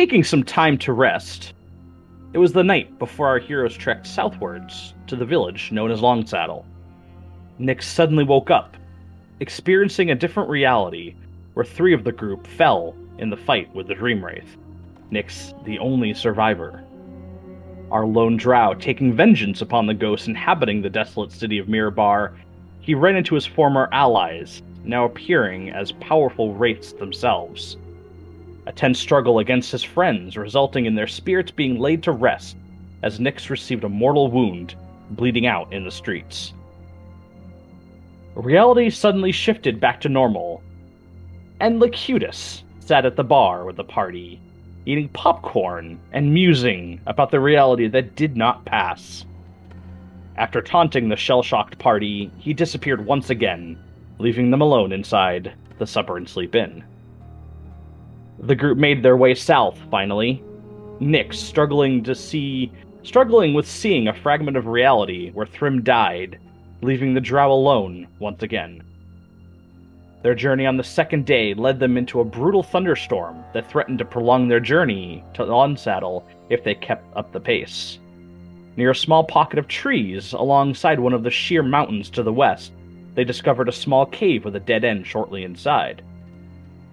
taking some time to rest. It was the night before our heroes trekked southwards to the village known as Longsaddle. Nyx suddenly woke up, experiencing a different reality where three of the group fell in the fight with the Dream Wraith. Nick's the only survivor. Our lone drow taking vengeance upon the ghosts inhabiting the desolate city of Mirabar, he ran into his former allies, now appearing as powerful wraiths themselves. A tense struggle against his friends, resulting in their spirits being laid to rest as Nyx received a mortal wound, bleeding out in the streets. Reality suddenly shifted back to normal, and Locutus sat at the bar with the party, eating popcorn and musing about the reality that did not pass. After taunting the shell shocked party, he disappeared once again, leaving them alone inside the Supper and Sleep Inn. The group made their way south, finally. Nyx struggling to see struggling with seeing a fragment of reality where Thrym died, leaving the drow alone once again. Their journey on the second day led them into a brutal thunderstorm that threatened to prolong their journey to Longsaddle if they kept up the pace. Near a small pocket of trees alongside one of the sheer mountains to the west, they discovered a small cave with a dead end shortly inside.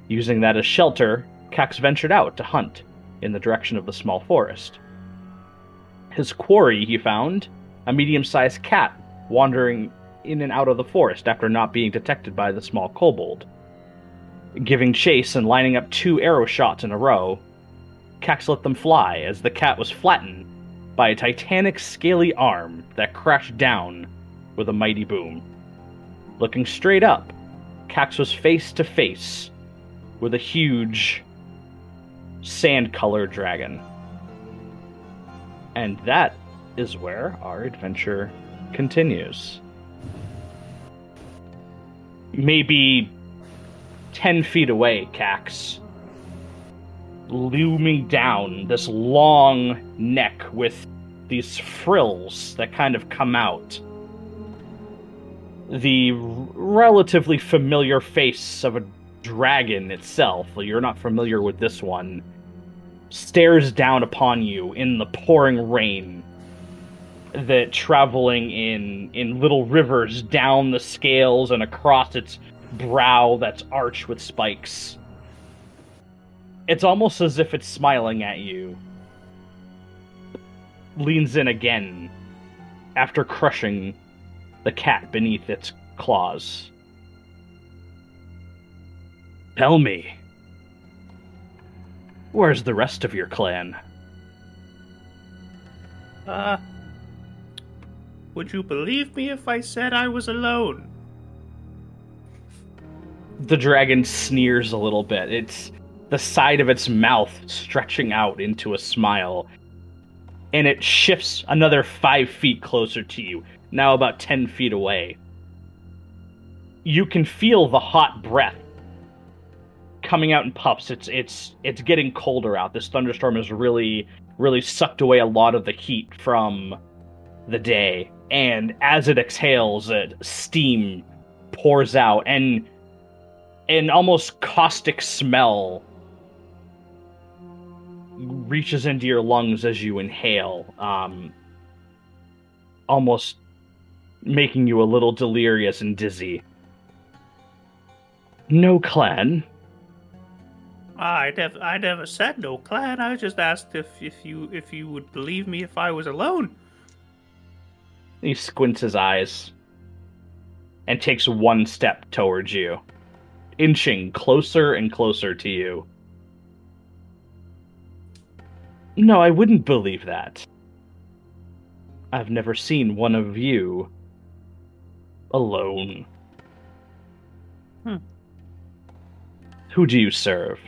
Using that as shelter, Kax ventured out to hunt in the direction of the small forest. His quarry, he found, a medium sized cat wandering in and out of the forest after not being detected by the small kobold. Giving chase and lining up two arrow shots in a row, Kax let them fly as the cat was flattened by a titanic scaly arm that crashed down with a mighty boom. Looking straight up, Kax was face to face with a huge sand colored dragon. And that is where our adventure continues. Maybe 10 feet away, Kax. Looming down this long neck with these frills that kind of come out. The relatively familiar face of a dragon itself, you're not familiar with this one, stares down upon you in the pouring rain that traveling in in little rivers down the scales and across its brow that's arched with spikes. It's almost as if it's smiling at you. Leans in again after crushing the cat beneath its claws. Tell me, where's the rest of your clan? Uh, would you believe me if I said I was alone? The dragon sneers a little bit. It's the side of its mouth stretching out into a smile. And it shifts another five feet closer to you, now about ten feet away. You can feel the hot breath coming out in puffs. It's it's it's getting colder out. This thunderstorm has really really sucked away a lot of the heat from the day and as it exhales, it, steam pours out, and an almost caustic smell reaches into your lungs as you inhale, um, almost making you a little delirious and dizzy. No clan. I never, I never said no clan. I just asked if, if you, if you would believe me if I was alone. He squints his eyes and takes one step towards you, inching closer and closer to you. No, I wouldn't believe that. I've never seen one of you alone. Hmm. Who do you serve?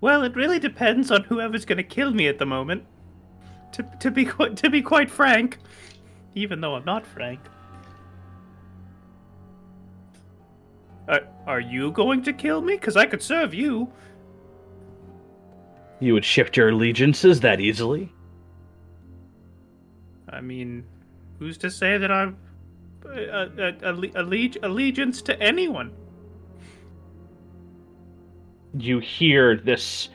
Well, it really depends on whoever's going to kill me at the moment to, to be quite to be quite frank, even though I'm not frank. Are, are you going to kill me? Because I could serve you. You would shift your allegiances that easily? I mean, who's to say that I'm a, a, a, allegiance to anyone? You hear this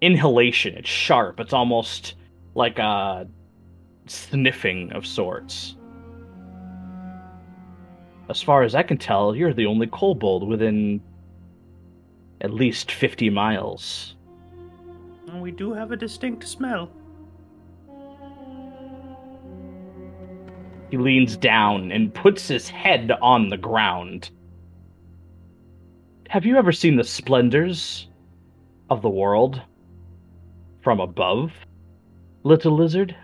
inhalation. It's sharp. It's almost like a sniffing of sorts. As far as I can tell, you're the only kobold within at least 50 miles. And we do have a distinct smell. He leans down and puts his head on the ground. Have you ever seen the splendors of the world from above, little lizard?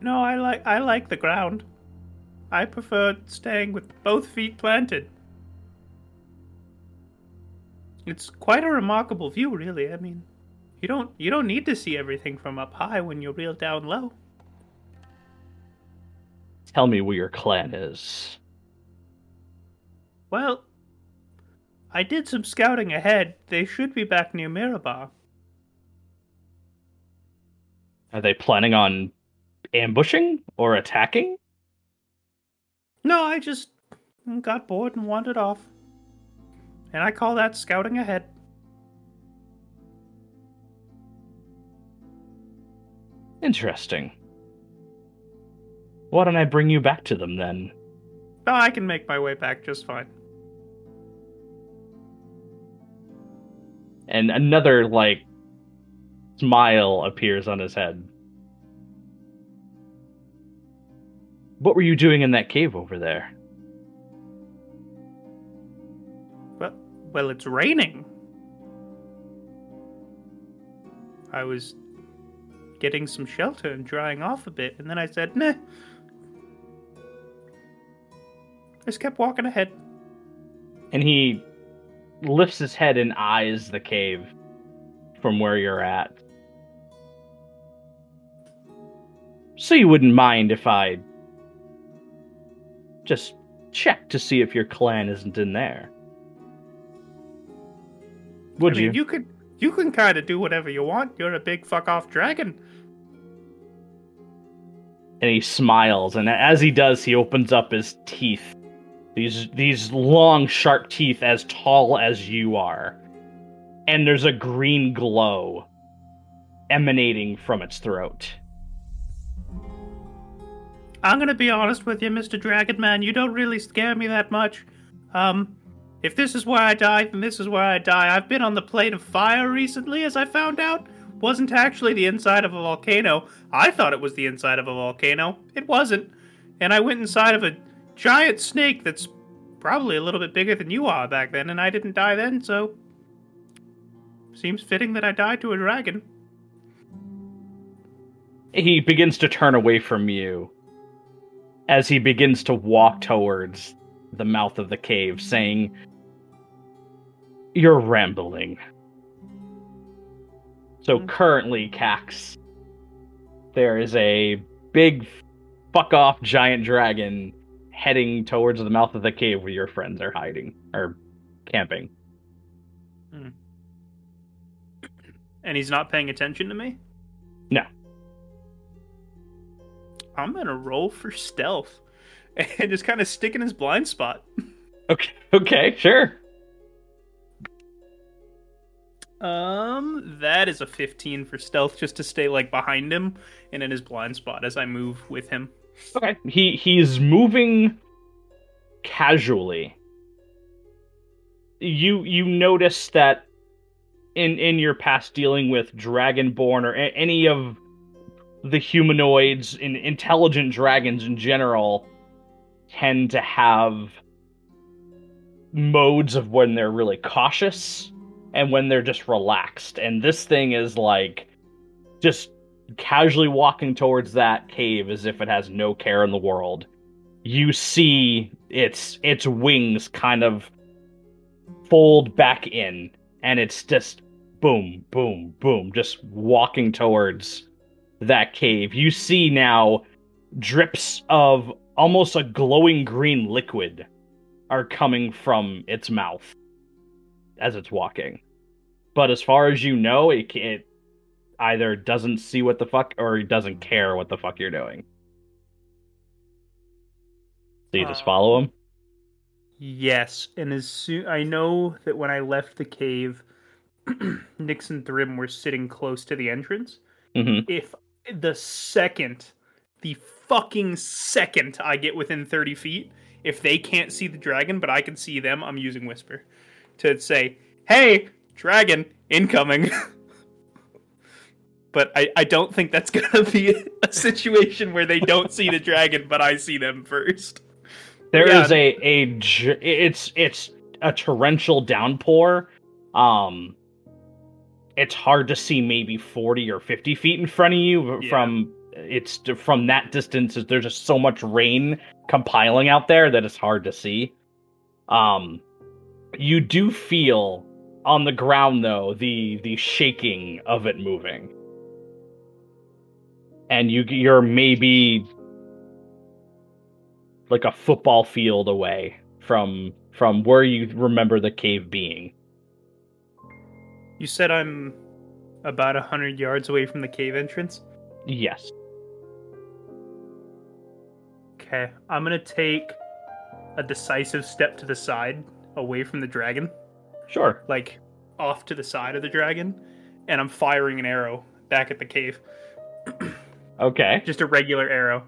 No, I like I like the ground. I prefer staying with both feet planted. It's quite a remarkable view, really. I mean, you don't you don't need to see everything from up high when you're real down low. Tell me where your clan is. Well, I did some scouting ahead. They should be back near Mirabar. Are they planning on ambushing or attacking? No, I just got bored and wandered off. And I call that scouting ahead. Interesting. Why don't I bring you back to them then? Oh, I can make my way back just fine. And another, like, smile appears on his head. What were you doing in that cave over there? Well, well, it's raining. I was getting some shelter and drying off a bit, and then I said, nah. Just kept walking ahead. And he lifts his head and eyes the cave from where you're at. So you wouldn't mind if I just check to see if your clan isn't in there. Would I mean, you? You could you can kind of do whatever you want. You're a big fuck off dragon. And he smiles, and as he does, he opens up his teeth. These these long, sharp teeth as tall as you are. And there's a green glow emanating from its throat. I'm gonna be honest with you, Mr. Dragon Man. You don't really scare me that much. Um, if this is where I die, then this is where I die. I've been on the plate of fire recently, as I found out. Wasn't actually the inside of a volcano. I thought it was the inside of a volcano. It wasn't. And I went inside of a giant snake that's probably a little bit bigger than you are back then, and I didn't die then, so. Seems fitting that I died to a dragon. He begins to turn away from you as he begins to walk towards the mouth of the cave, saying, You're rambling. So Mhm. currently, Kax, there is a big fuck off giant dragon heading towards the mouth of the cave where your friends are hiding or camping. And he's not paying attention to me? No. I'm gonna roll for stealth and just kind of stick in his blind spot. Okay, okay, sure. Um, that is a 15 for stealth just to stay like behind him and in his blind spot as I move with him. Okay. He he's moving casually. You you notice that in in your past dealing with Dragonborn or a- any of the humanoids and intelligent dragons in general tend to have modes of when they're really cautious and when they're just relaxed. And this thing is like just casually walking towards that cave as if it has no care in the world. You see its its wings kind of fold back in and it's just boom boom boom just walking towards that cave. You see now drips of almost a glowing green liquid are coming from its mouth as it's walking. But as far as you know, it, it either doesn't see what the fuck or doesn't care what the fuck you're doing. So you just Uh, follow him? Yes, and as soon I know that when I left the cave, Nyx and Thrym were sitting close to the entrance. hmm If the second, the fucking second I get within 30 feet, if they can't see the dragon, but I can see them, I'm using Whisper to say, hey, dragon, incoming. but I, I don't think that's going to be a situation where they don't see the dragon, but I see them first. There Yeah. is a a it's it's a torrential downpour. Um, it's hard to see maybe forty or fifty feet in front of you Yeah. from it's from that distance. There's just so much rain compiling out there that it's hard to see. Um, you do feel on the ground though the the shaking of it moving, and you you're maybe like a football field away from from where you remember the cave being. You said I'm about a 100 yards away from the cave entrance? Yes. Okay, I'm gonna take a decisive step to the side, away from the dragon, Sure. like off to the side of the dragon, and I'm firing an arrow back at the cave. Okay. Just a regular arrow.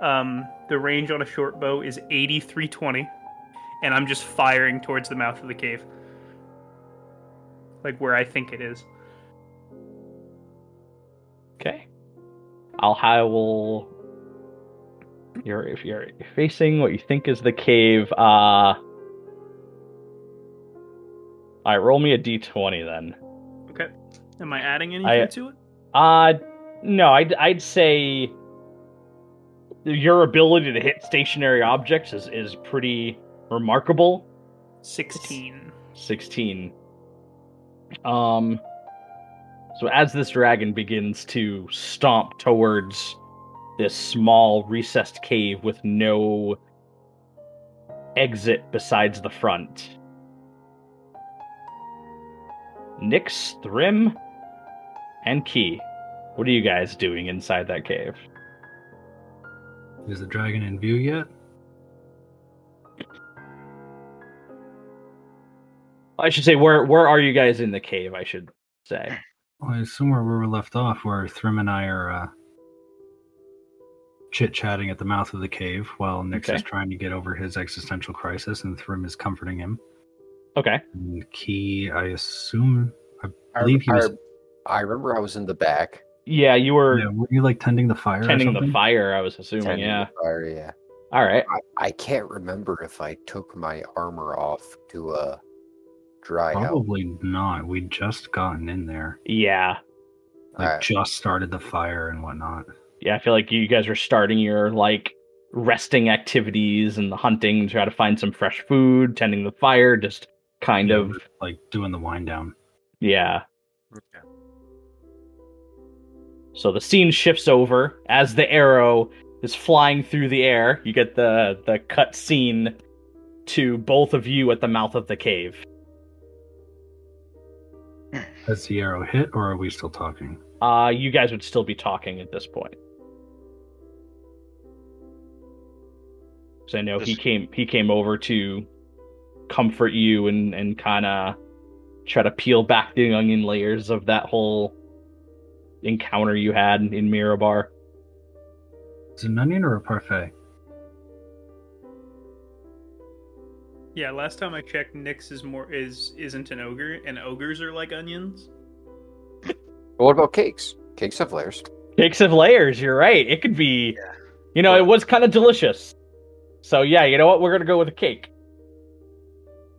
Um, the range on a short bow is 8320, and I'm just firing towards the mouth of the cave, like where I think it is. Okay. I'll I will you're if you're facing what you think is the cave, uh Alright, roll me a D twenty then. Okay. Am I adding anything I- to it? Uh no, I'd I'd say your ability to hit stationary objects is, is pretty remarkable. 16. 16. Um so as this dragon begins to stomp towards this small recessed cave with no exit besides the front. Nyx, Thrym, and Kee. What are you guys doing inside that cave? Is the dragon in view yet? I should say where where are you guys in the cave, I should say. Well, I assume where we were left off, where Thrym and I are uh, chit chatting at the mouth of the cave while Nyx Okay. is trying to get over his existential crisis and Thrym is comforting him. Okay. And Kee, I assume, I I, believe he was. I, I remember I was in the back. Yeah, you were Yeah, were you like tending the fire? or tending the fire, I was assuming, tending yeah. the fire, yeah. All right. I, I can't remember if I took my armor off to uh dry out. Probably not. We'd just gotten in there, Yeah. like Alright. just started the fire and whatnot. Yeah, I feel like you guys are starting your like resting activities and the hunting, to try to find some fresh food, tending the fire, just kind Yeah, of like doing the wind down. yeah. So the scene shifts over as the arrow is flying through the air. You get the the cut scene to both of you at the mouth of the cave. Has the arrow hit, or are we still talking? Uh you guys would still be talking at this point. So I know he came he came over to comfort you and and kind of try to peel back the onion layers of that whole encounter you had in Mirabar. Is it an onion or a parfait? Yeah, last time I checked, Nyx is more is isn't an ogre, and ogres are like onions. But what about cakes? Cakes have layers. Cakes have layers, you're right. It could be Yeah. You know, it was kind of delicious. So yeah, you know what? We're gonna go with a cake.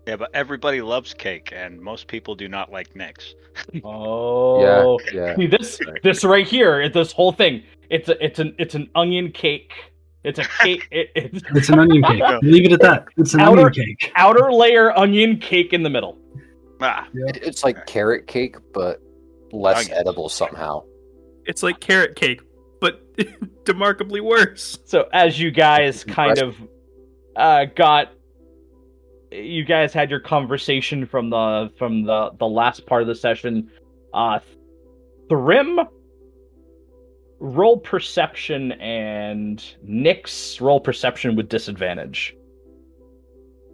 Yeah, but everybody loves cake, and most people do not like Nyx. Oh, Yeah, yeah. See this this right here, this whole thing. It's a it's an it's an onion cake. It's a cake. It, it's It's an onion cake. Leave it at that. It's an Outer- onion cake. outer layer onion cake in the middle. Ah, It, it's like carrot cake, but less Onions. edible somehow. It's like carrot cake, but demarkably worse. So as you guys kind of uh, got, you guys had your conversation from the from the the last part of the session. Uh, Thrym, roll perception, and Nyx roll perception with disadvantage.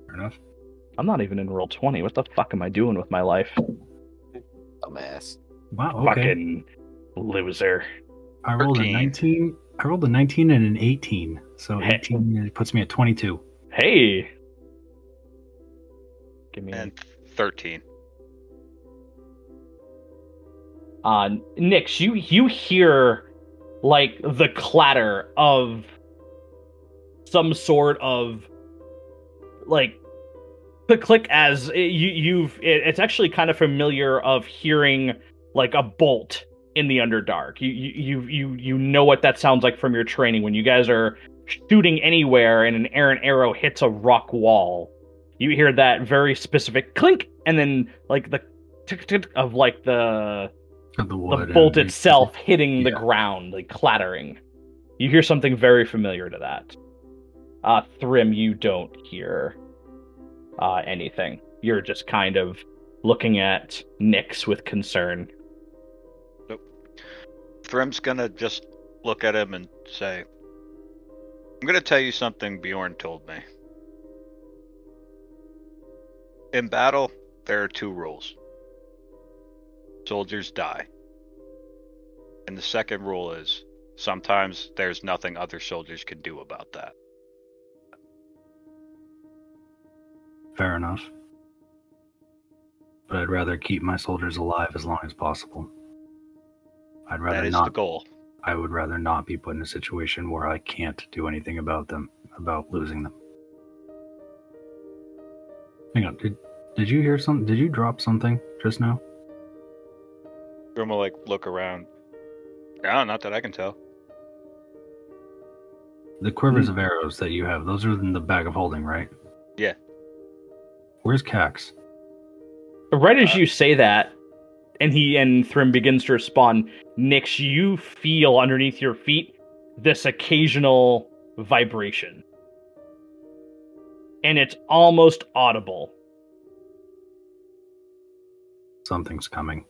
Fair enough. I'm not even in Roll20. What the fuck am I doing with my life? Dumbass. Wow. Okay. Fucking loser. I rolled a 19. I rolled a 19 and an 18. So Hey. 18 puts me at 22. Hey. Give me And 13. uh Nyx, you you hear like the clatter of some sort of like click click as it, you you've it, it's actually kind of familiar of hearing like a bolt in the underdark. You you you you you know what that sounds like from your training when you guys are shooting anywhere and an errant arrow hits a rock wall. You hear that very specific clink and then like the tick tick of like the Of the the bolt and- itself hitting the ground, like clattering. You hear something very familiar to that. Uh, Thrym, you don't hear uh, anything. You're just kind of looking at Nyx with concern. Nope. Thrym's gonna just look at him and say, I'm gonna tell you something Bjorn told me. In battle, there are two rules soldiers die. And the second rule is sometimes there's nothing other soldiers can do about that. Fair enough. But I'd rather keep my soldiers alive as long as possible. I'd rather That is not the goal. I would rather not be put in a situation where I can't do anything about them, about losing them. Hang on, did did you hear something? Did you drop something just now? Grim will like look around. No, not that I can tell. The quivers of arrows that you have, those are in the bag of holding, right? Yeah. Where's Kax? Right as Uh, you say that, and he and Thrym begins to respond, Nyx, you feel underneath your feet this occasional vibration. And it's almost audible. Something's coming.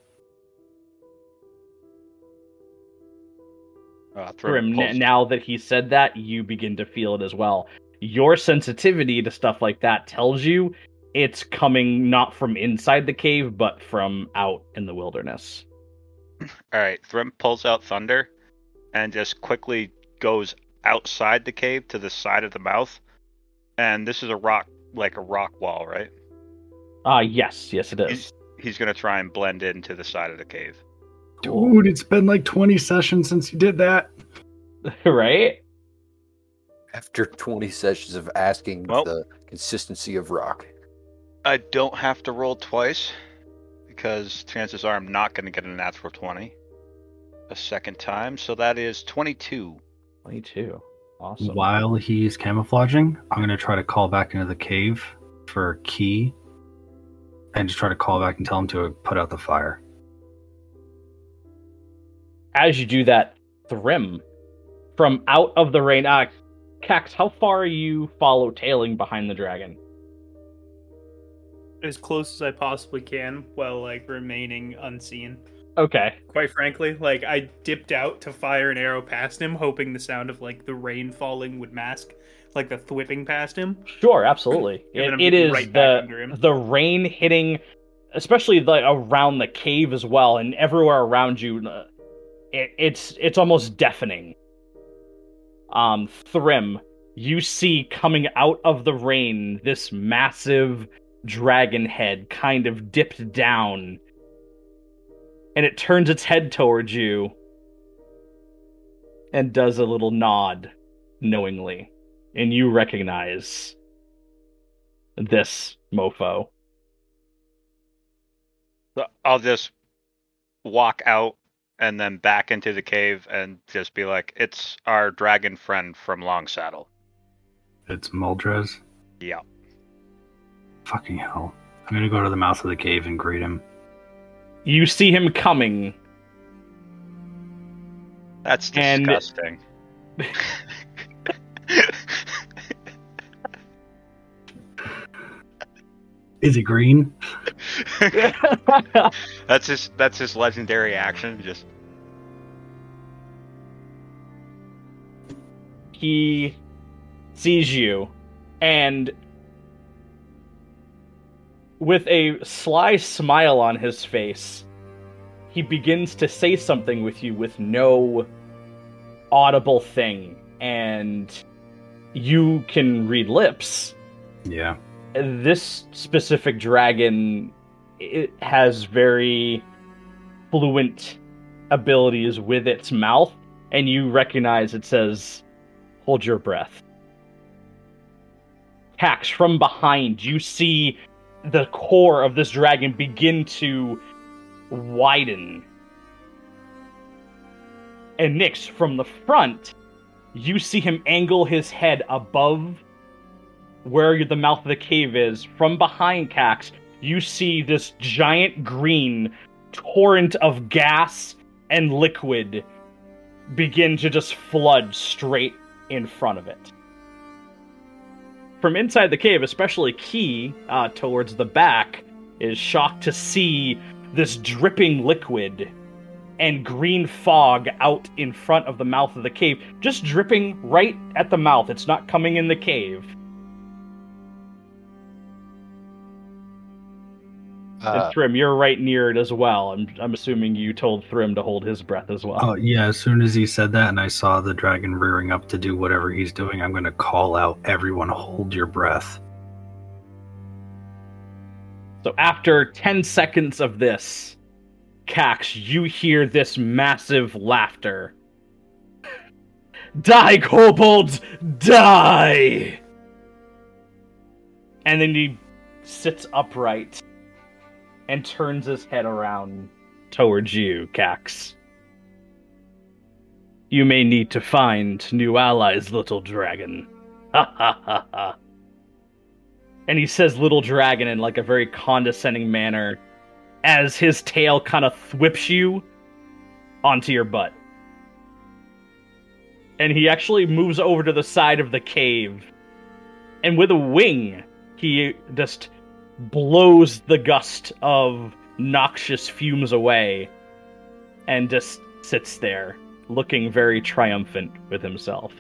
Uh, Thrym, n- now that he said that, you begin to feel it as well. Your sensitivity to stuff like that tells you it's coming not from inside the cave, but from out in the wilderness. All right, Thrym pulls out Thunder and just quickly goes outside the cave to the side of the mouth. And this is a rock, like a rock wall, right? Ah, yes, yes, it is. He's, he's going to try and blend into the side of the cave. Dude, it's been like 20 sessions since you did that. right? After 20 sessions of asking Well- the consistency of rock. I don't have to roll twice because chances are I'm not going to get a natural 20 a second time. So that is 22. 22. Awesome. While he's camouflaging, I'm going to try to call back into the cave for a key and just try to call back and tell him to put out the fire. As you do that, Thrym, from out of the rain, uh, Kax, how far are you follow tailing behind the dragon? As close as I possibly can while like remaining unseen. Okay. Quite frankly, like I dipped out to fire an arrow past him, hoping the sound of like the rain falling would mask like the thwipping past him. Sure, absolutely. It, it is right the the rain hitting, especially the around the cave as well, and everywhere around you. uh, It, it's it's almost deafening. Um, Thrym, you see coming out of the rain this massive dragon head, kind of dipped down, and it turns its head towards you, and does a little nod, knowingly and you recognize this mofo. I'll just walk out and then back into the cave and just be like, it's our dragon friend from Longsaddle. It's Muldrez. Yeah. Fucking hell. I'm going to go to the mouth of the cave and greet him. You see him coming. That's And- Is he green? that's his that's his legendary action. Just he sees you and with a sly smile on his face, he begins to say something with you with no audible thing, and you can read lips. Yeah. This specific dragon it has very fluent abilities with its mouth, and you recognize it says, Hold your breath. Kax, from behind, you see the core of this dragon begin to widen. And Nyx, from the front, you see him angle his head above where the mouth of the cave is. From behind Kax, you see this giant green torrent of gas and liquid begin to just flood straight in front of it. From inside the cave, especially Kee, uh, towards the back, is shocked to see this dripping liquid and green fog out in front of the mouth of the cave, just dripping right at the mouth. It's not coming in the cave. Uh, and Thrym, you're right near it as well. I'm I'm assuming you told Thrym to hold his breath as well. Oh yeah, as soon as he said that and I saw the dragon rearing up to do whatever he's doing, I'm gonna call out everyone hold your breath. So after 10 seconds of this, Kax, you hear this massive laughter. Die, kobolds! Die! And then he sits upright and turns his head around towards you, Kax. You may need to find new allies, little dragon. Ha ha ha ha. And he says little dragon in like a very condescending manner as his tail kind of whips you onto your butt. And he actually moves over to the side of the cave. And with a wing, he just blows the gust of noxious fumes away and just sits there, looking very triumphant with himself.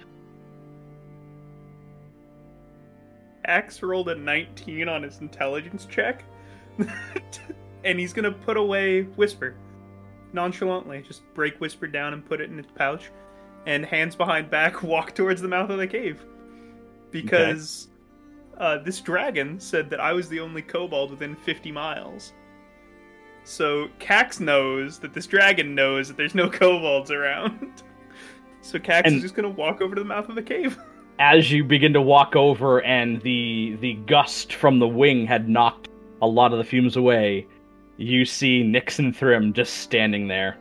Axe rolled a 19 on his intelligence check. and he's gonna put away Whisper. Nonchalantly, just break Whisper down and put it in his pouch. And hands behind back, walk towards the mouth of the cave. Because uh, this dragon said that I was the only kobold within 50 miles. So Kax knows that this dragon knows that there's no kobolds around. so Kax And- is just gonna walk over to the mouth of the cave. as you begin to walk over and the the gust from the wing had knocked a lot of the fumes away, you see Nyx and Thrym just standing there.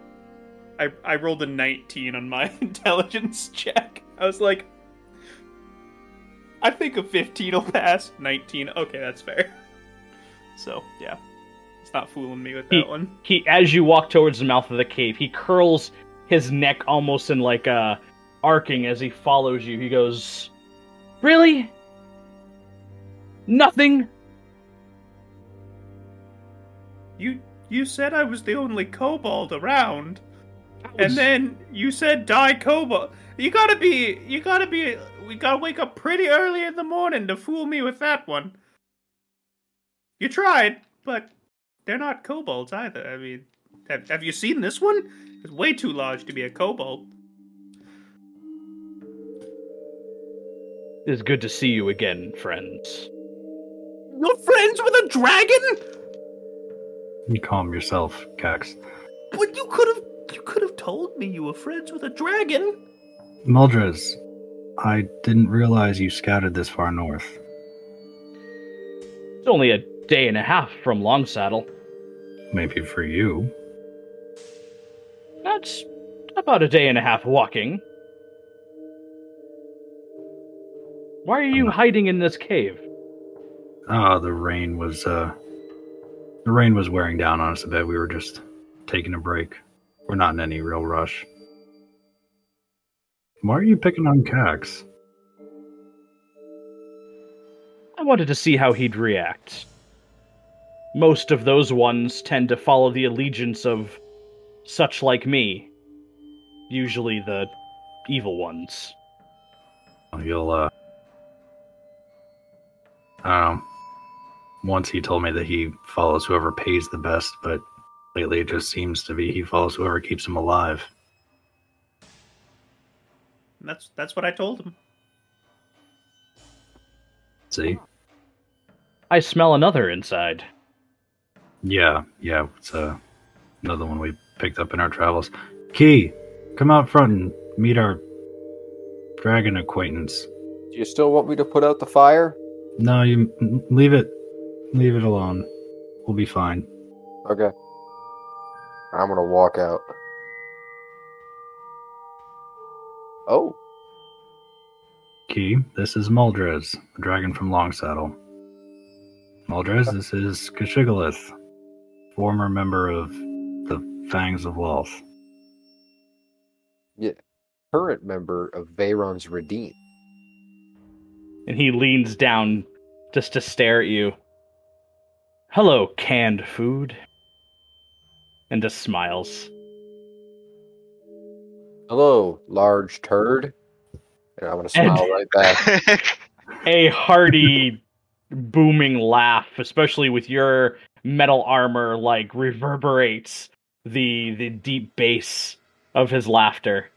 I, I rolled a 19 on my intelligence check. I was like, I think a 15 will pass. 19. Okay, that's fair. So, yeah. It's not fooling me with that He- one. He as you walk towards the mouth of the cave, he curls his neck almost in like a arcing as he follows you. He goes, "Really? Nothing? You you said I was the only kobold around. That was- And then you said die kobold. You gotta be you gotta be we gotta wake up pretty early in the morning to fool me with that one. You tried, but they're not kobolds either. I mean, have, have you seen this one? It's way too large to be a kobold. It's good to see you again, friends." You're friends with a dragon? You calm yourself, Kax. But you could have you could have told me you were friends with a dragon. Muldrez, I didn't realize you scouted this far north. It's only a day and a half from Longsaddle. Maybe for you. That's about a day and a half walking. Why are you hiding in this cave? Ah, the rain was uh the rain was wearing down on us a bit. We were just taking a break. We're not in any real rush. Why are you picking on Kax? I wanted to see how he'd react. Most of those ones tend to follow the allegiance of such like me. Usually the evil ones. You'll uh I don't know. once he told me that he follows whoever pays the best, but lately it just seems to be he follows whoever keeps him alive. That's that's what I told him. See? I smell another inside. Yeah, yeah, it's uh, another one we picked up in our travels. Kee, come out front and meet our dragon acquaintance. Do you still want me to put out the fire? No, you leave it, leave it alone. We'll be fine. Okay. I'm gonna walk out. Oh, Kee, this is Muldrez, the dragon from Longsaddle. Muldrez, this is Kashigalith, former member of the Fangs of Wealth. Yeah, current member of Veyron's Redeem. And he leans down just to stare at you. Hello, canned food. And just smiles. Hello, large turd. And I'm gonna smile And- right back. a hearty booming laugh especially with your metal armor like reverberates the the deep bass of his laughter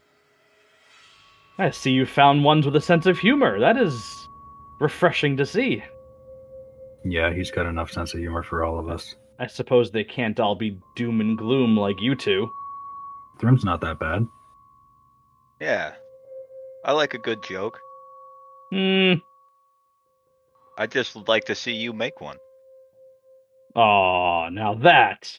i see you found ones with a sense of humor that is refreshing to see Yeah, he's got enough sense of humor for all of us. I suppose they can't all be doom and gloom like you two Thrym's not that bad. yeah. I like a good joke. hmm I just would like to see you make one. oh now that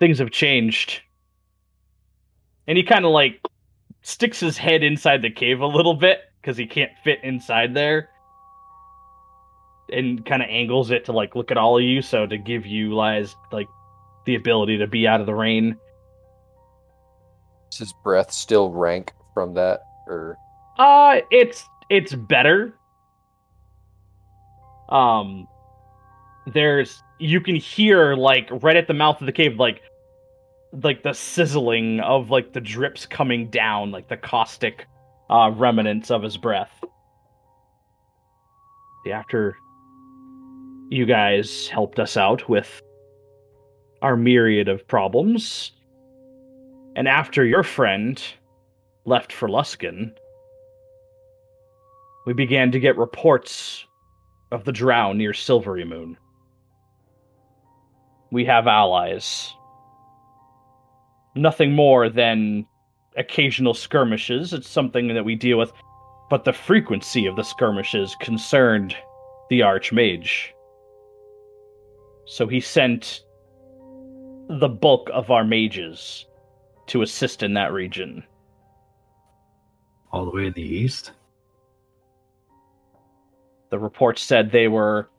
things have changed. And he kind of like sticks his head inside the cave a little bit because he can't fit inside there. And kind of angles it to like look at all of you, so to give you guys like the ability to be out of the rain. Is his breath still rank from that? Or Uh it's it's better. Um there's you can hear like right at the mouth of the cave like like the sizzling of like the drips coming down like the caustic uh remnants of his breath. The after you guys helped us out with our myriad of problems and after your friend left for Luskan, we began to get reports of the drow near Silverymoon. We have allies. Nothing more than occasional skirmishes. It's something that we deal with, but the frequency of the skirmishes concerned the Archmage. So he sent the bulk of our mages to assist in that region. All the way in the east? The reports said they were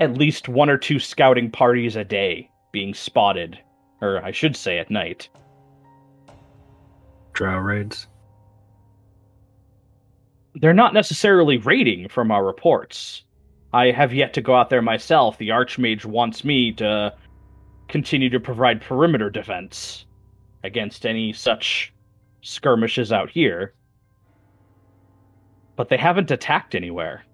at least one or two scouting parties a day being spotted, or I should say at night. Drow raids? They're not necessarily raiding from our reports. I have yet to go out there myself. The Archmage wants me to continue to provide perimeter defense against any such skirmishes out here. But they haven't attacked anywhere.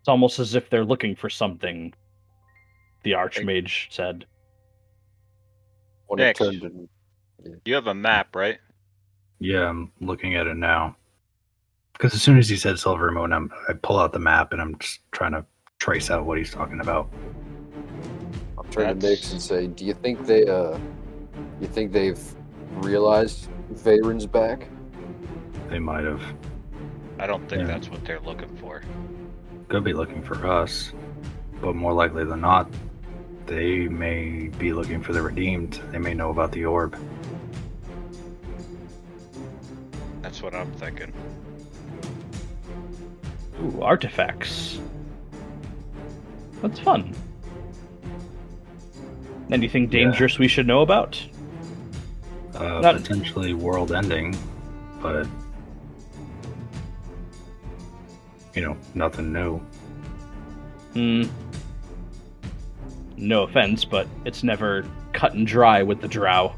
It's almost as if they're looking for something, the Archmage said. when Next. it turned in, You have a map, right? Yeah, I'm looking at it now. Because as soon as he said Silver Moon, I'm, I pull out the map and I'm just trying to trace out what he's talking about. I'm turning to That's- Nyx and say, "Do you think they, uh, you think they've realized Veyron's back?" They might have. I don't think Yeah. that's what they're looking for. Could be looking for us, but more likely than not, they may be looking for the redeemed. They may know about the orb. That's what I'm thinking. Ooh, artifacts. That's fun. Anything Yeah. dangerous we should know about? Uh, Not- potentially world ending, but you know, nothing new. Hmm. No offense, but it's never cut and dry with the drow.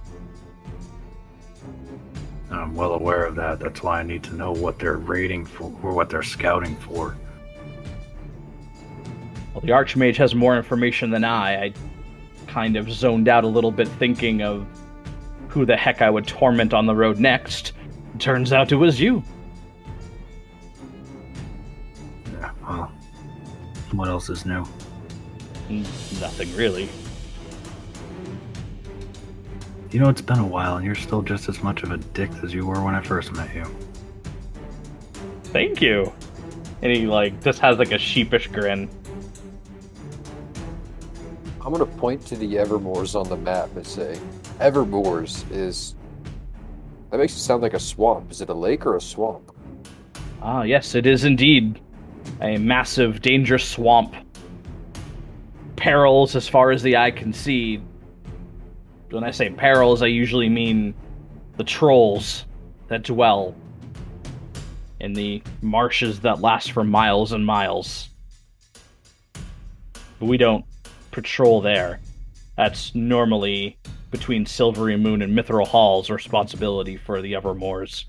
I'm well aware of that. That's why I need to know what they're raiding for or what they're scouting for. Well, the Archmage has more information than I. I kind of zoned out a little bit thinking of who the heck I would torment on the road next. Turns out it was you. Yeah, well, what else is new? Nothing really. You know, it's been a while, and you're still just as much of a dick as you were when I first met you. Thank you. And he like just has like a sheepish grin. I'm gonna point to the Evermoors on the map and say, Evermoors is. That makes it sound like a swamp. Is it a lake or a swamp? Ah, yes, it is indeed a massive, dangerous swamp. Perils as far as the eye can see. When I say perils, I usually mean the trolls that dwell in the marshes that last for miles and miles. But we don't patrol there. That's normally between Silverymoon and Mithril Hall's responsibility for the Evermoors.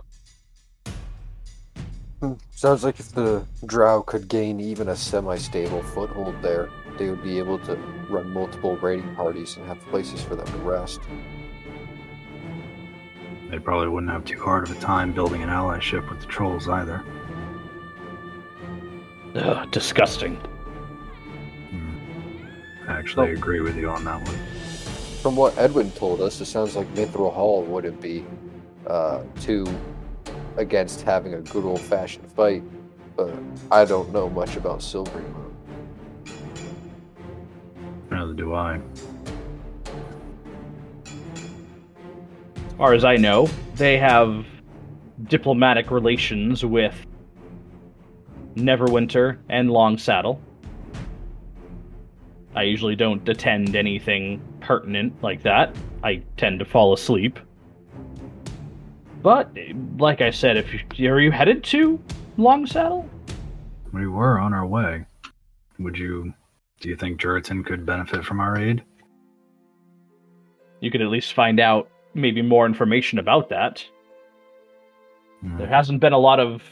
Hmm, Sounds like if the Drow could gain even a semi-stable foothold there, they would be able to run multiple raiding parties and have places for them to rest. They probably wouldn't have too hard of a time building an allyship with the trolls either. Ugh, disgusting. Hmm. Actually, I agree with you on that one. From what Edwin told us, it sounds like Mithril Hall wouldn't be uh, too against having a good old-fashioned fight, but I don't know much about Silverymoon. Neither do I. As far as I know, they have diplomatic relations with Neverwinter and Longsaddle. I usually don't attend anything pertinent like that. I tend to fall asleep. But, like I said, if you, are you headed to Longsaddle? We were on our way. Would you. Do you think Juritan could benefit from our aid? You could at least find out maybe more information about that. Hmm. There hasn't been a lot of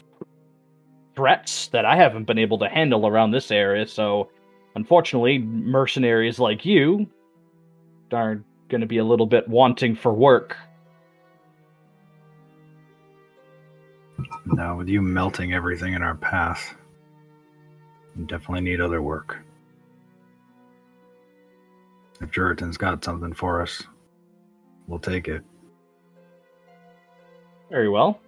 threats that I haven't been able to handle around this area, so unfortunately, mercenaries like you are going to be a little bit wanting for work. Now, with you melting everything in our path, we definitely need other work. If Juritan's got something for us, we'll take it. Very well.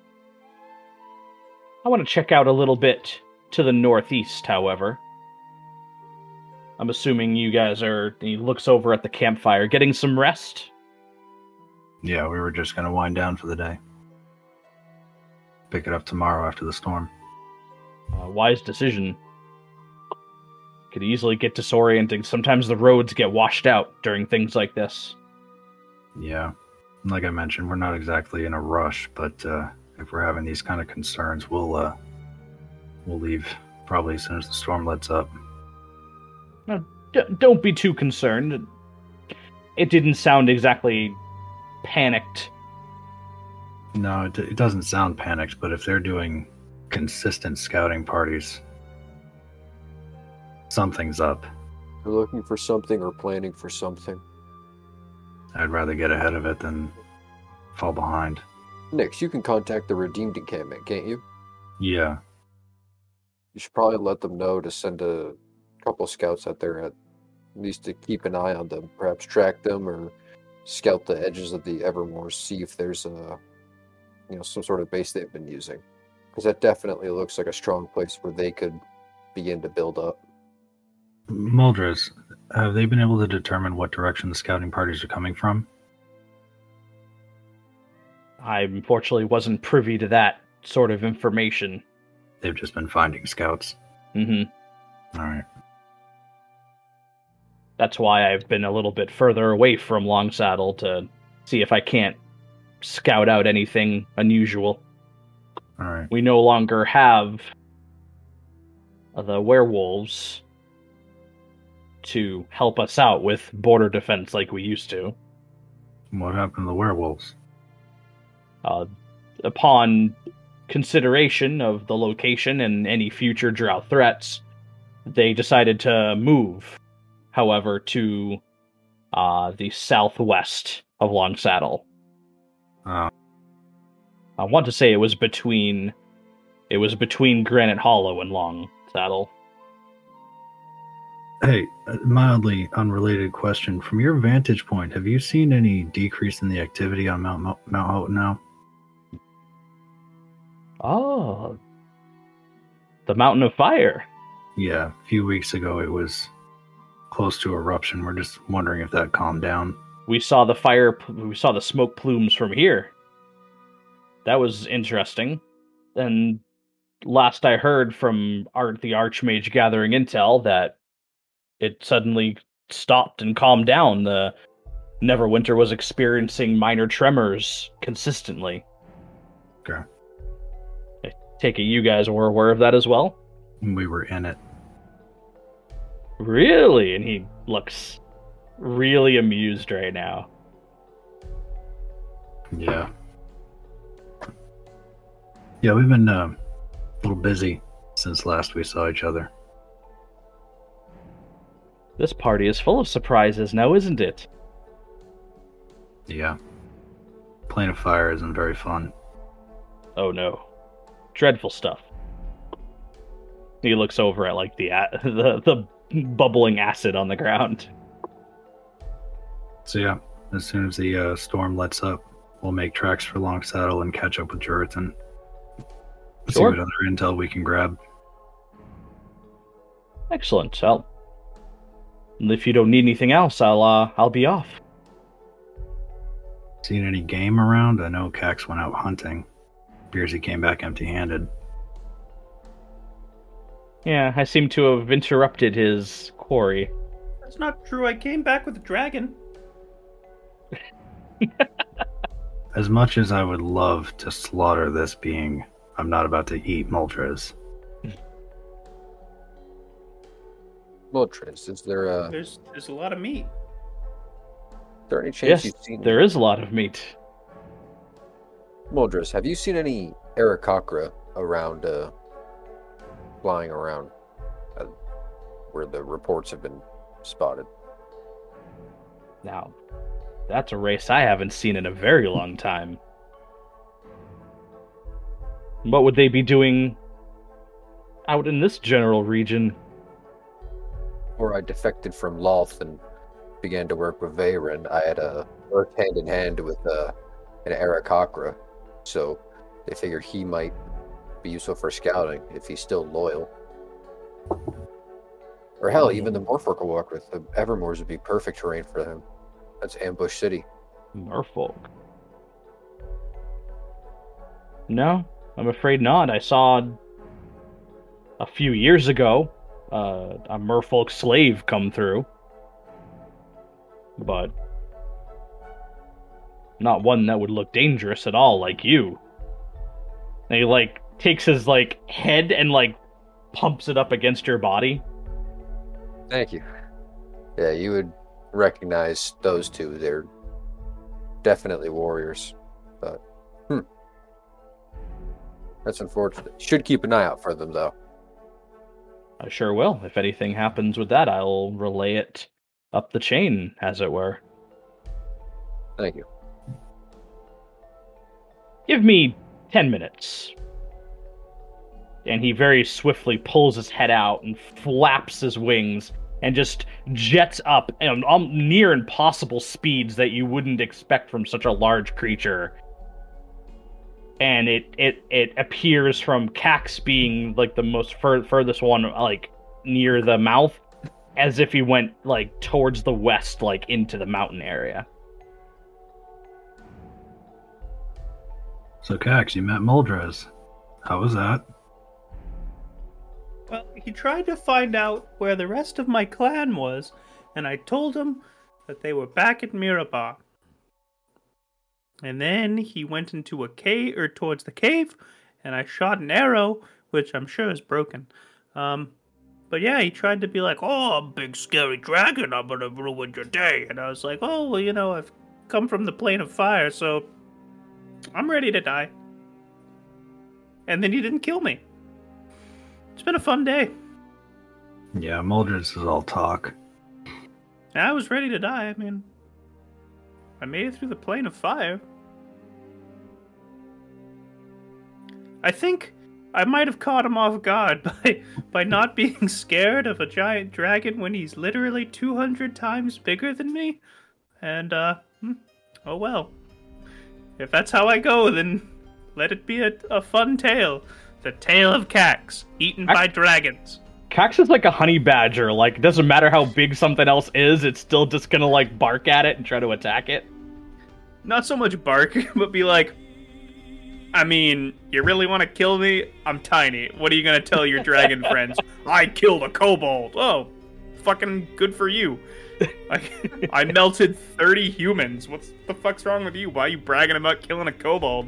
I want to check out a little bit to the northeast, however. I'm assuming you guys are. He looks over at the campfire, getting some rest. Yeah, we were just gonna wind down for the day. Pick it up tomorrow after the storm. Uh, wise decision. Could easily get disorienting. Sometimes the roads get washed out during things like this. Yeah. Like I mentioned, we're not exactly in a rush, but uh, if we're having these kind of concerns, we'll uh, we'll leave probably as soon as the storm lets up. D- don't be too concerned. It didn't sound exactly panicked. No, it, it doesn't sound panicked, but if they're doing consistent scouting parties, something's up. They're looking for something or planning for something. I'd rather get ahead of it than fall behind. Nyx, you can contact the Redeemed encampment, can't you? Yeah, You should probably let them know to send a couple scouts out there at least to keep an eye on them. Perhaps track them or scout the edges of the Evermoors, see if there's a you know some sort of base they've been using. Because that definitely looks like a strong place where they could begin to build up. Muldrez, have they been able to determine what direction the scouting parties are coming from? I unfortunately wasn't privy to that sort of information. They've just been finding scouts. hmm All right. That's why I've been a little bit further away from Longsaddle to see if I can't scout out anything unusual. All right. We no longer have the werewolves to help us out with border defense like we used to. What happened to the werewolves? Uh, upon consideration of the location and any future drow threats, they decided to move, however, to uh, the southwest of Longsaddle. Uh, I want to say it was between it was between Granite Hollow and Long Saddle. Hey, a mildly unrelated question. From your vantage point, have you seen any decrease in the activity on Mount Mo- Mount Hotenow? Oh, the Mountain of Fire. Yeah, a few weeks ago it was close to eruption. We're just wondering if that calmed down. We saw the fire. We saw the smoke plumes from here. That was interesting. And last I heard from Art the Archmage gathering intel that it suddenly stopped and calmed down. The Neverwinter was experiencing minor tremors consistently. Okay. I take it you guys were aware of that as well? We were in it. Really? And he looks really amused right now. Yeah. Yeah, we've been uh, a little busy since last we saw each other. This party is full of surprises now, isn't it? Yeah. Plane of Fire isn't very fun. Oh no. Dreadful stuff. He looks over at like the a- the the bubbling acid on the ground. So yeah, as soon as the uh, storm lets up, we'll make tracks for Longsaddle and catch up with Juritan. See what other intel we can grab. Excellent. Well, if you don't need anything else, I'll uh, I'll be off. Seen any game around? I know Kax went out hunting. Appears he came back empty-handed. Yeah, I seem to have interrupted his quarry. That's not true. I came back with a dragon. As much as I would love to slaughter this being, I'm not about to eat Muldrez. Moltres, is there a, There's there's a lot of meat. there any chance Yes, you've seen there is a lot of meat. Moldres, have you seen any Aarakocra around, uh, flying around, uh, where the reports have been spotted? Now, that's a race I haven't seen in a very long time. What would they be doing out in this general region? Before I defected from Lolth and began to work with Veyron, I had uh, worked hand in hand with uh, an Aarakocra, so they figured he might be useful for scouting if he's still loyal. Or hell, even the Merfolk will work with. The Evermoors would be perfect terrain for him. That's Ambush City. Merfolk. No, I'm afraid not. I saw a few years ago uh, a merfolk slave come through, but not one that would look dangerous at all, like you. And he like takes his like head and like pumps it up against your body. Thank you. Yeah, you would recognize those two. They're definitely warriors. But, hmm. That's unfortunate. Should keep an eye out for them, though. I sure will. If anything happens with that, I'll relay it up the chain, as it were. Thank you. Give me 10 minutes. And he very swiftly pulls his head out and flaps his wings and just jets up at um, near impossible speeds that you wouldn't expect from such a large creature. And it it it appears from Kax being like the most fur- furthest one, like near the mouth, as if he went like towards the west, like into the mountain area. So Kax, you met Muldrez. How was that? Well, he tried to find out where the rest of my clan was, and I told him that they were back at Mirabar. And then he went into a cave or towards the cave, and I shot an arrow, which I'm sure is broken. Um, but yeah, he tried to be like, "Oh, I'm a big scary dragon. I'm gonna ruin your day." And I was like, "Oh, well, you know, I've come from the plane of fire, so I'm ready to die." and then he didn't kill me. It's been a fun day. Yeah, Muldrez is all talk. I was ready to die. I mean, I made it through the plane of fire. I think I might have caught him off guard by by not being scared of a giant dragon when he's literally 200 times bigger than me. And uh hmm, oh well. If that's how I go, then let it be a, a fun tale. The tale of Kax, eaten by dragons. Kax is like a honey badger. Like, it doesn't matter how big something else is, it's still just gonna like bark at it and try to attack it. Not so much bark, but be like, I mean, you really want to kill me? I'm tiny. What are you gonna tell your dragon friends? I killed a kobold. Oh, fucking good for you. I, I melted 30 humans. What's the fuck's wrong with you? Why are you bragging about killing a kobold?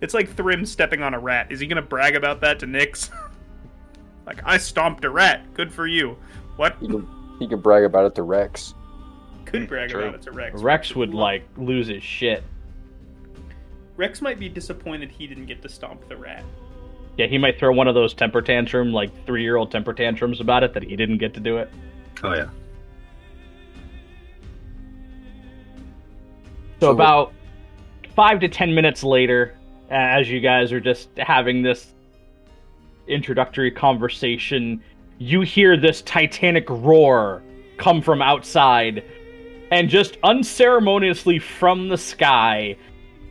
It's like Thrym stepping on a rat. Is he gonna brag about that to Nyx? like, I stomped a rat. Good for you. What? He can, he can brag about it to Rex. Could brag true. about it to Rex. Rex would like lose his shit. Rex might be disappointed he didn't get to stomp the rat. Yeah, he might throw one of those temper tantrum, like three year old temper tantrums about it that he didn't get to do it. Oh yeah. So So- about five to ten minutes later, as you guys are just having this introductory conversation, you hear this titanic roar come from outside, and just unceremoniously from the sky,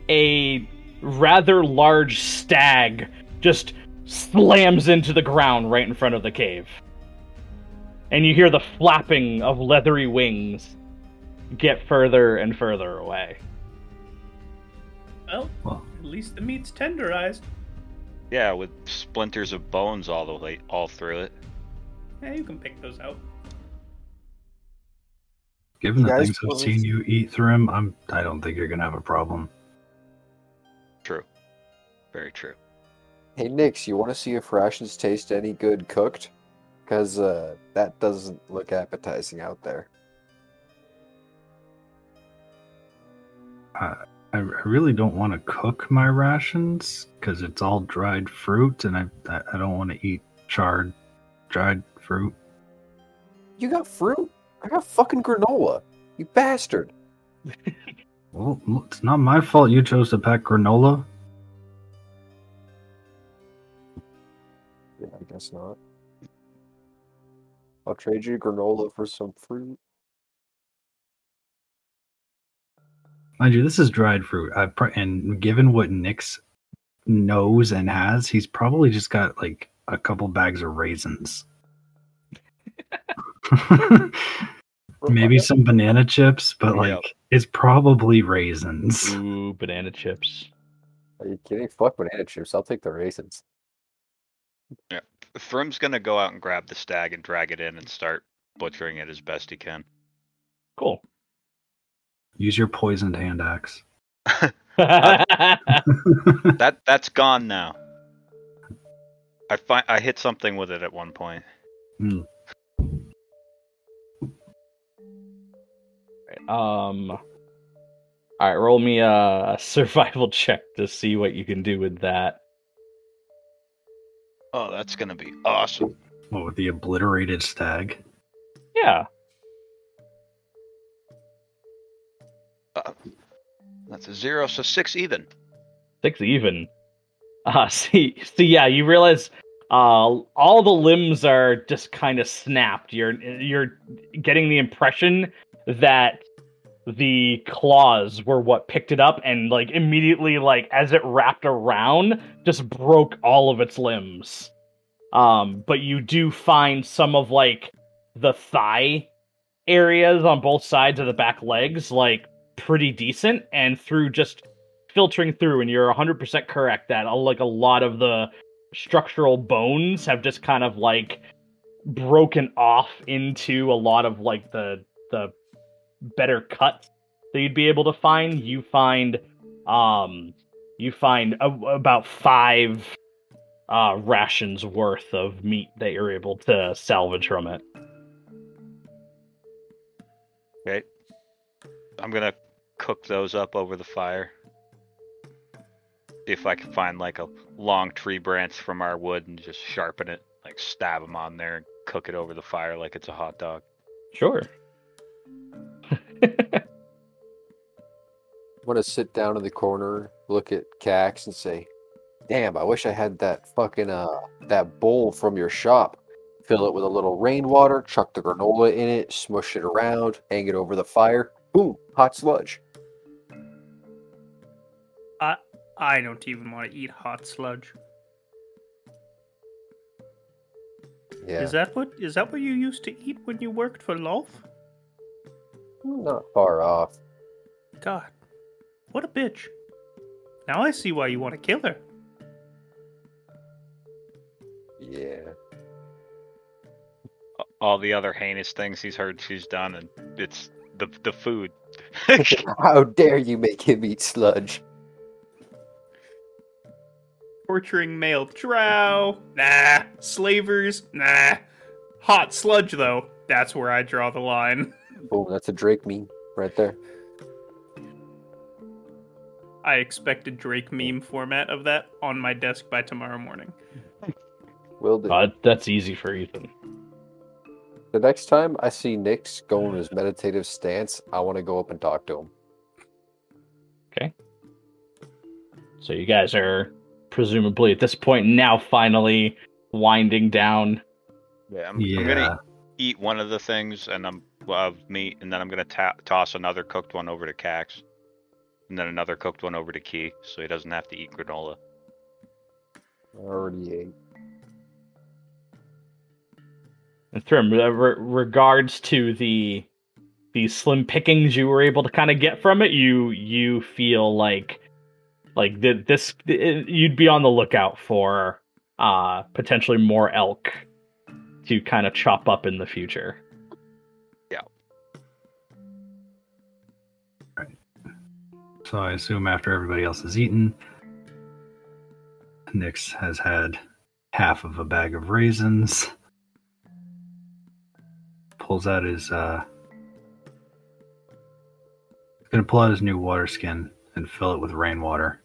a rather large stag just slams into the ground right in front of the cave. And you hear the flapping of leathery wings get further and further away. Well, at least the meat's tenderized. Yeah, with splinters of bones all the way all through it. Yeah, you can pick those out. given the Guys, things I've seen you eat through him, I'm I don't think you're gonna have a problem. True. Very true. Hey, Nyx, you want to see if rations taste any good cooked? Because uh, that doesn't look appetizing out there. I, I really don't want to cook my rations because it's all dried fruit, and I I, I don't want to eat charred dried fruit. You got fruit? I got fucking granola. You bastard. Well, it's not my fault you chose to pack granola. Yeah, I guess not. I'll trade you granola for some fruit. Mind you, this is dried fruit. I pr- and given what Nyx knows and has, he's probably just got like a couple bags of raisins. Maybe some banana chips, but like Yep. it's probably raisins. Ooh, banana chips. Are you kidding? Fuck banana chips. I'll take the raisins. Yeah. Thrym's gonna go out and grab the stag and drag it in and start butchering it as best he can. Cool. Use your poisoned hand axe. That that's gone now. I find I hit something with it at one point. Hmm. um. All right, roll me a survival check to see what you can do with that. Oh, that's gonna be awesome. What with the obliterated stag? Yeah. Uh, that's a zero, so six even. six even. Uh, see, see, yeah, you realize uh, all the limbs are just kind of snapped. You're you're getting the impression that the claws were what picked it up, and like immediately, like as it wrapped around, just broke all of its limbs. Um, but you do find some of like the thigh areas on both sides of the back legs, like pretty decent, and through just filtering through and you're 100% correct that uh, like a lot of the structural bones have just kind of like broken off into a lot of like the the better cuts that you'd be able to find you find um you find a, about 5 uh rations worth of meat that you're able to salvage from it Okay. I'm gonna cook those up over the fire. See if I can find like a long tree branch from our wood and just sharpen it, like stab them on there and cook it over the fire like it's a hot dog. Sure. I'm gonna sit down in the corner, look at Kax, and say, "Damn, I wish I had that fucking uh that bowl from your shop. Fill it with a little rainwater, chuck the granola in it, smush it around, hang it over the fire. Boom, hot sludge. I don't even want to eat hot sludge. Yeah, Is that what is that what you used to eat when you worked for Lolth? not far off. God, what a bitch. Now I see why you want to kill her. Yeah, All the other heinous things he's heard she's done, and it's the the food. how dare you make him eat sludge? Torturing male drow? Nah. Slavers? Nah. Hot sludge, though. That's where I draw the line. Boom, that's a Drake meme right there. I expect a Drake meme format of that on my desk by tomorrow morning. Will do. Uh, that's easy for Ethan. The next time I see Nyx going in his meditative stance, I want to go up and talk to him. Okay. So you guys are presumably at this point now finally winding down. Yeah, I'm, Yeah. I'm gonna eat one of the things, and I'm of meat, and then I'm gonna ta- toss another cooked one over to Kax, and then another cooked one over to Kee, so he doesn't have to eat granola. I already ate. And Thrym, uh, re- regards to the the slim pickings you were able to kind of get from it, you you feel like like th- this th- you'd be on the lookout for uh potentially more elk to kind of chop up in the future. Yeah. Right. So I assume after everybody else has eaten, Nyx has had half of a bag of raisins. Pulls out his uh gonna pull out his new water skin and fill it with rainwater.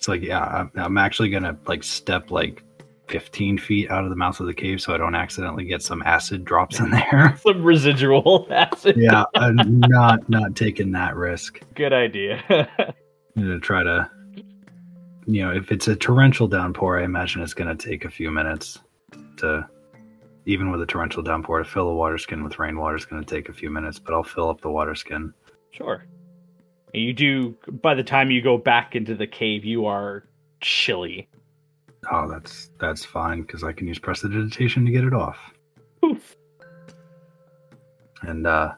It's like, yeah, I'm, I'm actually gonna like step like 15 feet out of the mouth of the cave so I don't accidentally get some acid drops in there. Some residual acid. yeah, I'm not not taking that risk. Good idea. I'm gonna try to, you know, if it's a torrential downpour, I imagine it's gonna take a few minutes to, even with a torrential downpour, to fill a water skin with rainwater is gonna take a few minutes. But I'll fill up the water skin. Sure. And you do by the time you go back into the cave, you are chilly. Oh, that's that's fine because I can use prestidigitation to get it off. Poof. And uh,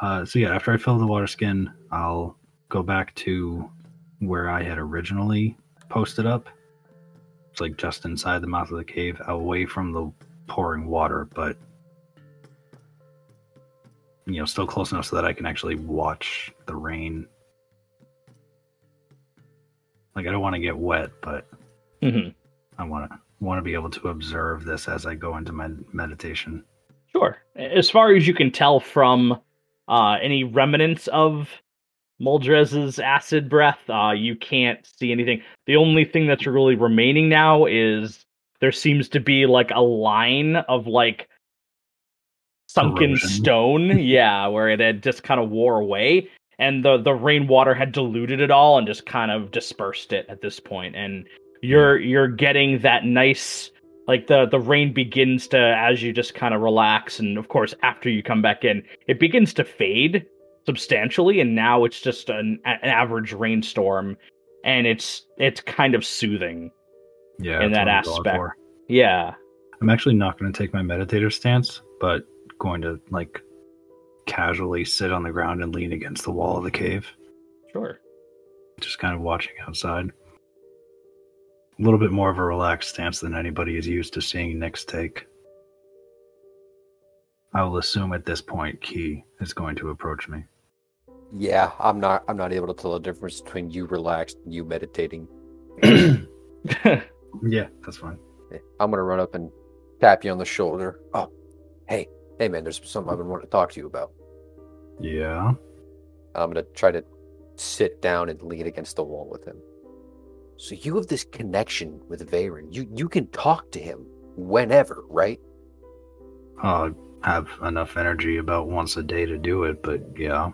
uh, so yeah, after I fill the water skin, I'll go back to where I had originally posted up. It's like just inside the mouth of the cave, away from the pouring water, but you know, still close enough so that I can actually watch the rain. Like I don't want to get wet, but hmm I want to want to be able to observe this as I go into my meditation. Sure. As far as you can tell from uh, any remnants of Muldrez's acid breath, uh, you can't see anything. The only thing that's really remaining now is there seems to be like a line of like sunken Erosion. stone, yeah, where it had just kind of wore away, and the the rainwater had diluted it all and just kind of dispersed it at this point, and hmm. you're you're getting that nice like the the rain begins to as you just kind of relax and of course after you come back in it begins to fade substantially and now it's just an, an average rainstorm and it's it's kind of soothing Yeah, In that what I'm going aspect. yeah I'm actually not going to take my meditative stance, but going to like casually sit on the ground and lean against the wall of the cave, sure just kind of watching outside. A little bit more of a relaxed stance than anybody is used to seeing Nyx take. I will assume at this point Kee is going to approach me. Yeah, I'm not. I'm not able to tell the difference between you relaxed and you meditating. Yeah, that's fine. I'm gonna run up and tap you on the shoulder. Oh, hey, hey, man. There's something I've been wanting to talk to you about. Yeah. I'm gonna try to sit down and lean against the wall with him. So you have this connection with Varen. You you can talk to him whenever, right? Uh, have enough energy about once a day to do it, but yeah.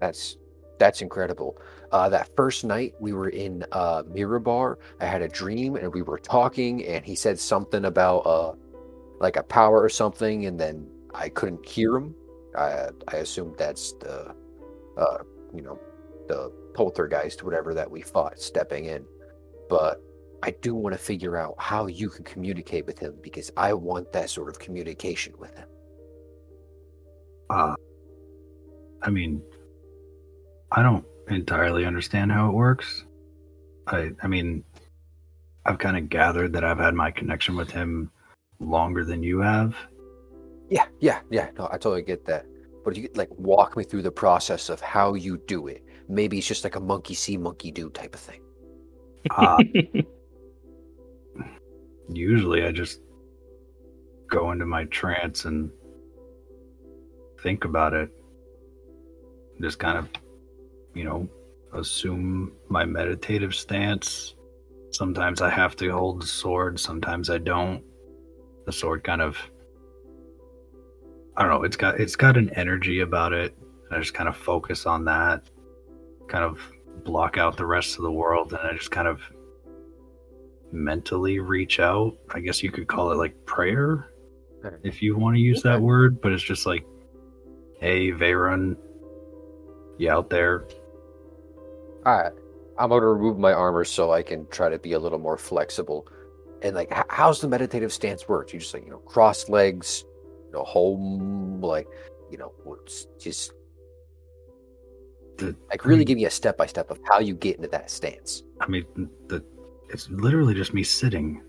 That's that's incredible. Uh, that first night we were in uh, Mirabar, I had a dream and we were talking, and he said something about uh, like a power or something, and then I couldn't hear him. I I assumed that's the uh, you know the poltergeist, whatever that we fought, stepping in. But I do want to figure out how you can communicate with him because I want that sort of communication with him. Uh, I mean, I don't entirely understand how it works. I, I mean, I've kind of gathered that I've had my connection with him longer than you have. Yeah, yeah, yeah. No, I totally get that. But if you could like walk me through the process of how you do it, maybe it's just like a monkey see, monkey do type of thing. Uh, usually I just go into my trance and think about it. Just kind of, you know, assume my meditative stance. Sometimes I have to hold the sword, sometimes I don't. The sword kind of I don't know, it's got it's got an energy about it. I just kind of focus on that. Kind of block out the rest of the world and I just kind of mentally reach out. I guess you could call it like prayer if you want to use that word, but it's just like, hey, Veyron, you out there? All right, I'm gonna remove my armor so I can try to be a little more flexible. And like, how's the meditative stance work? You just like you know, cross legs, you know, home, like you know, what's- just The, like I really mean- give me a step by step of how you get into that stance. I mean, the it's literally just me sitting.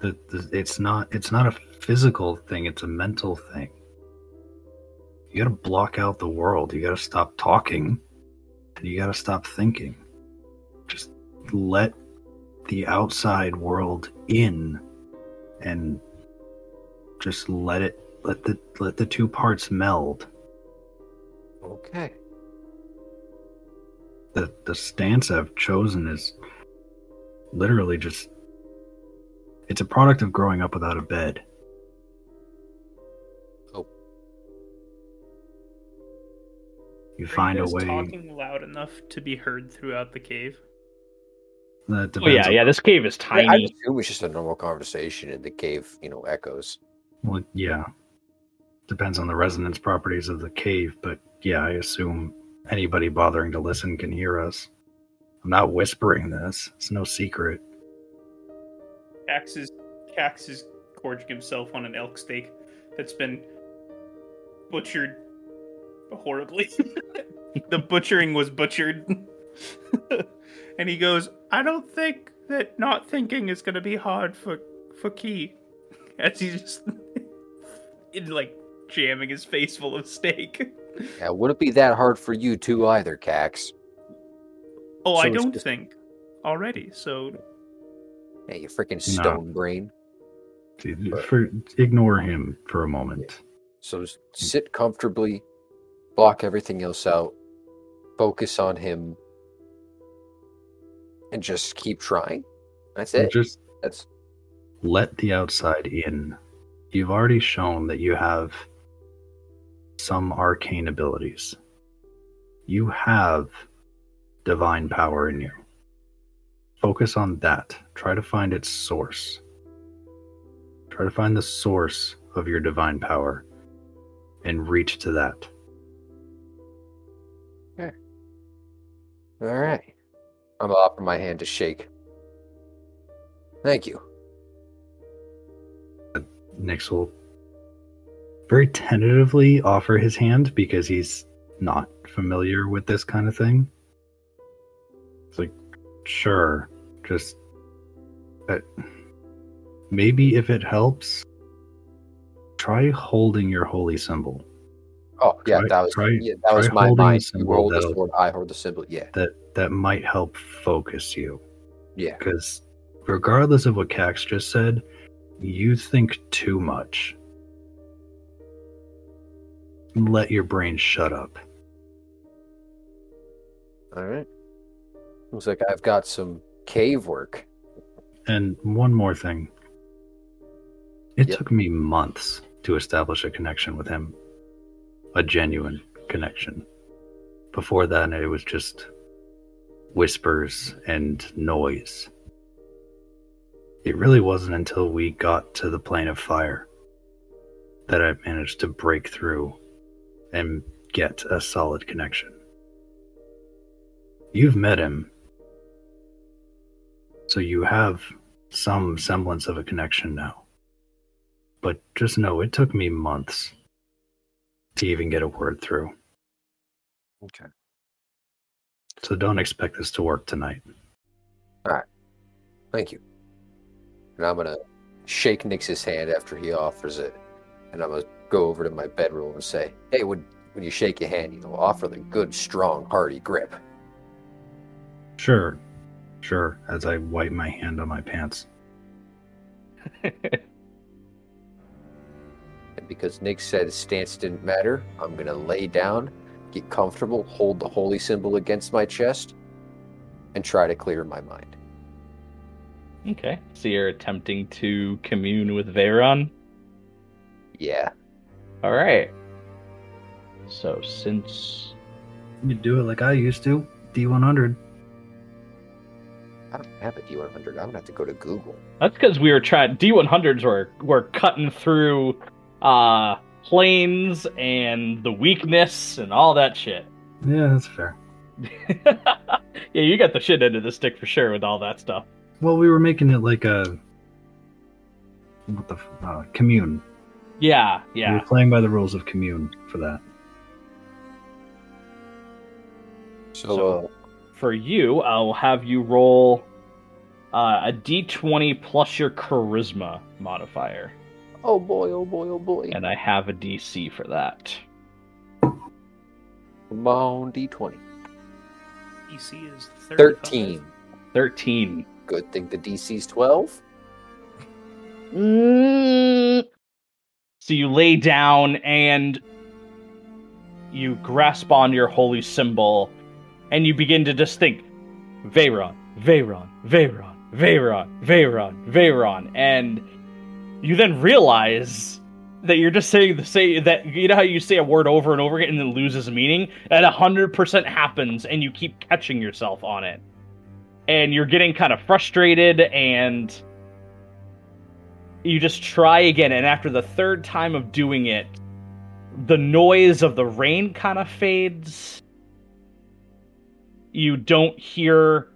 The, the it's not it's not a physical thing. It's a mental thing. You got to block out the world. You got to stop talking, and you got to stop thinking. Just let the outside world in, and just let it let the let the two parts meld. Okay. the the stance I've chosen is literally just it's a product of growing up without a bed. Oh. You Are find you a way talking loud enough to be heard throughout the cave. That depends oh yeah, yeah. This cave is I, I tiny. assume it's just a normal conversation and the cave, you know, echoes. well, yeah. Depends on the resonance properties of the cave, but yeah, I assume anybody bothering to listen can hear us. I'm not whispering this. It's no secret. Kax is Kax is gorging himself on an elk steak that's been butchered horribly. the butchering was butchered. and he goes, I don't think that not thinking is gonna be hard for for Kee. As he's just in like jamming his face full of steak. Yeah, wouldn't be that hard for you too either, Kax. Oh, So I don't just- think already, so Hey, you freaking No. stone brain. For, ignore him for a moment. So sit comfortably, block everything else out, focus on him, and just keep trying. That's it. Just That's let the outside in. You've already shown that you have some arcane abilities. You have divine power in you. Focus on that. Try to find its source. Try to find the source of your divine power and reach to that. Okay. all right. I'm gonna offer my hand to shake. Thank you. Nyx will very tentatively offer his hand because he's not familiar with this kind of thing. It's like, sure, just uh, maybe if it helps, try holding your holy symbol. Oh yeah, Try- that was try- yeah, that was my mind. You hold the sword, I hold the symbol. Yeah, That that might help focus you yeah. because regardless of what Kax just said, you think too much. Let your brain shut up. All right. Looks like I've got some cave work. And one more thing. It Yep. took me months to establish a connection with him. A genuine connection. Before that, it was just whispers and noise. It really wasn't until we got to the plane of fire that I managed to break through and get a solid connection. You've met him, so you have some semblance of a connection now. But just know it took me months to even get a word through. Okay. So don't expect this to work tonight. All right. Thank you. And I'm gonna shake Nyx's hand after he offers it, and I'm gonna go over to my bedroom and say, "Hey, when when you shake your hand, you know, offer the good, strong, hearty grip." Sure, sure, as I wipe my hand on my pants. And because Nick said stance didn't matter, I'm gonna lay down, get comfortable, hold the holy symbol against my chest, and try to clear my mind. Okay. So you're attempting to commune with Veyron? Yeah. All right. So since You do it like I used to. D100. I don't have a D100. I'm gonna have to go to Google. that's because we were trying D100s were were cutting through uh planes and the weakness and all that shit. Yeah, that's fair. yeah, you got the shit end of the stick for sure with all that stuff. Well, we were making it like a what the uh, commune. Yeah, yeah. We yeah. were playing by the rules of commune for that. So, So- uh, For you, I'll have you roll uh, a d20 plus your charisma modifier, oh boy, oh boy, oh boy. and I have a DC for that. Come on, D20. DC is 35. 13. 13. Good thing the DC's 12. Mm. So you lay down and you grasp on your holy symbol and you begin to just think Veyron, Veyron, Veyron, Veyron, Veyron, Veyron. And you then realize that you're just saying the say that you know how you say a word over and over again and then loses meaning? That hundred percent happens and you keep catching yourself on it. And you're getting kind of frustrated and you just try again and after the third time of doing it the noise of the rain kind of fades you don't hear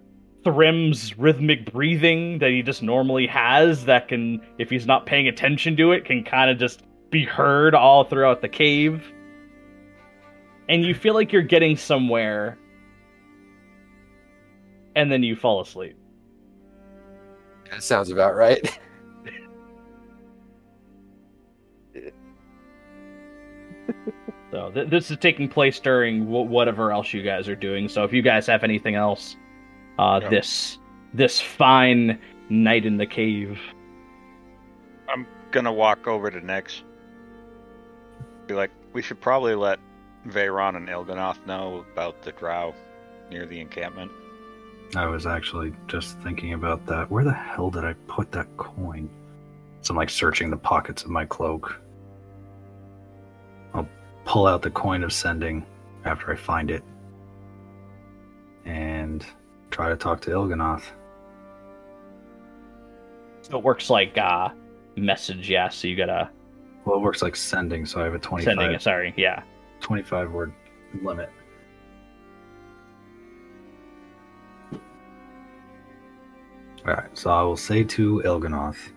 Thrym's rhythmic breathing that he just normally has that can if he's not paying attention to it can kind of just be heard all throughout the cave and you feel like you're getting somewhere and then you fall asleep That sounds about right. So th- this is taking place during wh- whatever else you guys are doing. So if you guys have anything else, uh, Yeah. this this fine night in the cave. I'm gonna walk over to Nyx. Be like, we should probably let Veyron and Ilganoth know about the drow near the encampment. I was actually just thinking about that. Where the hell did I put that coin? So I'm like searching the pockets of my cloak. I'll pull out the coin of sending after I find it and try to talk to Ilganoth. So it works like uh, message, yeah. So you gotta Well, it works like sending, so I have a 25, sending it. Sorry, yeah. 25 word limit. Alright, so I will say to Ilganoth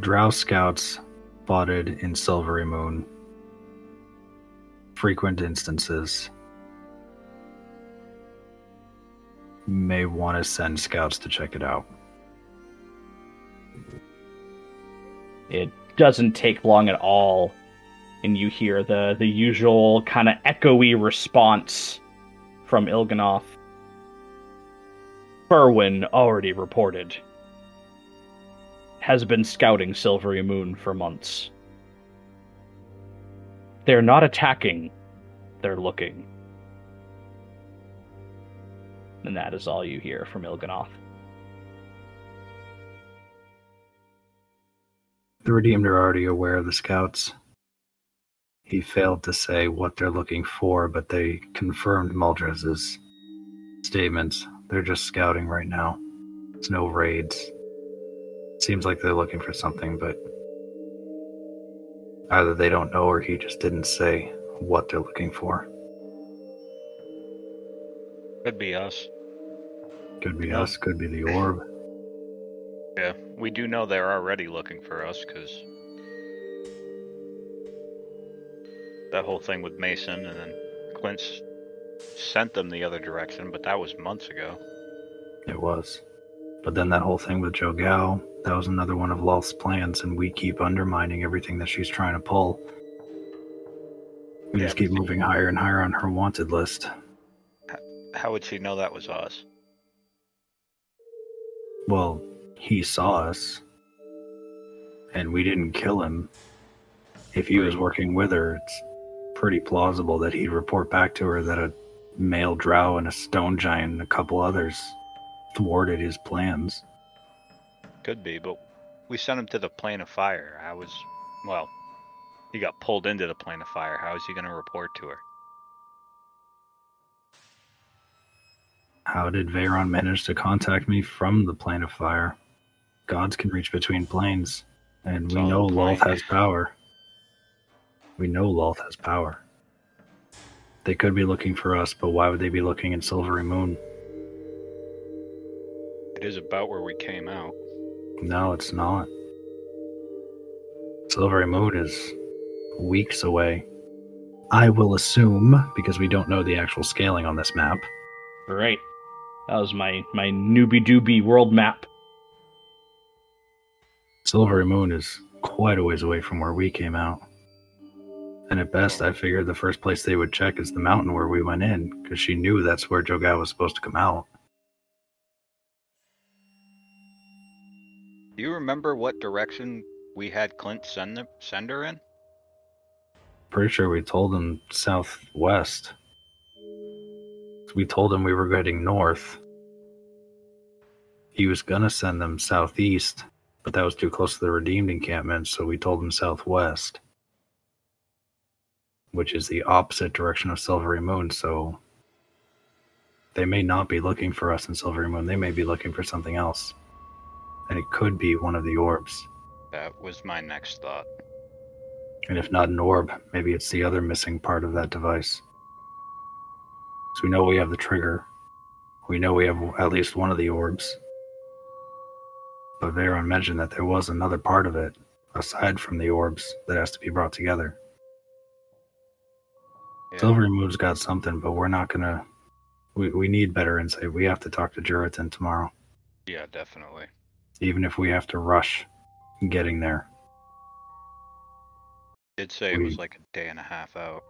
Drow scouts spotted in Silverymoon. Frequent instances. May want to send scouts to check it out. It doesn't take long at all, and you hear the the usual kind of echoey response from Ilganoth. Berwin already reported. Has been scouting Silverymoon for months. They're not attacking, they're looking. And that is all you hear from Ilganoth. The Redeemed are already aware of the scouts. He failed to say what they're looking for, but they confirmed Muldrez's statements. They're just scouting right now. It's no raids. Seems like they're looking for something, but either they don't know or he just didn't say what they're looking for. Could be us. Could be us, could be the orb. Yeah, we do know they're already looking for us because that whole thing with Mason and then Clint sent them the other direction, but that was months ago. It was. But then that whole thing with Joe Gao, that was another one of Lolth's plans, and we keep undermining everything that she's trying to pull. We Yeah, just keep moving higher and higher on her wanted list. How would she know that was us? Well, he saw us, and we didn't kill him. If he was working with her, it's pretty plausible that he'd report back to her that a male drow and a stone giant and a couple others thwarted his plans. Could be, but we sent him to the plane of fire. I was, well, he got pulled into the plane of fire. How is he going to report to her? How did Veyron manage to contact me from the plane of fire? Gods can reach between planes, and It's we know plane. has power. We know Lolth has power. They could be looking for us, but why would they be looking in Silverymoon? It is about where we came out. No, it's not. Silverymoon is weeks away. I will assume, because we don't know the actual scaling on this map, Great. That was my my newbie doobie world map. Silverymoon is quite a ways away from where we came out. And at best, I figured the first place they would check is the mountain where we went in, because she knew that's where Jogai was supposed to come out. Do you remember what direction we had Clint send, the, send her in? Pretty sure we told him southwest. We told him we were heading north. He was gonna send them southeast, but that was too close to the redeemed encampment, so we told him southwest. Which is the opposite direction of Silverymoon, so they may not be looking for us in Silverymoon. They may be looking for something else. And it could be one of the orbs. That was my next thought. And if not an orb, maybe it's the other missing part of that device. So we know we have the trigger. We know we have at least one of the orbs. But Veyron mentioned that there was another part of it, aside from the orbs, that has to be brought together. Yeah. Silverymoon's got something, but we're not gonna. We, we need better insight. We have to talk to Juritan tomorrow, Yeah, definitely. even if we have to rush getting there. Did say it was like a day and a half out.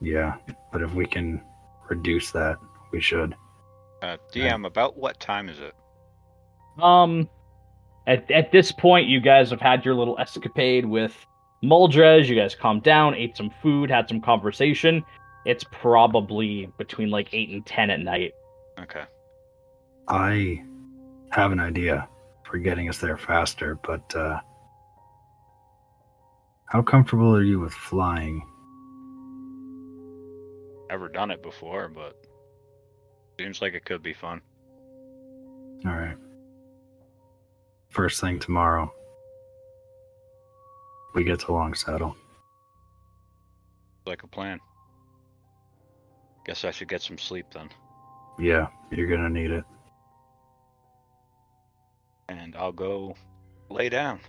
Yeah, but if we can reduce that, we should. Uh, Yeah. DM, about what time is it? Um, at at this point, you guys have had your little escapade with Muldrez. You guys calmed down, ate some food, had some conversation. It's probably between like eight and ten at night. Okay. I have an idea for getting us there faster, but uh, how comfortable are you with flying? Never done it before, but seems like it could be fun. All right. First thing tomorrow, we get to Longsaddle. Like a plan. Guess I should get some sleep then. Yeah, you're gonna need it. And I'll go lay down.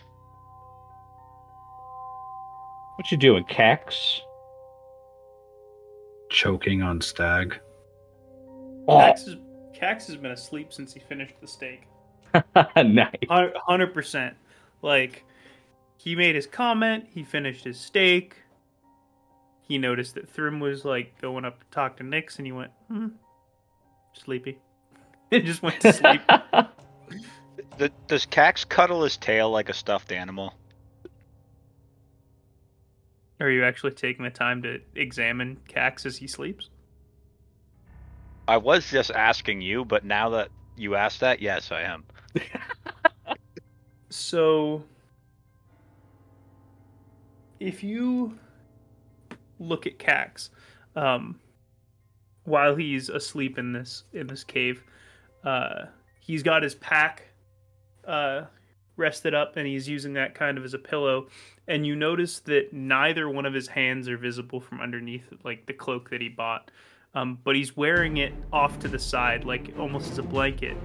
What you doing, Kax? Choking on stag. Oh, Kax, is, Kax has been asleep since he finished the steak. nice. Hundred percent. Like he made his comment, he finished his steak. He noticed that Thrym was like going up to talk to Nyx, and he went, hmm, sleepy. and just went to sleep. Th- does Kax cuddle his tail like a stuffed animal? Are you actually taking the time to examine Kax as he sleeps? I was just asking you, but now that you asked that, yes, I am. So, if you look at Kax, um, while he's asleep in this in this cave, uh, he's got his pack uh, rested up, and he's using that kind of as a pillow. And you notice that neither one of his hands are visible from underneath, like the cloak that he bought. Um, but he's wearing it off to the side, like almost as a blanket.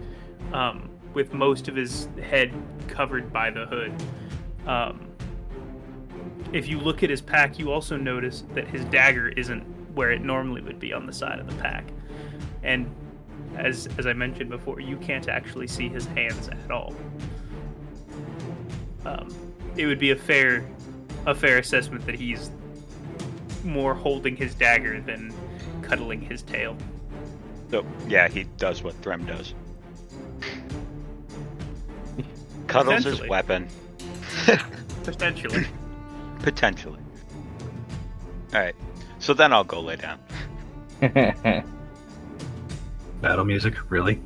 Um, with most of his head covered by the hood. Um, if you look at his pack, you also notice that his dagger isn't where it normally would be on the side of the pack. And as as I mentioned before, you can't actually see his hands at all. Um, it would be a fair a fair assessment that he's more holding his dagger than cuddling his tail. So yeah, he does what Thrym does. Cuddles his weapon. Potentially. Potentially. Alright. So then I'll go lay down. Battle music, really?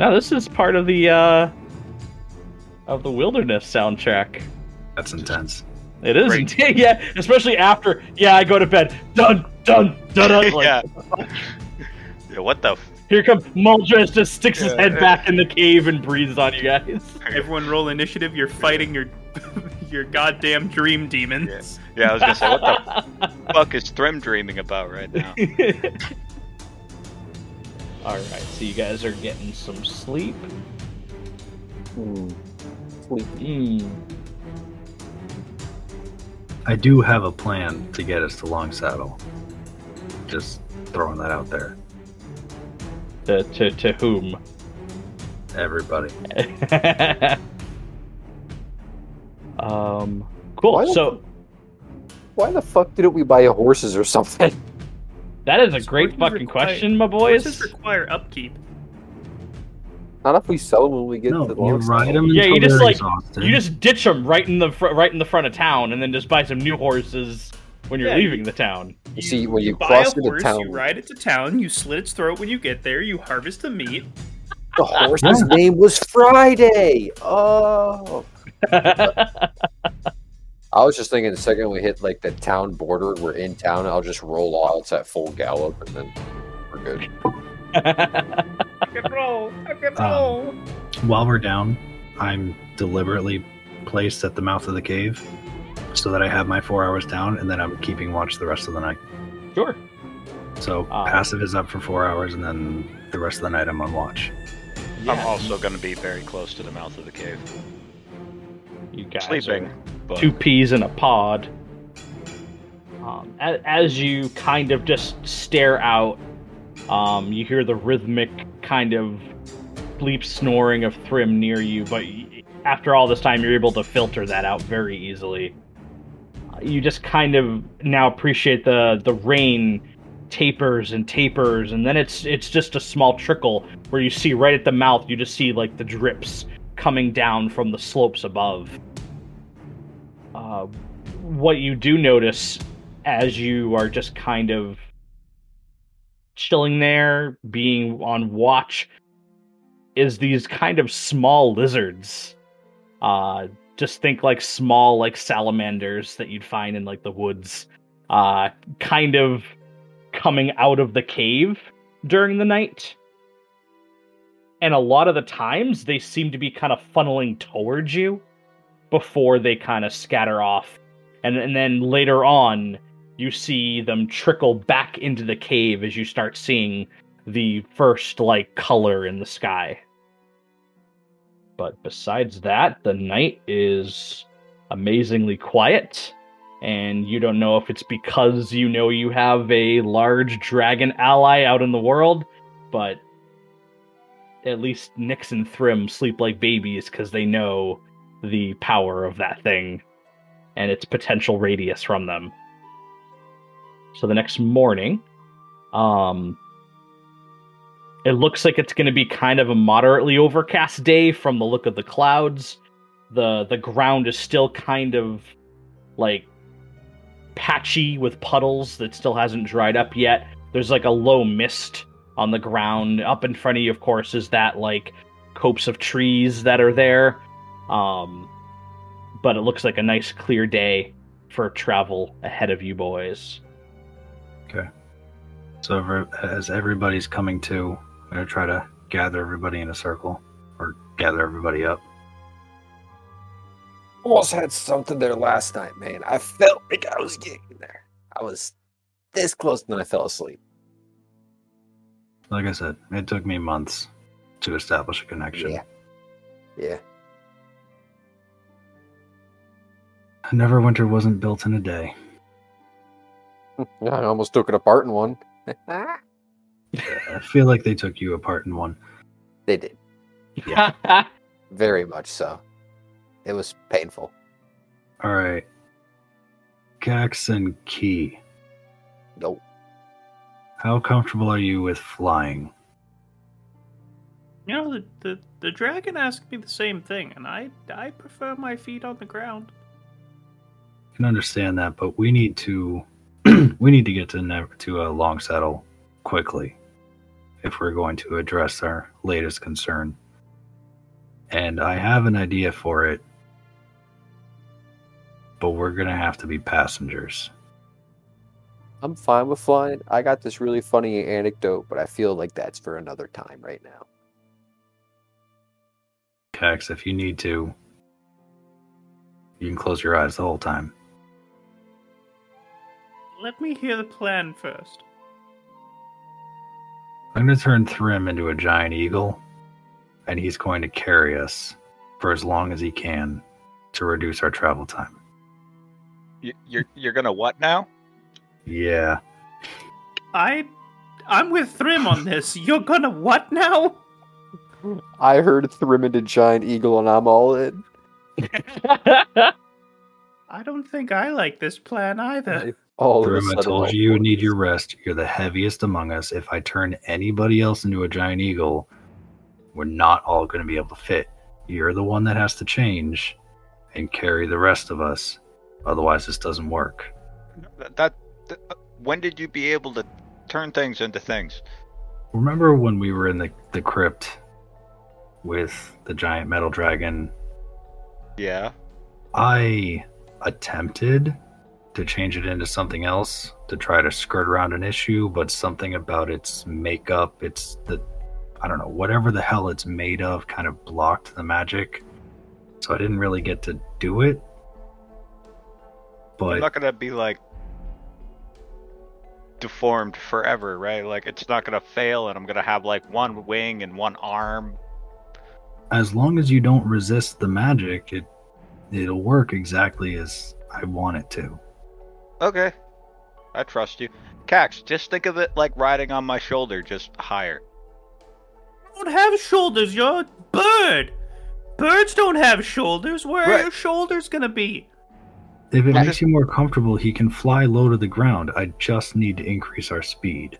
now this is part of the uh of the wilderness soundtrack. That's intense. It is, Great. yeah. Especially after, yeah, I go to bed. Dun dun dun dun. Like, yeah. yeah. What the? F- Here comes Muldrez, just sticks his Yeah. head back in the cave and breathes on you guys. Everyone roll initiative. You're fighting your your goddamn dream demons. yeah, I was gonna say, what the fuck is Thrym dreaming about right now? All right, so you guys are getting some sleep. Hmm. Sleep. I do have a plan to get us to Longsaddle. Just throwing that out there. To, to to whom? Everybody. um. Cool. Why don't- So Why the fuck didn't we buy horses or something? that is a great fucking require- question, my Horses boys. require upkeep. Not if we sell them when we get No, to the you ride them Yeah, until you just, they're like- exhausted. You just ditch them right in the fr- right in the front of town, and then just buy some new horses when you're Yeah, leaving the town. You see, when you buy cross a into horse, town, you ride it to town, you slit its throat when you get there, you harvest the meat. the horse's name was Friday. Oh, I was just thinking the second we hit like the town border, we're in town. I'll just roll out at full gallop, and then we're good. I can roll. I can Um. While we're down, I'm deliberately placed at the mouth of the cave so that I have my four hours down, and then I'm keeping watch the rest of the night. sure. So Ah. passive is up for four hours, and then the rest of the night I'm on watch. Yeah, I'm also gonna be very close to the mouth of the cave, you guys sleeping. are But two peas in a pod. Um, as, as you kind of just stare out, um, you hear the rhythmic kind of sleep snoring of Thrym near you, but after all this time, you're able to filter that out very easily. You just kind of now appreciate the the rain tapers and tapers, and then it's it's just a small trickle where you see right at the mouth. You just see like the drips coming down from the slopes above uh, what you do notice as you are just kind of chilling there, being on watch, is these kind of small lizards. Uh, just think like small, like salamanders that you'd find in like the woods, uh, kind of coming out of the cave during the night. And a lot of the times they seem to be kind of funneling towards you before they kind of scatter off. And, and then later on, you see them trickle back into the cave as you start seeing the first like color in the sky. But besides that, the night is amazingly quiet. And you don't know if it's because you know you have a large dragon ally out in the world, but at least Nyx and Thrym sleep like babies because they know the power of that thing and its potential radius from them. So the next morning, um, it looks like it's going to be kind of a moderately overcast day from the look of the clouds. the The ground is still kind of like patchy with puddles that still hasn't dried up yet. There's like a low mist on the ground. Up in front of you, of course, is that like copse of trees that are there. Um, but it looks like a nice clear day for travel ahead of you boys. So as everybody's coming to, I'm gonna try to gather everybody in a circle or gather everybody up. Almost had something there last night, man. I felt like I was getting there. I was this close, and then I fell asleep. Like I said, it took me months to establish a connection. Yeah. Yeah. Neverwinter wasn't built in a day. Yeah, I almost took it apart in one. I feel like they took you apart in one. they did. Yeah. Very much so. It was painful. All right. Kax and Kee, Nope. how comfortable are you with flying? You know, the, the, the dragon asked me the same thing, and I I prefer my feet on the ground. I can understand that, but we need to we need to get to never to a long settle quickly if we're going to address our latest concern. And I have an idea for it, but we're gonna have to be passengers. I'm fine with flying. I got this really funny anecdote, but I feel like that's for another time right now. Kax, if you need to, you can close your eyes the whole time. Let me hear the plan first. I'm going to turn Thrym into a giant eagle, and he's going to carry us for as long as he can to reduce our travel time. You, you're you're gonna what now? Yeah. I I'm with Thrym on this. You're gonna what now? I heard Thrym into Giant Eagle, and I'm all in. I don't think I like this plan either. All of a Thrym, I told my you you need your rest. You're the heaviest among us. If I turn anybody else into a giant eagle, we're not all going to be able to fit. You're the one that has to change and carry the rest of us. Otherwise, this doesn't work. That, that, that- when did you be able to turn things into things? Remember when we were in the, the crypt with the giant metal dragon Yeah. I attempted to change it into something else to try to skirt around an issue, but something about its makeup, it's the I don't know, whatever the hell it's made of kind of blocked the magic. So I didn't really get to do it. But I'm not gonna be like deformed forever, right? Like it's not gonna fail, and I'm gonna have like one wing and one arm. as long as you don't resist the magic, it it'll work exactly as I want it to. Okay, I trust you. Kax, just think of it like riding on my shoulder, just higher. You don't have shoulders. You're a bird. Birds don't have shoulders. Where are your shoulders gonna be? If it Yeah. makes you more comfortable, he can fly low to the ground. I just need to increase our speed.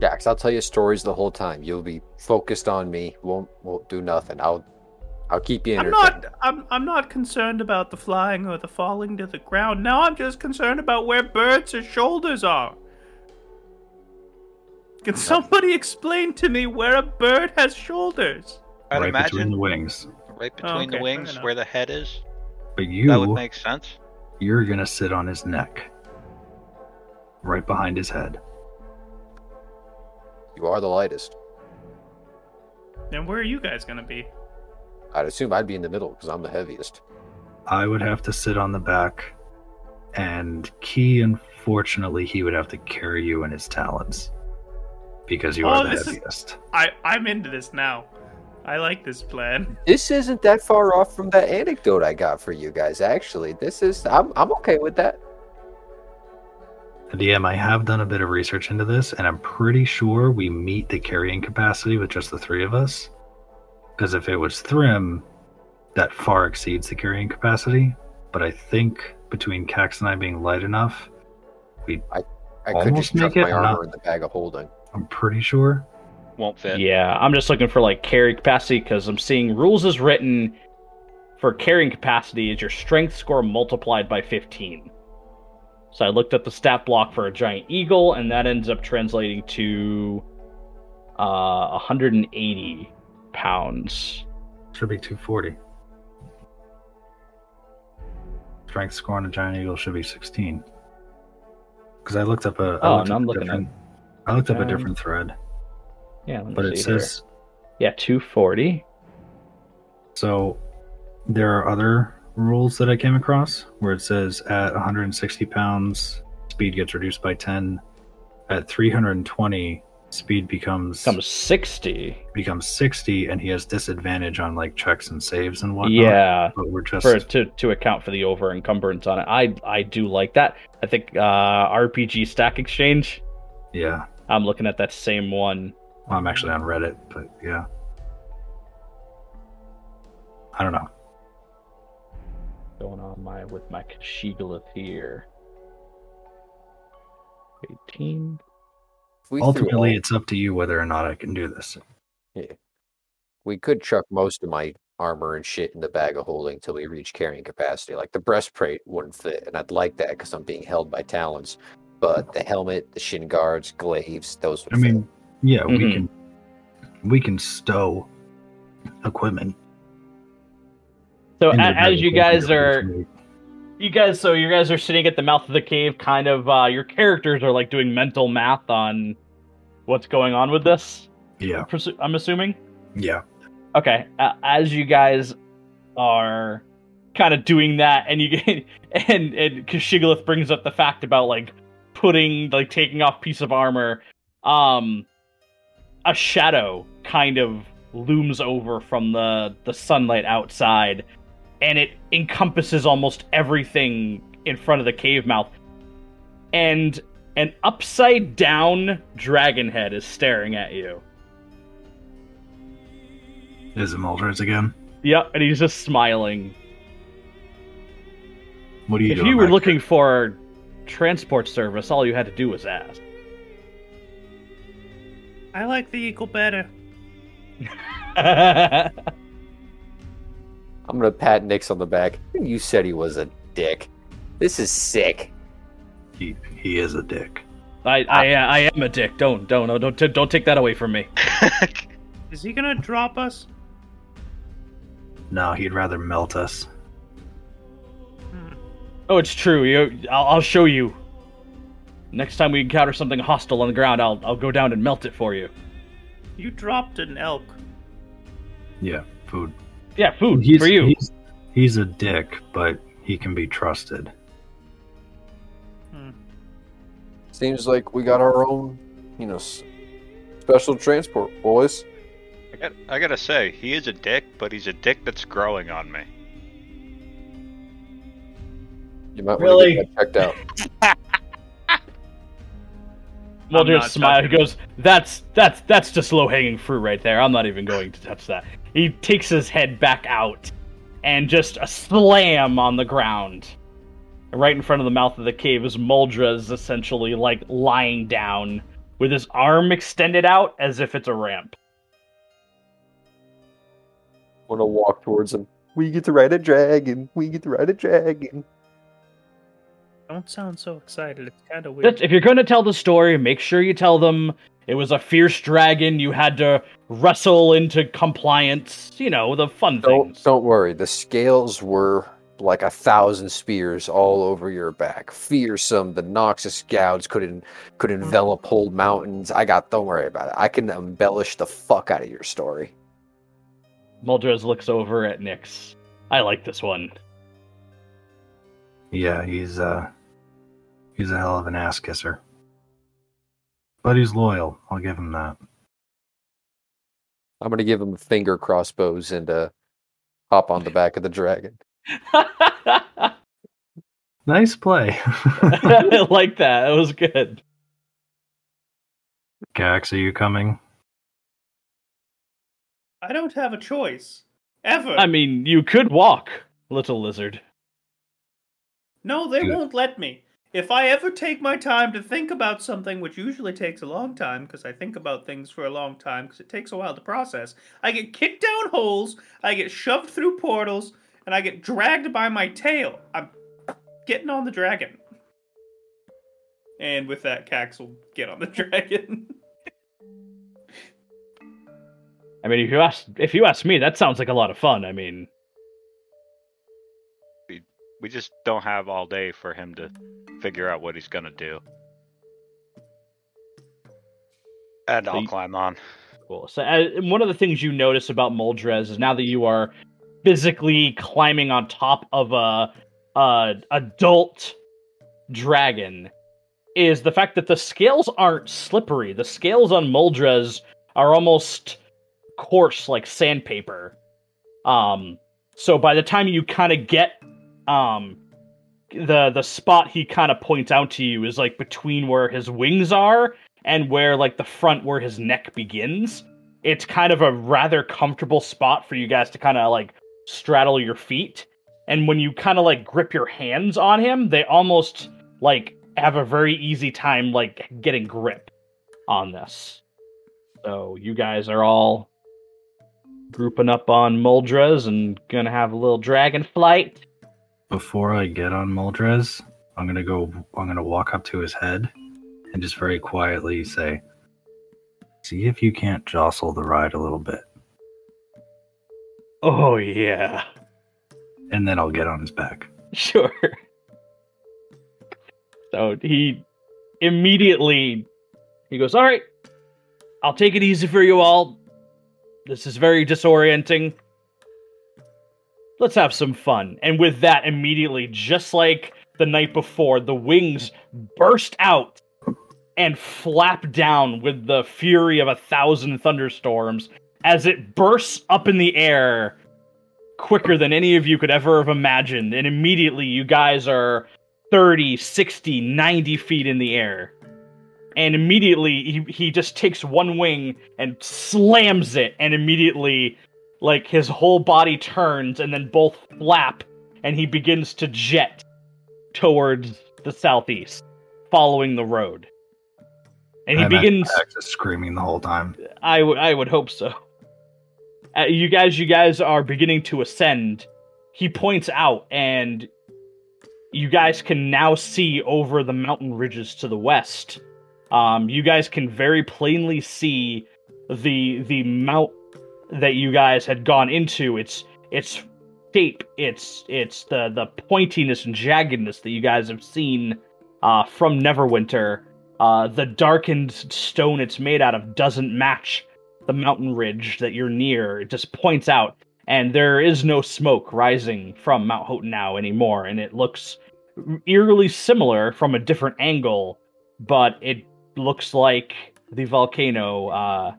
Kax, I'll tell you stories the whole time. You'll be focused on me. Won't won't do nothing. I'll I'll keep you I'm not. I'm. I'm not concerned about the flying or the falling to the ground. Now I'm just concerned about where birds' shoulders are. Can somebody explain to me where a bird has shoulders? I'd right imagine between the wings. right between okay, the wings where the head is. But you, That would make sense. you're gonna sit on his neck, right behind his head. You are the lightest. Then where are you guys gonna be? I'd assume I'd be in the middle because I'm the heaviest. I would have to sit on the back, and Kee, unfortunately, he would have to carry you in his talons because you Oh, are the this is- heaviest. I. I'm into this now. I like this plan. This isn't that far off from that anecdote I got for you guys. Actually, this is I'm I'm okay with that. DM, I have done a bit of research into this, and I'm pretty sure we meet the carrying capacity with just the three of us. Because if it was Thrym, that far exceeds the carrying capacity. But I think between Kax and I being light enough, we I could Almost just chuck make my it, armor not- in the bag of holding. I'm pretty sure. Won't fit. Yeah, I'm just looking for like carry capacity because I'm seeing rules is written for carrying capacity is your strength score multiplied by 15. So I looked at the stat block for a giant eagle, and that ends up translating to uh, 180 pounds. Should be 240. Strength score on a giant eagle should be 16. Because I looked up a. I Oh, no, I'm looking different, I looked up a different thread, Yeah, but it here. says yeah 240. so. There are other rules that I came across where it says at 160 pounds, speed gets reduced by 10. At 320, speed becomes Comes 60. becomes 60, and he has disadvantage on like checks and saves and whatnot. Yeah, but we're just for to to account for the over encumbrance on it. I I do like that. I think uh, RPG Stack Exchange. yeah. I'm looking at that same one. Well, I'm actually on Reddit, but yeah. I don't know. going on my with my Shigolith here. 18. If we Ultimately, all- it's up to you whether or not I can do this. Yeah. we could chuck most of my armor and shit in the bag of holding till we reach carrying capacity. Like the breastplate wouldn't fit, and I'd like that because I'm being held by talons. But the helmet, the shin guards, glaives, those would I mean, yeah, we Mhm. can we can stow equipment. So in as you guys are if we- you guys so you guys are sitting at the mouth of the cave kind of uh your characters are like doing mental math on what's going on with this? Yeah, i'm assuming? Yeah. okay uh, as you guys are kind of doing that and you get and and Kashigolith brings up the fact about like putting like taking off piece of armor um a shadow kind of looms over from the the sunlight outside and it encompasses almost everything in front of the cave mouth. And an upside down dragon head is staring at you. Is it Muldrez again? yep and he's just smiling. What do you if doing you were back looking for transport service all you had to do was ask. I like the eagle better. I'm gonna pat Nyx on the back. You said he was a dick. This is sick. He he is a dick. I, I, I am a dick. Don't, don't, no, don't, don't take that away from me. Is he gonna drop us? No, he'd rather melt us. Hmm. Oh, it's true. You, I'll, I'll show you. Next time we encounter something hostile on the ground, I'll, I'll go down and melt it for you. You dropped an elk. Yeah, food. Yeah, food He's, for you. He's, he's a dick, but he can be trusted. Hmm. Seems like we got our own, you know, special transport, boys. I, got, I gotta say, he is a dick, but he's a dick that's growing on me. You might Really? want to get that checked out. Well, I'm just not smile. He goes, "That's that's that's just low hanging fruit right there. I'm not even going to touch that." He takes his head back out, and just a slam on the ground, right in front of the mouth of the cave. Is Muldrez essentially like lying down with his arm extended out as if it's a ramp. i want to walk towards him. We get to ride a dragon. We get to ride a dragon. Don't sound so excited. It's kind of weird. That's, if you're going to tell the story, make sure you tell them it was a fierce dragon you had to wrestle into compliance. You know, the fun Don't things. don't worry. The scales were like a thousand spears all over your back. Fearsome. The Noxus scouts could en- could hmm. envelop whole mountains. I got. Don't worry about it. I can embellish the fuck out of your story. Muldrez looks over at Nyx. I like this one. Yeah, he's uh he's a hell of an ass kisser. But he's loyal. I'll give him that. I'm gonna give him finger crossbows and uh, hop on the back of the dragon. Nice play. I like that. That was good. Kax, are you coming? I don't have a choice. Ever. I mean, you could walk, little lizard. No, they won't let me. If I ever take my time to think about something, which usually takes a long time, because I think about things for a long time, because it takes a while to process, I get kicked down holes, I get shoved through portals, and I get dragged by my tail. I'm getting on the dragon. And with that, Kax will get on the dragon. I mean, if you ask if you ask me, that sounds like a lot of fun. I mean, We just don't have all day for him to figure out what he's gonna do. And So I'll you- climb on. Cool. So, uh, one of the things you notice about Muldrez is now that you are physically climbing on top of a, a adult dragon, is the fact that the scales aren't slippery. The scales on Muldrez are almost coarse, like sandpaper. Um, so by the time you kind of get um the the spot he kind of points out to you is like between where his wings are and where like the front where his neck begins. It's kind of a rather comfortable spot for you guys to kind of like straddle your feet. And when you kind of like grip your hands on him, they almost like have a very easy time like getting grip on this. So you guys are all grouping up on Muldrez and gonna have a little dragon flight. Before I get on Muldrez, I'm gonna go. I'm gonna walk up to his head and just very quietly say, "See if you can't jostle the ride a little bit." Oh yeah. And then I'll get on his back. Sure. So he immediately he goes, "All right, I'll take it easy for you all. This is very disorienting. Let's have some fun." And with that, immediately, just like the night before, the wings burst out and flap down with the fury of a thousand thunderstorms as it bursts up in the air quicker than any of you could ever have imagined. And immediately, you guys are 30, 60, 90 feet in the air. And immediately, he, he just takes one wing and slams it. And immediately, like, his whole body turns and then both flap. And he begins to jet towards the southeast, following the road. And he I begins. Is screaming the whole time. I would I would hope so. Uh, you guys, you guys are beginning to ascend. He points out, and you guys can now see over the mountain ridges to the west. Um, you guys can very plainly see the the mount that you guys had gone into. Its its shape, its its the the pointiness and jaggedness that you guys have seen uh, from Neverwinter. Uh, the darkened stone it's made out of doesn't match the mountain ridge that you're near. It just points out, and there is no smoke rising from Mount Hotenow anymore, and it looks eerily similar from a different angle, but it looks like the volcano uh,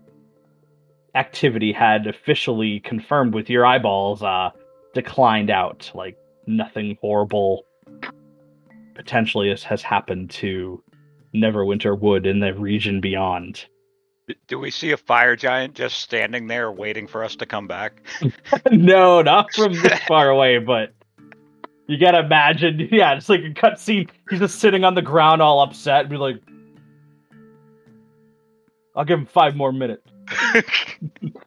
activity had officially confirmed with your eyeballs uh, declined out. Like nothing horrible potentially has, has happened to Neverwinter Wood in the region beyond. Do we see a fire giant just standing there waiting for us to come back? no, not from this far away, but you gotta imagine, yeah, it's like a cutscene. He's just sitting on the ground all upset and be like, I'll give him five more minutes.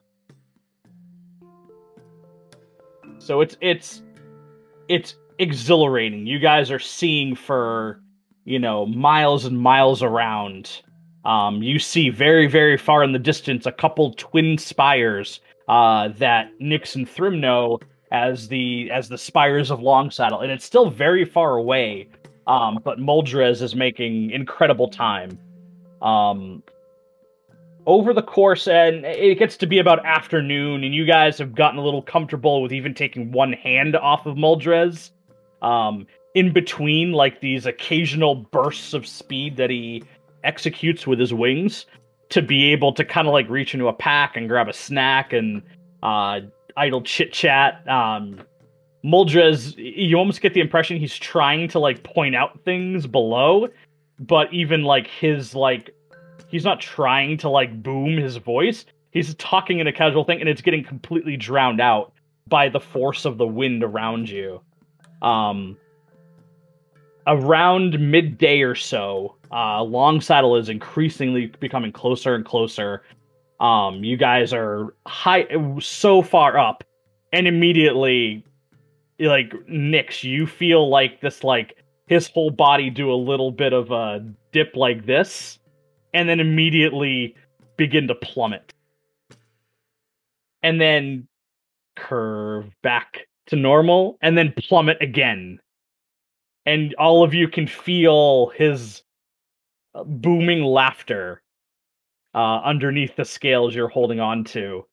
So it's it's it's exhilarating. You guys are seeing for you know miles and miles around. Um, you see very very far in the distance a couple twin spires uh, that Nyx and Thrym know as the as the spires of Longsaddle, and it's still very far away. Um, but Muldrez is making incredible time. Um, over the course, and it gets to be about afternoon, and you guys have gotten a little comfortable with even taking one hand off of Muldrez. Um, in between, like these occasional bursts of speed that he executes with his wings, to be able to kind of like reach into a pack and grab a snack and uh, idle chit chat. Um, Muldrez, you almost get the impression he's trying to like point out things below, but even like his like he's not trying to like boom his voice. He's talking in a casual thing, and it's getting completely drowned out by the force of the wind around you. Um, around midday or so, uh, Longsaddle is increasingly becoming closer and closer. Um, you guys are high, so far up, and immediately, like Nyx, you feel like this like his whole body do a little bit of a dip like this, and then immediately begin to plummet. And then curve back to normal, and then plummet again. And all of you can feel his uh, booming laughter uh, underneath the scales you're holding on to.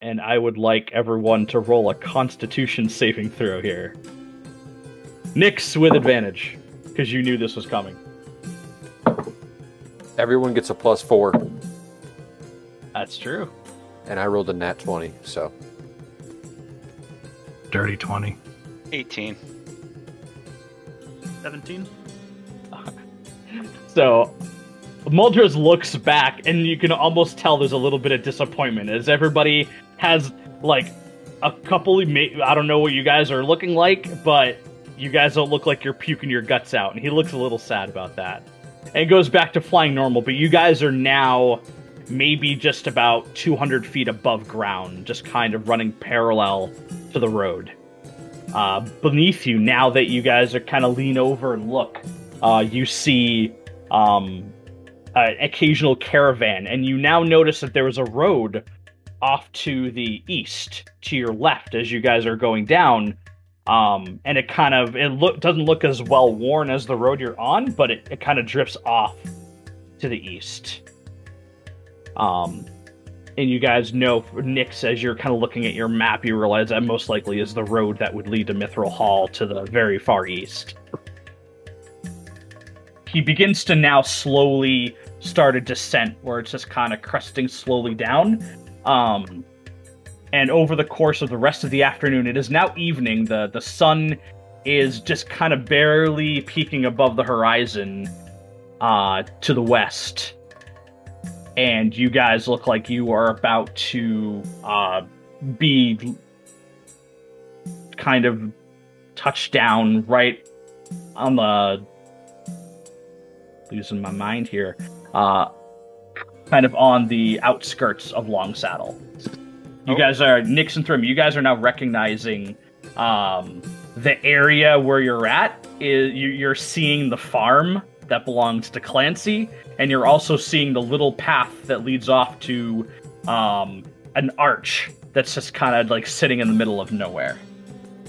And I would like everyone to roll a constitution saving throw here. Nyx with advantage, because you knew this was coming. Everyone gets a plus four, That's true. and I rolled a nat 20, so. Dirty 20. 18. 17. So Muldrez looks back, and you can almost tell there's a little bit of disappointment as everybody has like a couple. I don't know what you guys are looking like, but you guys don't look like you're puking your guts out, and he looks a little sad about that. And it goes back to flying normal, but you guys are now maybe just about 200 feet above ground, just kind of running parallel to the road. Uh, beneath you, now that you guys are kind of lean over and look, uh, you see um, an occasional caravan, and you now notice that there is a road off to the east, to your left, as you guys are going down. Um, and it kind of it look doesn't look as well worn as the road you're on, but it, it kind of drifts off to the east. Um, and you guys know, Nyx, as you're kind of looking at your map, you realize that most likely is the road that would lead to Mithril Hall to the very far east he begins to now slowly start a descent where it's just kind of cresting slowly down. Um, and over the course of the rest of the afternoon, it is now evening. The the sun is just kind of barely peeking above the horizon uh, to the west. And you guys look like you are about to uh, be kind of touched down right on the losing my mind here. Uh, kind of on the outskirts of Longsaddle. You Oh. guys are Nyx and Thrym. You guys are now recognizing um, the area where you're at. Is you, you're seeing the farm that belongs to Clancy, and you're also seeing the little path that leads off to um, an arch that's just kind of like sitting in the middle of nowhere.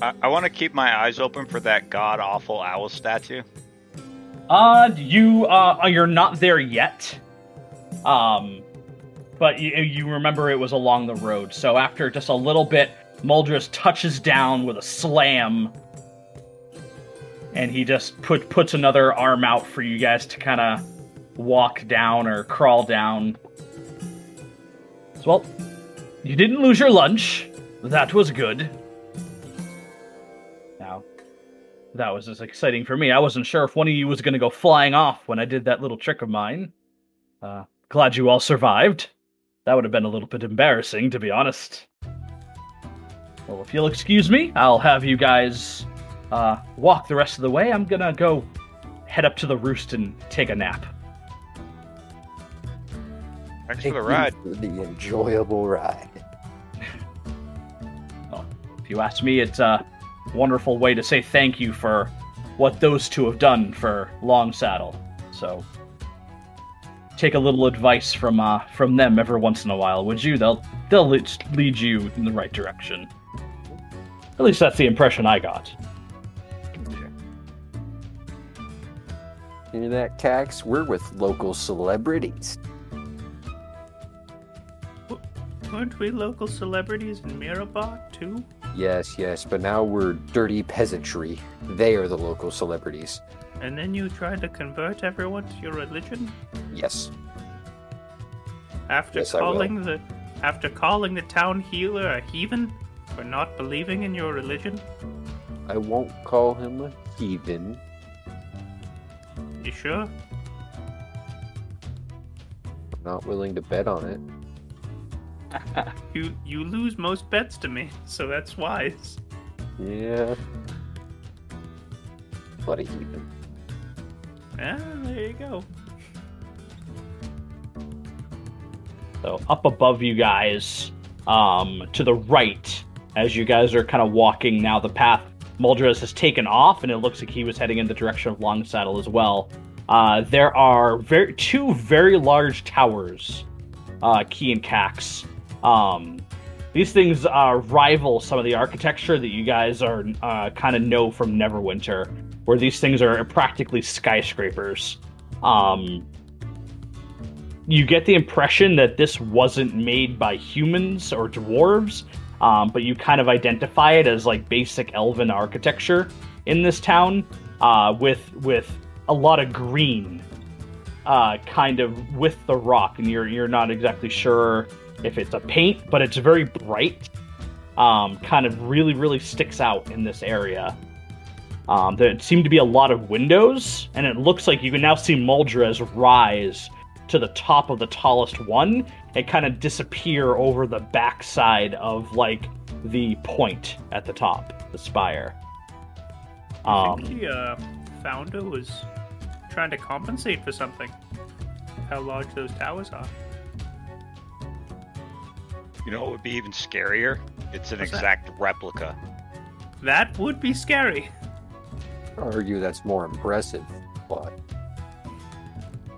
I, I want to keep my eyes open for that god awful owl statue. Uh, you uh, you're not there yet. Um, but you, you remember it was along the road. So after just a little bit, Muldrez touches down with a slam, and he just put puts another arm out for you guys to kind of walk down or crawl down. So, well, you didn't lose your lunch. That was good. Now, that was as exciting for me. I wasn't sure if one of you was going to go flying off when I did that little trick of mine. Uh, glad you all survived. That would have been a little bit embarrassing, to be honest. Well, if you'll excuse me, I'll have you guys uh, walk the rest of the way. I'm gonna go head up to the roost and take a nap. Thanks Thank for the ride. for the enjoyable ride. If you ask me, it's a wonderful way to say thank you for what those two have done for Longsaddle. So take a little advice from uh, from them every once in a while, would you? They'll they'll lead lead you in the right direction. At least that's the impression I got. Hear that, Kax? We're with local celebrities. Weren't we local celebrities in Mirabot too? Yes, yes, but now we're dirty peasantry. They are the local celebrities. And then you tried to convert everyone to your religion Yes. after Yes, calling the after calling the town healer a heathen for not believing in your religion. I won't call him a heathen. You sure? I'm not willing to bet on it. You you lose most bets to me, so that's wise. Yeah. But a heathen. There you go. So up above you guys, um, to the right, as you guys are kind of walking now the path Muldrez has taken off, and it looks like he was heading in the direction of Longsaddle as well. Uh, there are very two very large towers, uh, Kee and Kax. Um, these things uh, rival some of the architecture that you guys are uh, kind of know from Neverwinter, where these things are practically skyscrapers. Um, you get the impression that this wasn't made by humans or dwarves, um, but you kind of identify it as like basic elven architecture in this town, uh, with with a lot of green, uh, kind of with the rock, and you're you're not exactly sure if it's a paint, but it's very bright. Um, kind of really really sticks out in this area. Um, there seem to be a lot of windows, and it looks like you can now see Muldrez rise to the top of the tallest one and kind of disappear over the backside of like the point at the top, the spire. I Um, think the uh, founder was trying to compensate for something. How large those towers are. You know what would be even scarier? It's an What's that? exact replica. That would be scary. I argue that's more impressive, but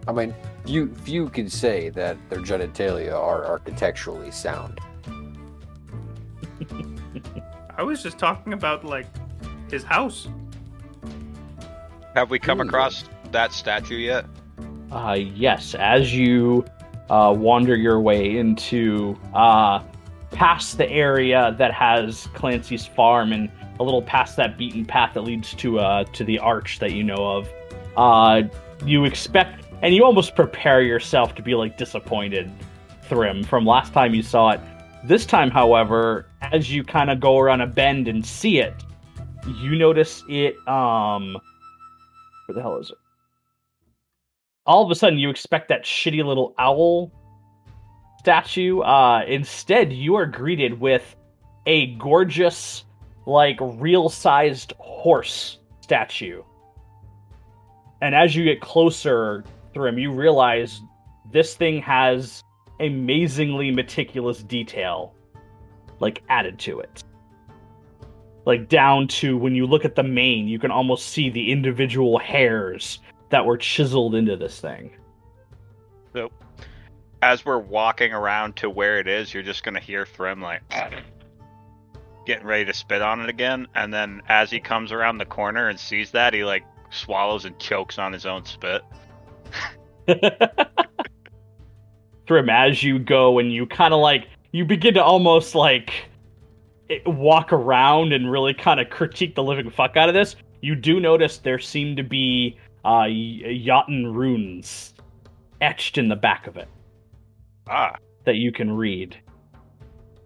I mean, few few can say that their genitalia are architecturally sound. I was just talking about like his house. Have we come Ooh. across that statue yet? Uh, yes, as you uh, wander your way into uh, past the area that has Clancy's farm and a little past that beaten path that leads to uh, to the arch that you know of, uh, you expect and you almost prepare yourself to be like disappointed, Thrym, from last time you saw it. This time, however, as you kind of go around a bend and see it, you notice it. Um, where the hell is it? all of a sudden you expect that shitty little owl statue. Uh, instead, you are greeted with a gorgeous, like real sized horse statue. And as you get closer through him, you realize this thing has amazingly meticulous detail, like added to it. Like down to when you look at the mane, you can almost see the individual hairs that were chiseled into this thing. So, as we're walking around to where it is, you're just gonna hear Thrym like getting ready to spit on it again, and then as he comes around the corner and sees that, he like swallows and chokes on his own spit. Thrym, as you go and you kind of like you begin to almost like walk around and really kind of critique the living fuck out of this. You do notice there seem to be uh, y- runes etched in the back of it Ah, that you can read,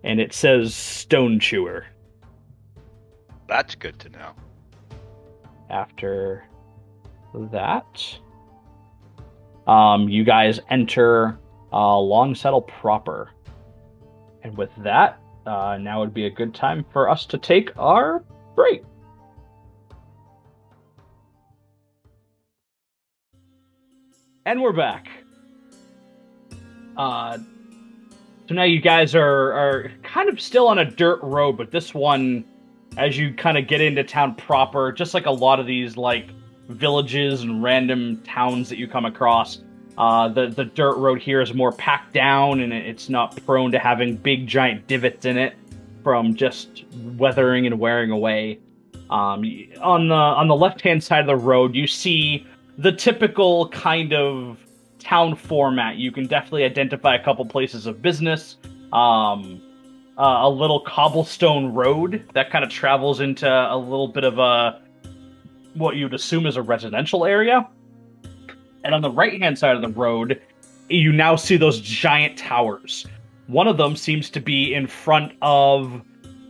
and it says Stone Chewer. that's good to know. after that um you guys enter uh Longsaddle proper and with that uh now would be a good time for us to take our break and we're back uh so now you guys are are kind of still on a dirt road but this one as you kind of get into town proper, just like a lot of these like villages and random towns that you come across. Uh, the the dirt road here is more packed down, and it's not prone to having big giant divots in it from just weathering and wearing away. Um, on the on the left hand side of the road, you see the typical kind of town format. You can definitely identify a couple places of business. Um, uh, a little cobblestone road that kind of travels into a little bit of a what you'd assume is a residential area. And on the right hand side of the road, you now see those giant towers. One of them seems to be in front of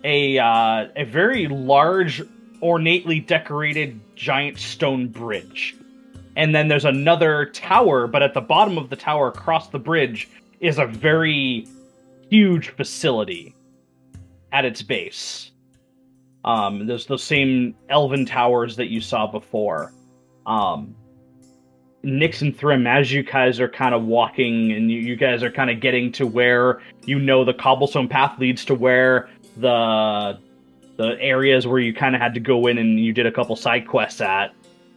a uh, a very large, ornately decorated giant stone bridge. And then there's another tower, but at the bottom of the tower across the bridge is a very huge facility at its base. Um, there's those same elven towers that you saw before. Um, Nyx and Thrym, as you guys are kind of walking and you, you guys are kind of getting to where you know the cobblestone path leads to where the the areas where you kind of had to go in and you did a couple side quests at,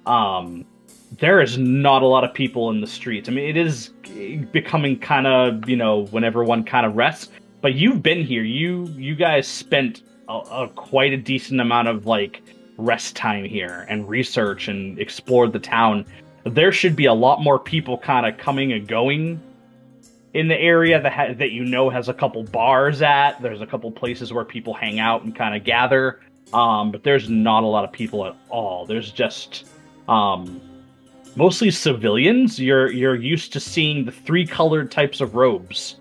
um, there is not a lot of people in the streets. I mean, it is becoming kind of you know when everyone kind of rests. But you've been here. You you guys spent a, a quite a decent amount of like rest time here and research and explored the town. There should be a lot more people kind of coming and going in the area that ha- that you know has a couple bars at. There's a couple places where people hang out and kind of gather. Um, but there's not a lot of people at all. There's just um, mostly civilians. You're you're used to seeing the three colored types of robes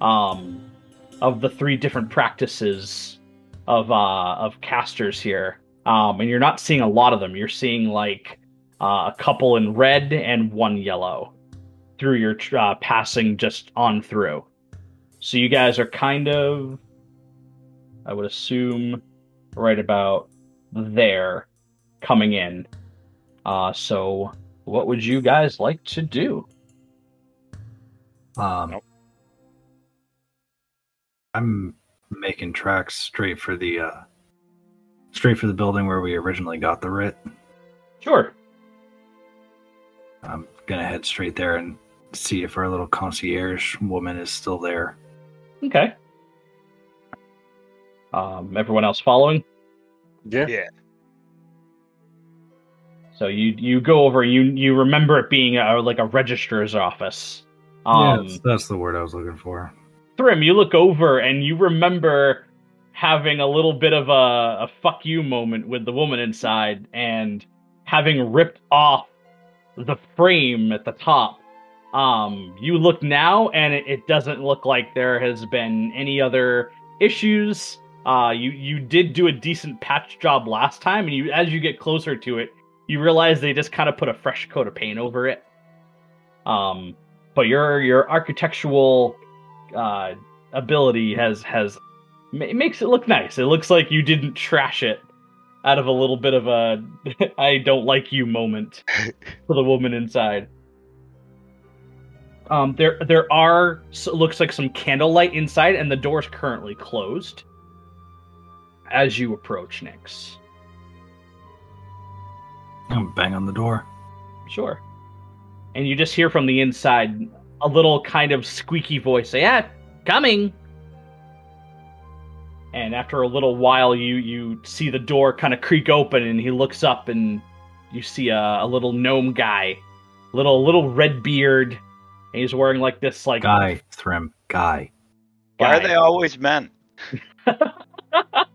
um, of the three different practices of uh, of casters here, um, and you're not seeing a lot of them. You're seeing like uh, a couple in red and one yellow through your uh, passing just on through. So you guys are kind of, I would assume, right about there coming in. Uh, so what would you guys like to do? Um, Nope. I'm making tracks straight for the uh, straight for the building where we originally got the writ. Sure. I'm gonna head straight there and see if our little concierge woman is still there. Okay. Um, everyone else following? Yeah. Yeah. So you you go over you you remember it being a, like a registrar's office. Um, yeah, that's, that's the word I was looking for. Thrym, you look over and you remember having a little bit of a, a fuck you moment with the woman inside and having ripped off the frame at the top. Um, you look now and it, it doesn't look like there has been any other issues. Uh, you you did do a decent patch job last time, and you as you get closer to it, you realize they just kind of put a fresh coat of paint over it. Um, but your your architectural uh, ability has has ma- makes it look nice. It looks like you didn't trash it out of a little bit of a I don't like you moment for the woman inside. Um, there there are so looks like some candlelight inside, and the door's currently closed. As you approach, Nyx. I'm bang on the door. Sure. And you just hear from the inside a little kind of squeaky voice say, "Yeah, coming." And after a little while, you you see the door kind of creak open, and he looks up, and you see a, a little gnome guy, little little red beard, and he's wearing like this like Guy, Thrym guy. Why are they always men?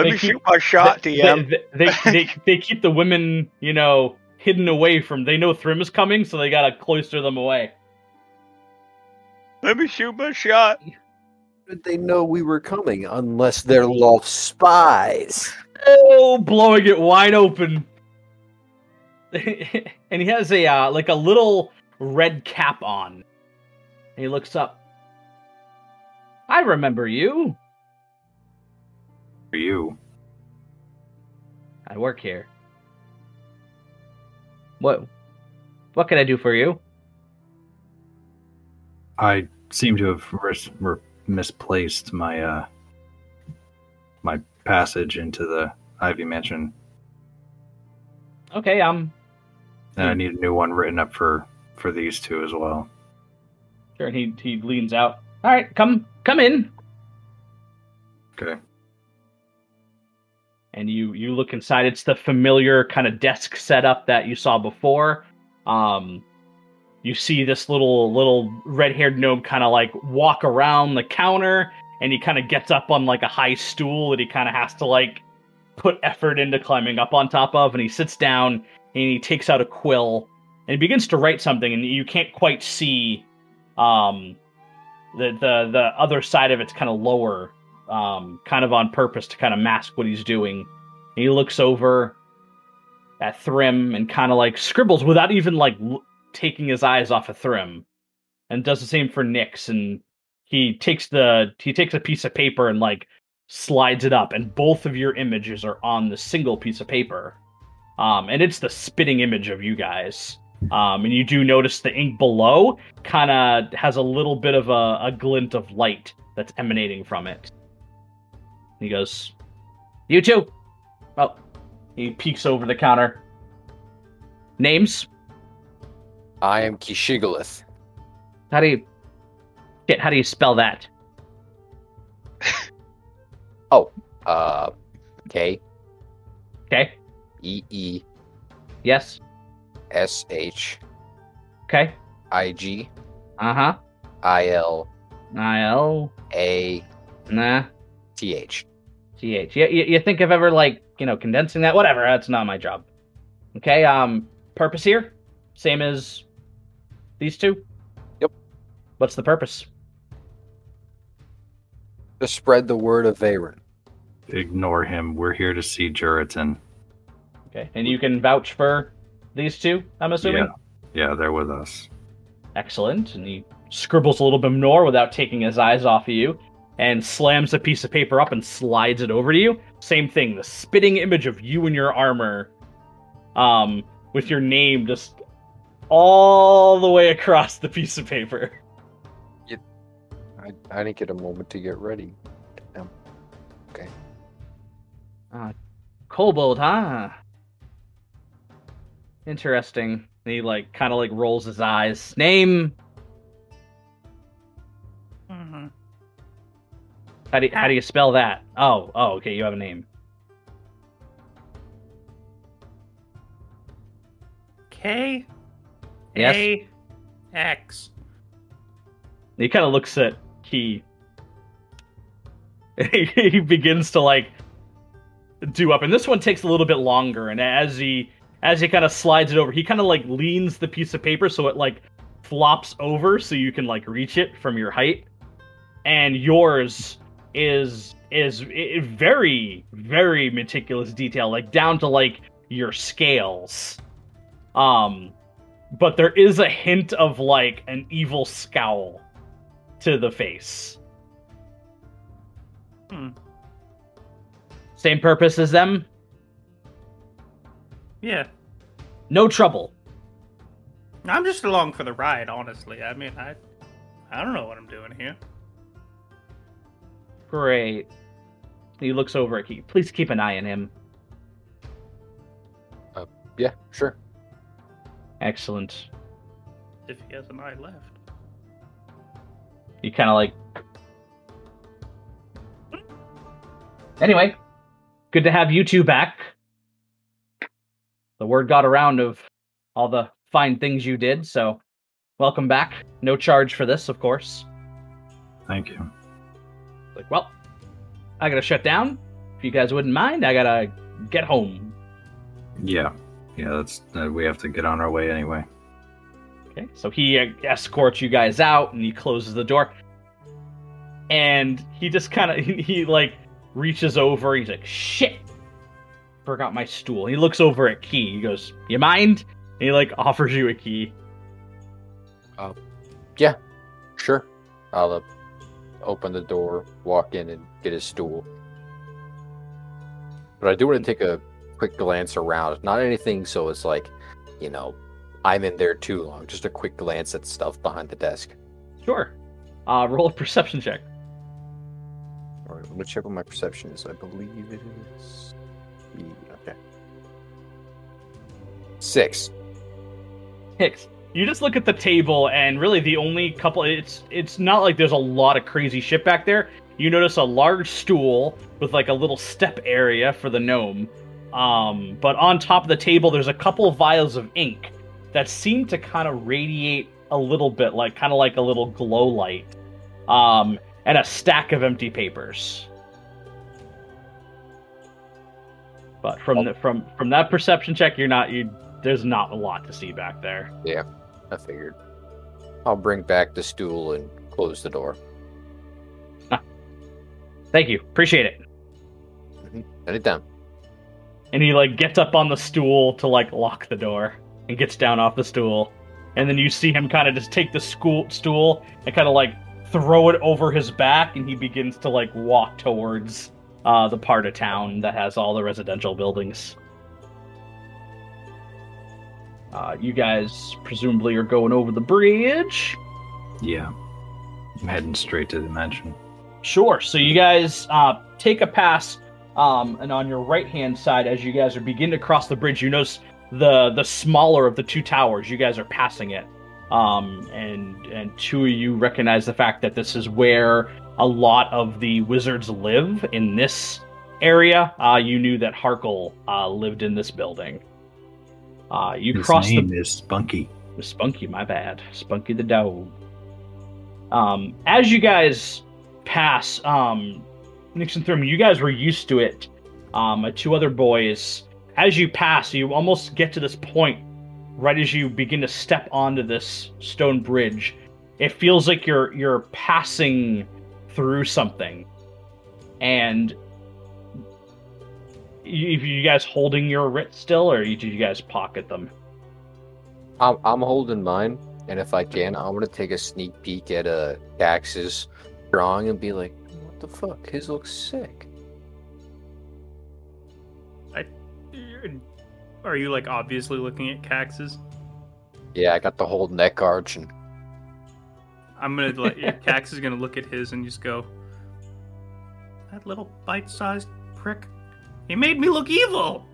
Let They me keep- shoot my shot, they, DM. They, they, they, they keep the women, you know, hidden away from. They know Thrym is coming, so they gotta cloister them away. Let me shoot my shot. Did they know we were coming unless they're Lolth spies? Oh, blowing it wide open. and he has a uh, like a little red cap on. And he looks up. I remember you. For you. I work here. What? What can I do for you? I seem to have ris- misplaced my uh my passage into the Ivy Mansion, Okay, um, and I need a new one written up for for these two as well. sure. And he he leans out. All right, come come in. Okay. And you you look inside. It's the familiar kind of desk setup that you saw before. Um you see this little little red-haired gnome kind of like walk around the counter and he kind of gets up on like a high stool that he kind of has to like put effort into climbing up on top of and he sits down and he takes out a quill and he begins to write something and you can't quite see um the the the other side of it's kind of lower um, kind of on purpose to kind of mask what he's doing. And he looks over at Thrym and kind of like scribbles without even like l- taking his eyes off of Thrym, and does the same for Nyx. And he takes the he takes a piece of paper and like slides it up, and both of your images are on the single piece of paper. Um, and it's the spitting image of you guys. Um, and you do notice the ink below kind of has a little bit of a, a glint of light that's emanating from it. He goes, You too. Oh, he peeks over the counter. Names? I am Kishigolith. How do you? Shit, how do you spell that? Oh, uh, K Okay. E E Yes. S H Okay. I G Uh huh. I L I L. A Nah. T H. T H. You, you, you think of ever like you know condensing that? Whatever. That's not my job. Okay. Um. Purpose here. Same as these two. Yep. What's the purpose? To spread the word of Veyron. Ignore him. We're here to see Juritan. Okay. And you can vouch for these two. I'm assuming. Yeah. Yeah, they're with us. Excellent. And he scribbles a little bit more without taking his eyes off of you and slams a piece of paper up and slides it over to you. Same thing, the spitting image of you in your armor, um, with your name just all the way across the piece of paper. I, I didn't get a moment to get ready. Okay. Kobold, huh? Interesting. He like kind of like rolls his eyes. Name? How do you, how do you spell that? Oh, oh, okay. You have a name. K Yes. A X. He kind of looks at Kee. he begins to like do up, and this one takes a little bit longer. And as he as he kind of slides it over, he kind of like leans the piece of paper so it like flops over, so you can like reach it from your height. And yours is is very very meticulous detail, like down to like your scales. Um, but there is a hint of like an evil scowl to the face. Hmm. Same purpose as them. Yeah. No trouble. I'm just along for the ride, honestly. I mean, I I don't know what I'm doing here. Great. He looks over at Kee. Please keep an eye on him. Uh, yeah, sure. Excellent. If he has an eye left. You kind of like. Anyway, good to have you two back. The word got around of all the fine things you did, so welcome back. No charge for this, of course. Thank you. Like, well, I gotta shut down. If you guys wouldn't mind, I gotta get home. Yeah. Yeah, that's uh, we have to get on our way anyway. Okay, so he uh, escorts you guys out and he closes the door. And he just kind of he, he like reaches over. He's like, "Shit, forgot my stool." He looks over at Kee. He goes, "You mind?" And he like offers you a key. Uh, yeah, sure. I'll uh, open the door, walk in, and get his stool. But I do want to take a quick glance around. Not anything so it's like, you know, I'm in there too long. Just a quick glance at stuff behind the desk. Sure. Uh, roll a perception check. All right, let me check what my perception is. I believe it is. Okay. Six. Hicks. You just look at the table, and really the only couple. It's it's not like there's a lot of crazy shit back there. You notice a large stool with like a little step area for the gnome. Um, but on top of the table, there's a couple vials of ink that seem to kind of radiate a little bit, like kind of like a little glow light. Um, and a stack of empty papers. But from the, from from that perception check, you're not you. There's not a lot to see back there. I figured. I'll bring back the stool and close the door. Thank you. Appreciate it. Mm-hmm. Anytime. And he like gets up on the stool to like lock the door and gets down off the stool. And then you see him kind of just take the school stool and kind of like throw it over his back and he begins to like walk towards uh, the part of town that has all the residential buildings. Uh, you guys presumably are going over the bridge. Yeah. I'm heading straight to the mansion. Sure. So you guys uh, take a pass Um, and on your right hand side, as you guys are beginning to cross the bridge, you notice the the smaller of the two towers. You guys are passing it, um, and and two of you recognize the fact that this is where a lot of the wizards live in this area. Uh, you knew that Harkle uh, lived in this building. Uh, you His cross the name is Spunky. Spunky, my bad. Spunky the dog. Um, as you guys pass, um, Nyx and Thrym, you guys were used to it. Um, two other boys, as you pass, you almost get to this point right as you begin to step onto this stone bridge. It feels like you're you're passing through something, and you, you guys holding your writ still, or did you guys pocket them? I'm, I'm holding mine, and if I can, I'm gonna take a sneak peek at uh Kax's drawing and be like, "What the fuck? His looks sick." Are you like obviously looking at Kax's? Yeah, I got the whole neck arch, and I'm gonna let yeah, Kax is gonna look at his and just go. That little bite-sized prick. He made me look evil.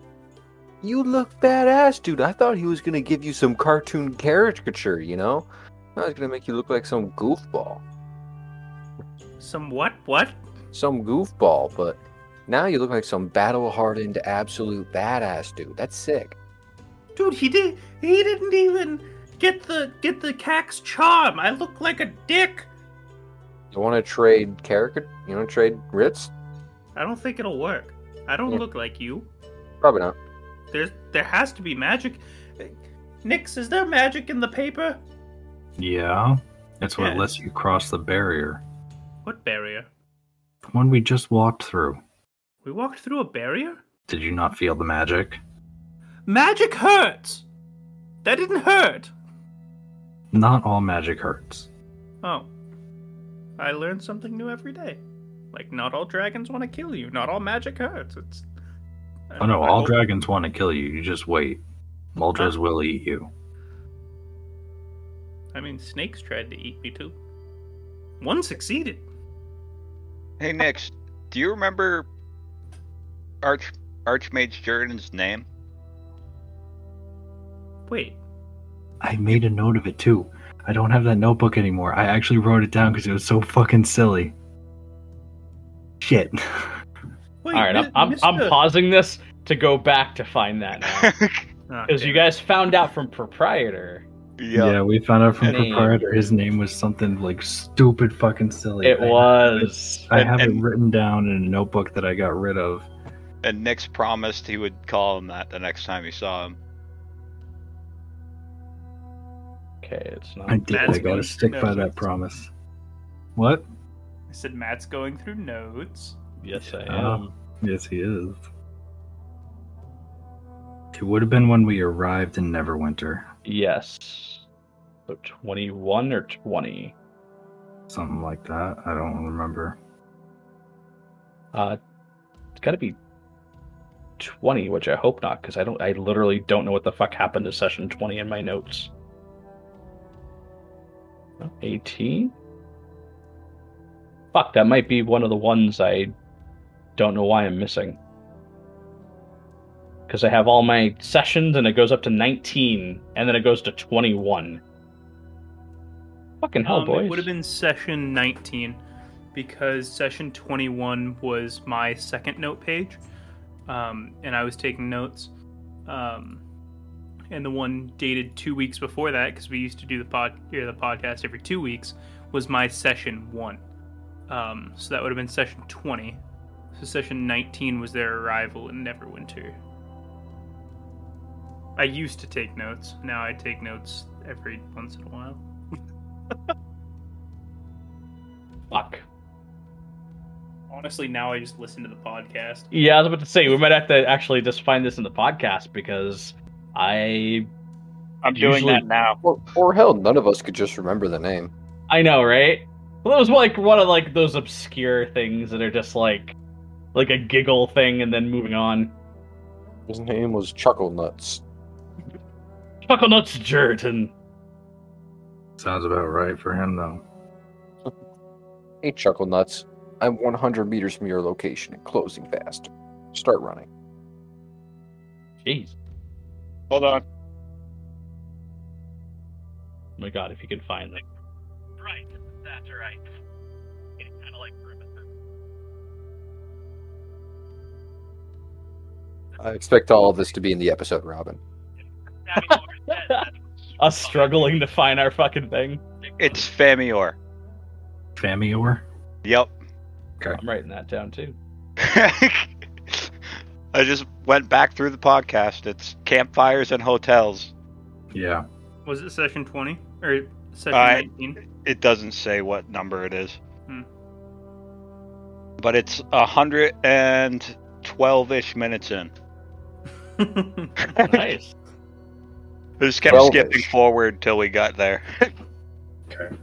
you look badass, dude. I thought he was gonna give you some cartoon caricature, you know? I was gonna make you look like some goofball, Some what? What? some goofball, but now you look like some battle-hardened, absolute badass, dude. That's sick. Dude, he did. He didn't even get the get the Kax charm. I look like a dick. You want to trade caricature? You want to trade writs? I don't think it'll work. I don't Yeah. look like you. Probably not. There's there has to be magic. Nyx, is there magic in the paper? Yeah, that's what Yeah. lets you cross the barrier. What barrier? The one we just walked through. We walked through a barrier? Did you not feel the magic? Magic hurts. That didn't hurt. Not all magic hurts. Oh. I learn something new every day. Like not all dragons want to kill you. Not all magic hurts. It's I Oh no, I all hope- dragons want to kill you. You just wait. Muldrez will eat you. I mean, snakes tried to eat me too. One succeeded. Hey, Nyx, do you remember Arch Archmage Jordan's name? Wait, I made a note of it too. I don't have that notebook anymore. I actually wrote it down because it was so fucking silly. Shit. wait. All right, Mi- I'm, I'm, I'm pausing this to go back to find that now. Ah, Because you guys found out from proprietor. Yeah, we found out from Name. proprietor his name was something like stupid fucking silly. It I- was. I And- have it and- written down in a notebook that I got rid of. and Nyx promised he would call him that the next time he saw him. Okay, it's not. I did. That's I gotta good. stick by that promise. What? I said Matt's going through notes. Yes, I Oh. am. Yes, he is. It would have been when we arrived in Neverwinter. Yes. So 21 or 20? Something like that. I don't remember. Uh, it's got to be 20, which I hope not, because I don't. I literally don't know what the fuck happened to session 20 in my notes. Oh, 18. Fuck, that might be one of the ones I don't know why I'm missing. Because I have all my sessions and it goes up to 19, and then it goes to 21. Fucking hell, Um, boys. It would have been session 19 because session 21 was my second note page, um, and I was taking notes. Um, and the one dated two weeks before that, because we used to do the pod, the podcast every two weeks, was my session one. Um, so that would have been session 20. So session 19 was their arrival in Neverwinter. I used to take notes. Now I take notes every once in a while. Fuck. Honestly, now I just listen to the podcast. Yeah, I was about to say we might have to actually just find this in the podcast because I I'm doing that now. Or, or hell, none of us could just remember the name. I know, right? Well, it was like one of like those obscure things that are just like like a giggle thing and then moving on. His name was Chuckle Nuts. Chuckle nuts Jerton. Sounds about right for him, though. Hey, Chuckle Nuts. I'm 100 meters from your location and closing fast. start running. Jeez. Hold on. Oh my god, if you can find them. Right. It's kind of like perimeter. I expect all of this to be in the episode, Robin. Us struggling to find our fucking thing. It's Famior. Famior? Yep. Okay. I'm writing that down too. I just went back through the podcast. It's campfires and hotels. Yeah. Was it session 20? Or session I- 19? It doesn't say what number it is. Hmm. But it's a hundred and twelve-ish minutes in. Nice. I just kept 12-ish. skipping forward till we got there. Okay.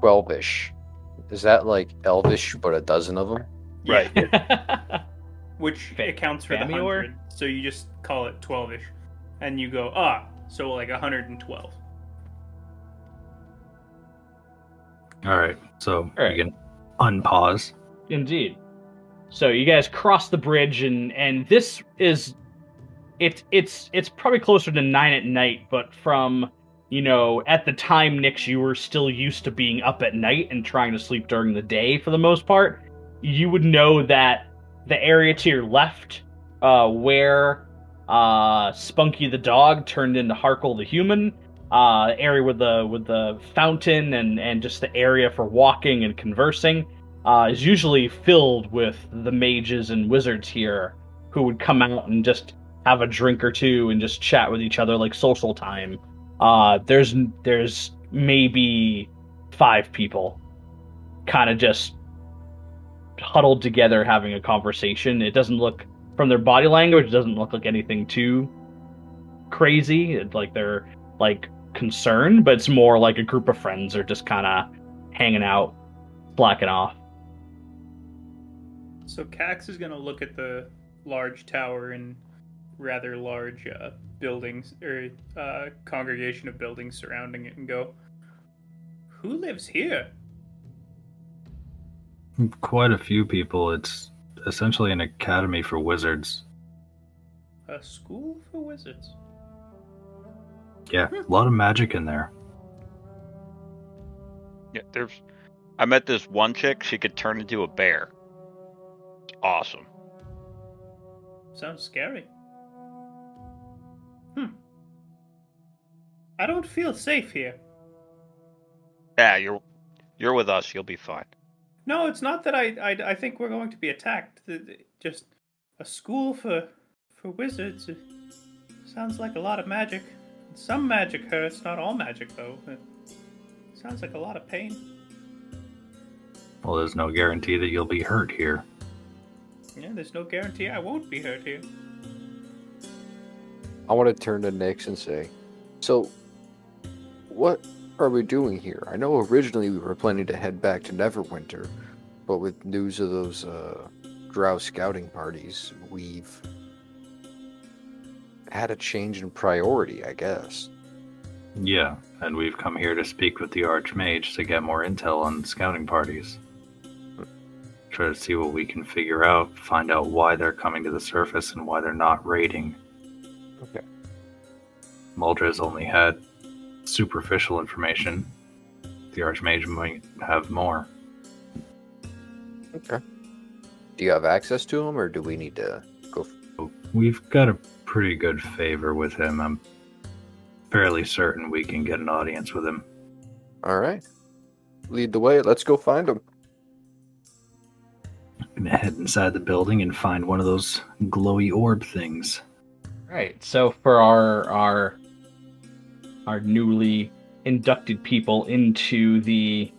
12 ish. Is that like elvish, but a dozen of them? Right. Which Fa- accounts for the Famior? 100. So you just call it 12 ish. And you go, ah, so like 112. All right. So All right. you can unpause. Indeed. So you guys cross the bridge, and and this is, it's it's it's probably closer to nine at night, but from you know at the time, Nyx, you were still used to being up at night and trying to sleep during the day for the most part. You would know that the area to your left, uh, where uh Spunky the dog turned into Harkle the human, uh, area with the with the fountain and and just the area for walking and conversing uh, is usually filled with the mages and wizards here who would come out and just have a drink or two and just chat with each other like social time. Uh, there's there's maybe five people kind of just huddled together having a conversation. It doesn't look from their body language, it doesn't look like anything too crazy. It's like they're like concerned, but it's more like a group of friends are just kind of hanging out, slacking off. So Kax is going to look at the large tower and rather large uh, buildings, or uh, congregation of buildings surrounding it, and go, Who lives here? Quite a few people. It's essentially an academy for wizards. A school for wizards. Yeah, a lot of magic in there. Yeah, there's. I met this one chick. She could turn into a bear. It's awesome. Sounds scary. Hmm. I don't feel safe here. Yeah, you're you're with us. You'll be fine. No, it's not that I, I, I think we're going to be attacked. Th- th- Just a school for for wizards. Sounds like a lot of magic. Some magic hurts, not all magic though. It sounds like a lot of pain. Well, there's no guarantee that you'll be hurt here. Yeah, there's no guarantee I won't be hurt here. I want to turn to Nyx and say, so what are we doing here? I know originally we were planning to head back to Neverwinter, but with news of those uh, Drow scouting parties, we've had a change in priority, I guess. Yeah, and we've come here to speak with the Archmage to get more intel on scouting parties. Try to see what we can figure out, find out why they're coming to the surface and why they're not raiding. Okay. Muldrez only had superficial information. The Archmage might have more. Okay. Do you have access to them, or do we need to go? F- We've got a pretty good favor with him. I'm fairly certain we can get an audience with him. All right. Lead the way. Let's go find them. Gonna head inside the building and find one of those glowy orb things. Right. So for our our our newly inducted people into the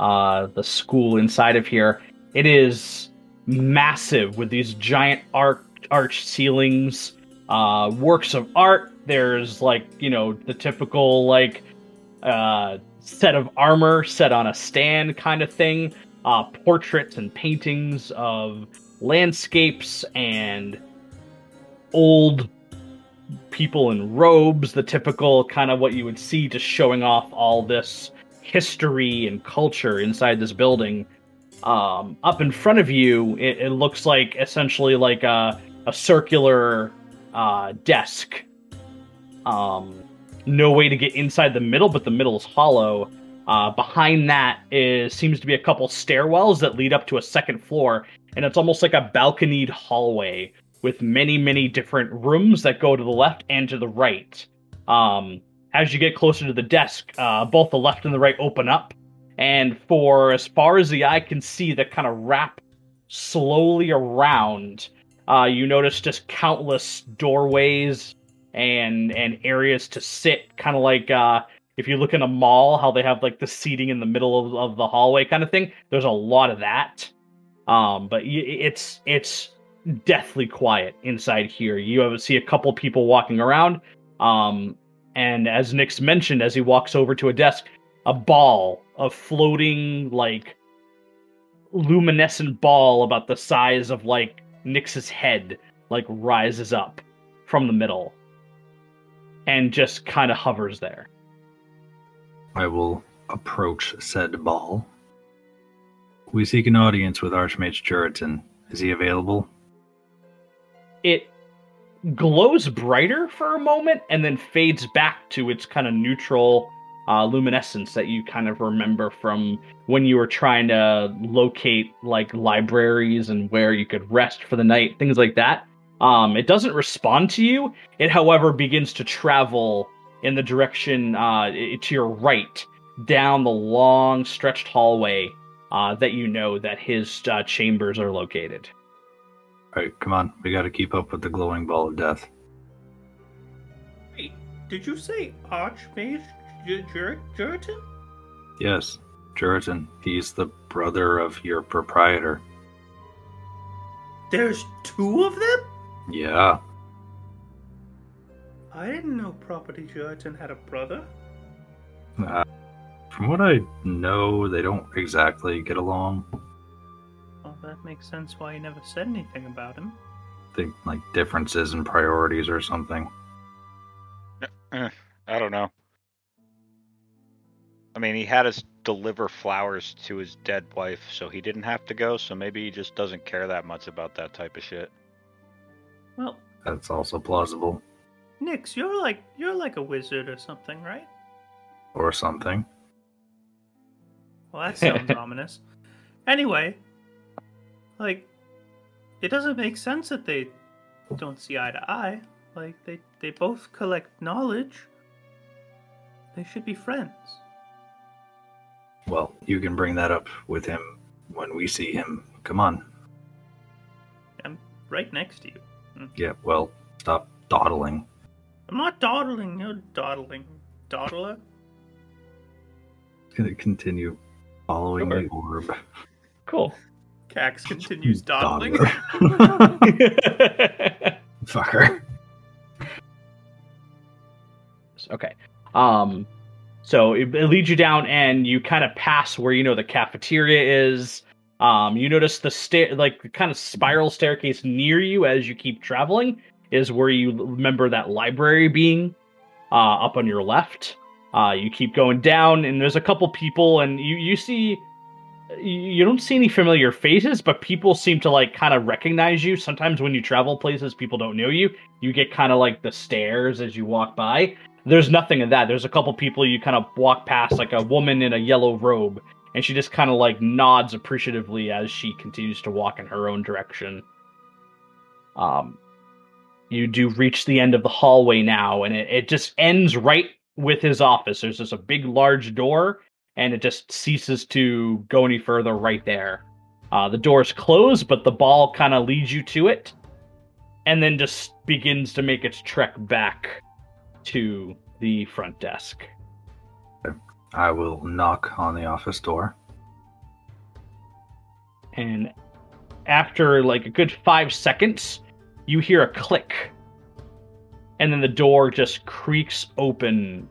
uh the school inside of here, it is massive with these giant arch arch ceilings, uh works of art. There's like, you know, the typical like uh set of armor set on a stand kind of thing. Uh portraits and paintings of landscapes and old people in robes, the typical kind of what you would see just showing off all this history and culture inside this building. Um, up in front of you, it, it looks like essentially like a, a circular uh, desk. Um, no way to get inside the middle, but the middle is hollow. Uh, behind that is seems to be a couple stairwells that lead up to a second floor, and it's almost like a balconied hallway with many, many different rooms that go to the left and to the right. Um, as you get closer to the desk, uh, both the left and the right open up, and for as far as the eye can see, that kind of wrap slowly around. Uh, you notice just countless doorways and and areas to sit, kind of like uh, if you look in a mall, how they have like the seating in the middle of, of the hallway kind of thing. There's a lot of that. Um, but it's it's deathly quiet inside here. You see a couple people walking around. Um, and as Nyx mentioned, as he walks over to a desk, a ball, a floating like luminescent ball about the size of like Nyx's head, like rises up from the middle and just kind of hovers there. I will approach said ball. We seek an audience with Archmage Juritan. Is he available? It glows brighter for a moment and then fades back to its kind of neutral uh, luminescence that you kind of remember from when you were trying to locate like libraries and where you could rest for the night, things like that. Um, it doesn't respond to you. It, however, begins to travel in the direction uh, to your right down the long stretched hallway uh, that you know that his uh, chambers are located. All right, come on. We got to keep up with the glowing ball of death. Wait, did you say Archmage Juritan? Yes, Juritan. He's the brother of your proprietor. There's two of them? Yeah. I didn't know Property Juritan had a brother. Uh, from what I know, they don't exactly get along. Well, that makes sense why he never said anything about him. I think like differences in priorities or something. Eh, I don't know. I mean, he had us deliver flowers to his dead wife, so he didn't have to go. So maybe he just doesn't care that much about that type of shit. Well, That's also plausible. Nyx, you're like you're like a wizard or something, right? Or something. Well, that sounds ominous. Anyway, like, it doesn't make sense that they don't see eye to eye. Like, they they both collect knowledge. They should be friends. Well, you can bring that up with him when we see him. Come on. I'm right next to you. Yeah, well, stop dawdling. I'm not dawdling. You're dawdling. Dawdler. Gonna continue following Okay. the orb. Cool. Kax continues dawdling. Fucker. okay. Um, so it, it leads you down, and you kind of pass where you know the cafeteria is. Um, you notice the stair, like kind of spiral staircase near you as you keep traveling, is where you remember that library being uh, up on your left. Uh, you keep going down, and there's a couple people, and you you see you- you don't see any familiar faces, but people seem to like kind of recognize you. Sometimes when you travel places, people don't know you. You get kind of like the stares as you walk by. There's nothing of that. There's a couple people you kind of walk past, like a woman in a yellow robe, and she just kind of like nods appreciatively as she continues to walk in her own direction. Um, you do reach the end of the hallway now, and it, it just ends right with his office. There's just a big, large door, and it just ceases to go any further right there. Uh, the is closed, but the ball kind of leads you to it, and then just begins to make its trek back to the front desk. I will knock on the office door. and after like a good five seconds, you hear a click, and then the door just creaks open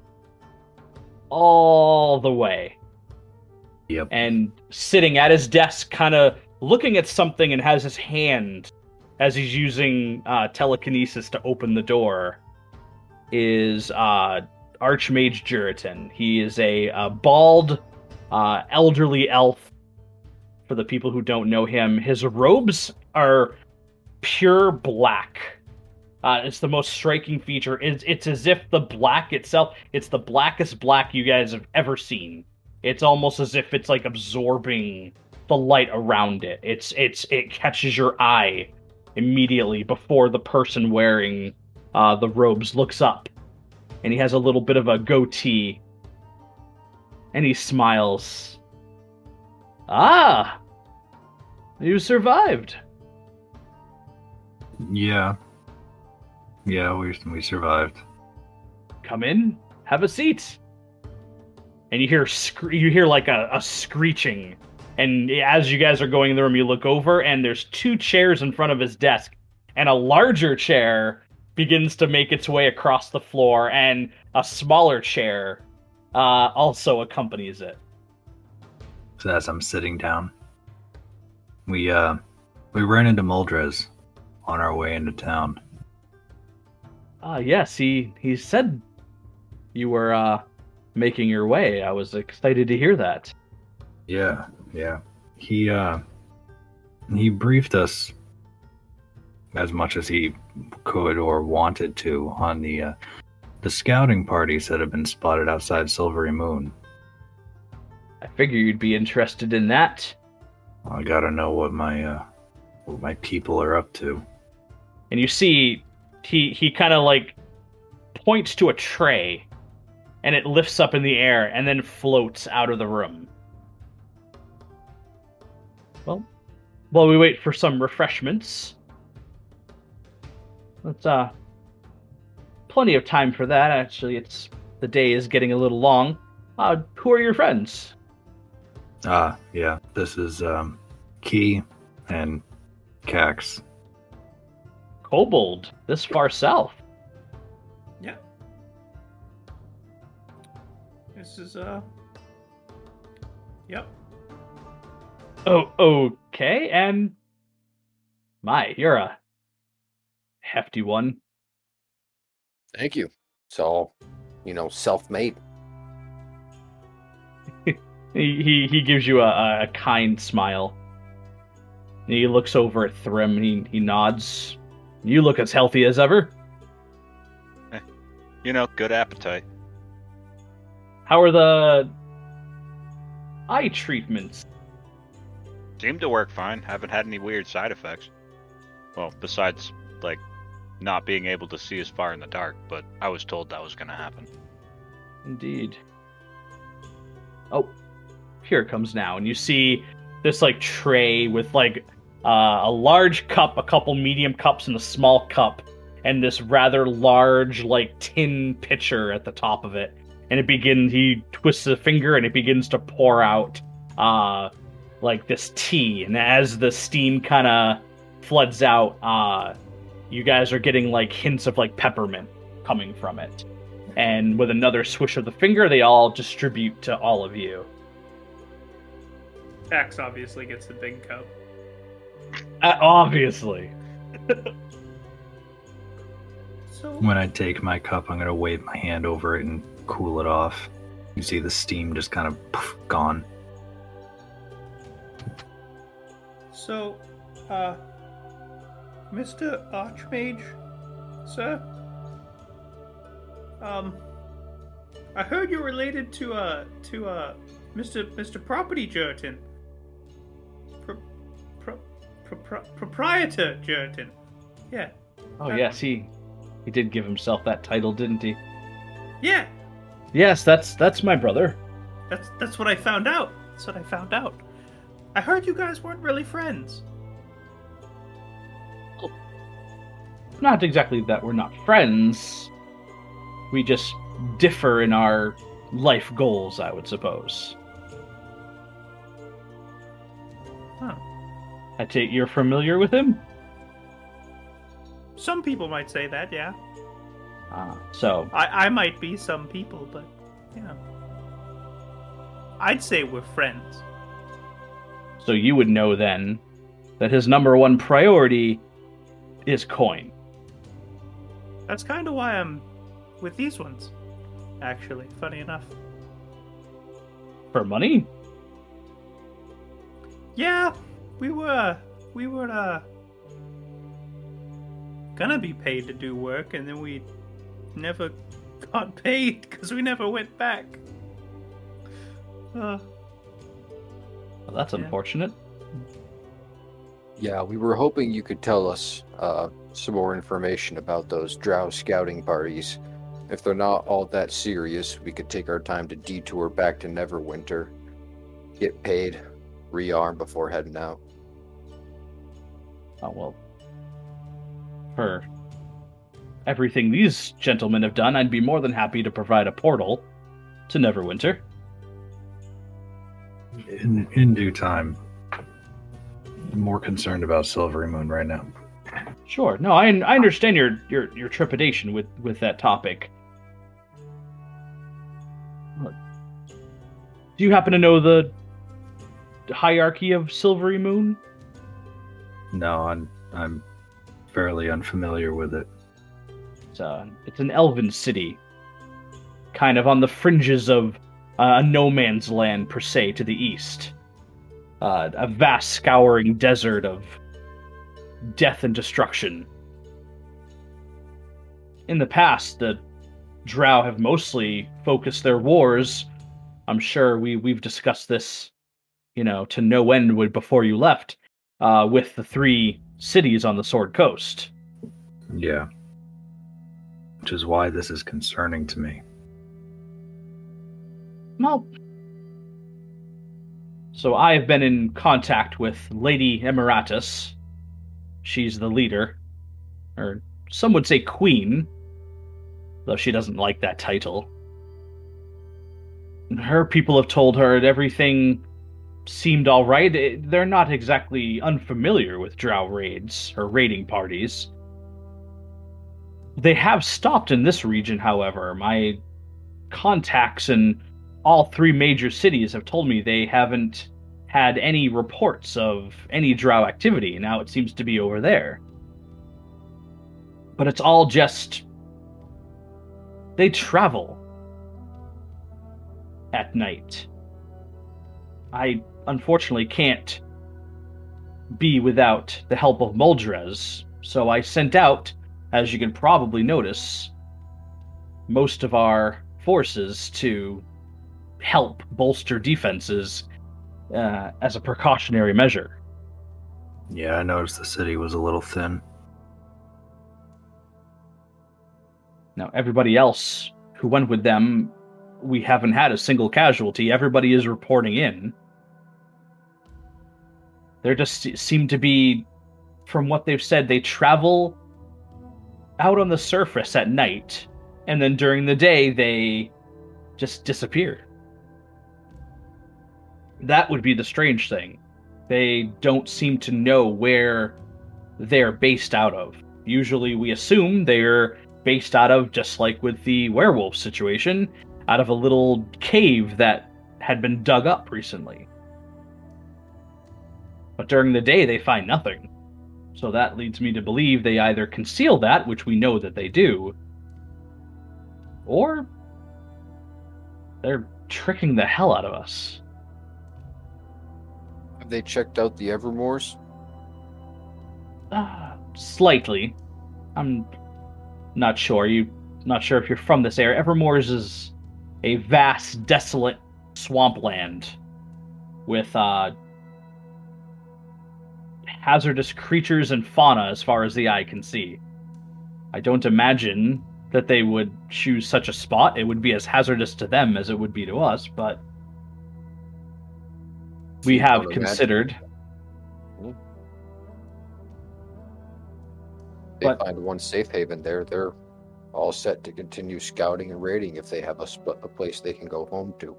all the way. Yep. And sitting at his desk, kind of looking at something, and has his hand as he's using uh, telekinesis to open the door, is uh, Archmage Juritan. He is a, uh bald, uh, elderly elf for the people who don't know him. His robes are pure black. Uh, it's the most striking feature. It's, it's as if the black itself, it's the blackest black you guys have ever seen. It's almost as if it's like absorbing the light around it. It's it's it catches your eye immediately before the person wearing uh, the robes looks up, and he has a little bit of a goatee, and he smiles. Ah, you survived. Yeah. Yeah, we we survived. Come in, have a seat. And you hear scre- you hear like a, a screeching, and as you guys are going in the room, you look over, and there's two chairs in front of his desk, and a larger chair begins to make its way across the floor, and a smaller chair uh, also accompanies it. So as I'm sitting down, we uh we ran into Muldrez on our way into town. Ah, yes, he he said you were uh making your way. I was excited to hear that. Yeah, yeah. He uh he briefed us as much as he could or wanted to on the uh, the scouting parties that have been spotted outside Silverymoon. I figure you'd be interested in that. I gotta know what my uh what my people are up to. And you see he he kind of like points to a tray and it lifts up in the air and then floats out of the room. Well, while we wait for some refreshments, let's uh plenty of time for that. Actually, it's the day is getting a little long. Uh who are your friends? Ah, yeah. This is um Kee and Kax. Kobold, this far south. Yeah. This is uh. Yep. Oh, okay. And my, you're a hefty one. Thank you. It's all, you know, self-made. He he, he gives you a, a kind smile. He looks over at Thrym. and he, he nods. You look as healthy as ever. You know, good appetite. How are the eye treatments? Seem to work fine. Haven't had any weird side effects. Well, besides, like, not being able to see as far in the dark, but I was told that was gonna happen. Indeed. Oh, here it comes now, and you see this like tray with like uh, a large cup, a couple medium cups, and a small cup, and this rather large like tin pitcher at the top of it. And it begins. He twists a finger, and it begins to pour out uh, like this tea. And as the steam kind of floods out, uh, you guys are getting like hints of like peppermint coming from it. And with another swish of the finger, they all distribute to all of you. Tax obviously gets the big cup. Uh, obviously. So When I take my cup, I'm gonna wave my hand over it and cool it off. You see the steam just kind of poof, gone. So, uh, Mr. Archmage, sir? Um, I heard you're related to, uh, to, uh, Mr. Mr. Property Jerton. Pro, pro, pro, pro, proprietor Jerton. Yeah. Oh yes, he he did give himself that title, didn't he? Yeah, Yes, that's that's my brother. that's, that's what I found out. That's what I found out. I heard you guys weren't really friends. Not exactly that we're not friends. We just differ in our life goals, I would suppose. Huh. I take you're familiar with him? Some people might say that, yeah. Ah, so I, I might be some people, but yeah. I'd say we're friends. so you would know then that his number one priority is coin. That's kind of why I'm with these ones. Actually, funny enough. For money? Yeah, we were we were uh gonna be paid to do work, and then we never got paid because we never went back. Uh, Well, that's Yeah. unfortunate. Yeah, we were hoping you could tell us uh, some more information about those drow scouting parties. If they're not all that serious, we could take our time to detour back to Neverwinter, get paid, rearm before heading out. Oh well. For everything these gentlemen have done, I'd be more than happy to provide a portal to Neverwinter. In in due time. I'm more concerned about Silverymoon right now. Sure. No, I I understand your your your trepidation with with that topic. Do you happen to know the hierarchy of Silverymoon? No, I'm I'm fairly unfamiliar with it. It's, uh, it's an elven city, kind of on the fringes of uh, a no man's land per se to the east. Uh, a vast scouring desert of death and destruction. In the past, the Drow have mostly focused their wars. I'm sure we we've discussed this, you know, to no end with- before you left, uh, with the three cities on the Sword Coast. Yeah. Which is why this is concerning to me. Well, so I have been in contact with Lady Emiratus. She's the leader, or some would say queen, though she doesn't like that title. Her people have told her that everything seemed all right. Eh, They're not exactly unfamiliar with drow raids or raiding parties. They have stopped in this region, however. My contacts in all three major cities have told me they haven't had any reports of any drow activity. Now it seems to be over there. But it's all just. They travel at night. I unfortunately can't be without the help of Muldrez, so I sent out, as you can probably notice, most of our forces to help bolster defenses uh, as a precautionary measure. Yeah, I noticed the city was a little thin. Now, everybody else who went with them, we haven't had a single casualty. Everybody is reporting in. There just seem to be, from what they've said, they travel out on the surface at night, and then during the day they just disappear. That would be the strange thing. They don't seem to know where they're based out of. Usually we assume they're based out of, just like with the werewolf situation, out of a little cave that had been dug up recently. But during the day, they find nothing. So that leads me to believe they either conceal that, which we know that they do, or they're tricking the hell out of us. Have they checked out the Evermoors? Uh, slightly. I'm not sure. You not sure if you're from this area. Evermoors is a vast, desolate swampland with uh hazardous creatures and fauna as far as the eye can see. I don't imagine that they would choose such a spot. It would be as hazardous to them as it would be to us, but we have don't considered They But- find one safe haven there. They're all set to continue scouting and raiding if they have a, sp- a place they can go home to.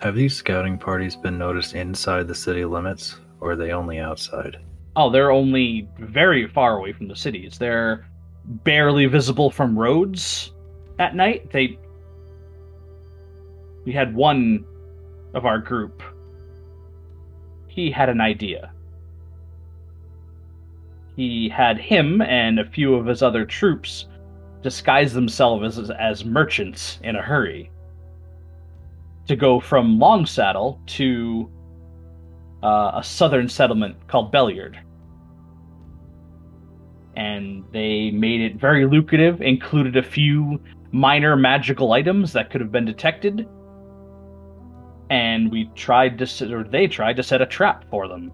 Have these scouting parties been noticed inside the city limits, or are they only outside? Oh, they're only very far away from the cities. They're barely visible from roads at night. They We had one of our group. He had an idea. He had him and a few of his other troops disguise themselves as, as merchants in a hurry to go from Longsaddle to uh, a southern settlement called Beliard. And they made it very lucrative, included a few minor magical items that could have been detected. And we tried to, or they tried to set a trap for them.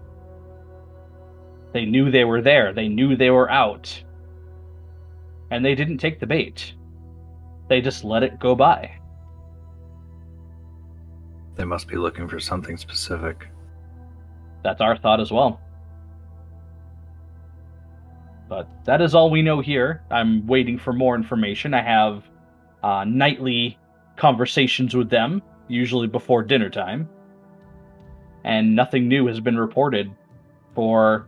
They knew they were there, they knew they were out. And they didn't take the bait. They just let it go by. They must be looking for something specific. That's our thought as well. But that is all we know here. I'm waiting for more information. I have uh, nightly conversations with them, usually before dinner time. And nothing new has been reported for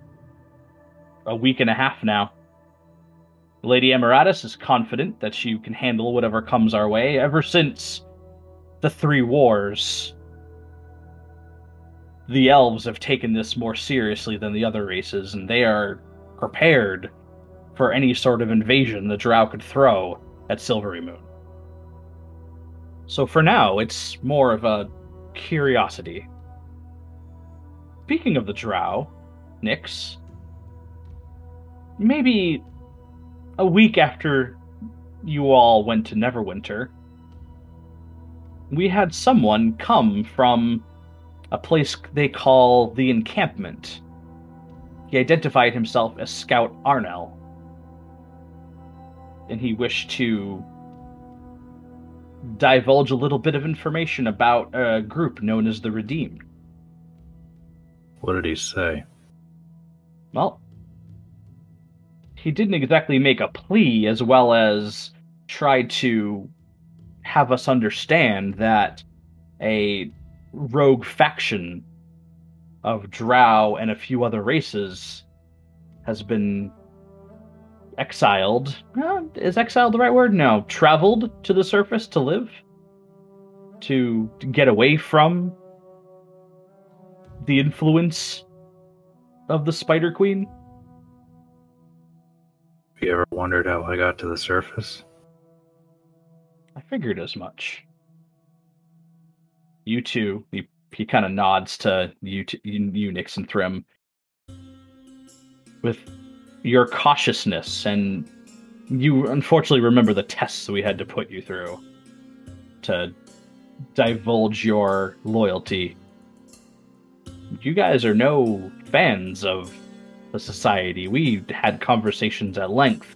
a week and a half now. Lady Emiratus is confident that she can handle whatever comes our way ever since the three wars the elves have taken this more seriously than the other races, and they are prepared for any sort of invasion the Drow could throw at Silverymoon. So for now, it's more of a curiosity. Speaking of the Drow, Nyx, maybe a week after you all went to Neverwinter, we had someone come from a place they call the encampment. He identified himself as Scout Arnell. And he wished to divulge a little bit of information about a group known as the Redeemed. What did he say? Well, he didn't exactly make a plea as well as try to have us understand that a rogue faction of drow and a few other races has been exiled. Uh, is exiled the right word? No. Traveled to the surface to live? To, to get away from the influence of the Spider Queen? Have you ever wondered how I got to the surface? I figured as much. You two, he, he kind of nods to you, t- you, you, Nyx and Thrym. With your cautiousness, and you unfortunately remember the tests we had to put you through to divulge your loyalty. You guys are no fans of the society. We had conversations at length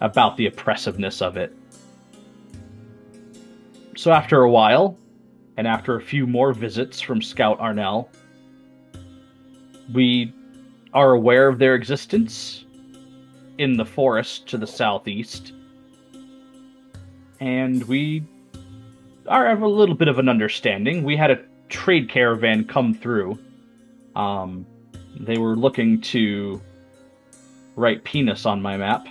about the oppressiveness of it. So after a while, and after a few more visits from Scout Arnell, we are aware of their existence in the forest to the southeast. And we are have a little bit of an understanding. We had a trade caravan come through. Um, they were looking to write penis on my map.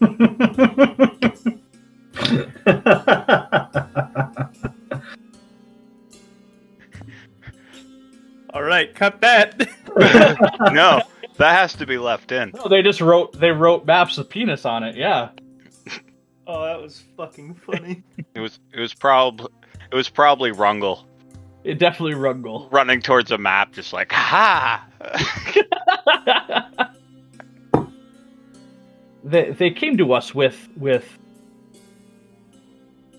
All right, cut that. no, that has to be left in. No, they just wrote they wrote maps of penis on it. Yeah. oh, that was fucking funny. It was it was probably it was probably Rungle It definitely Rungle. running towards a map, just like ha. they they came to us with with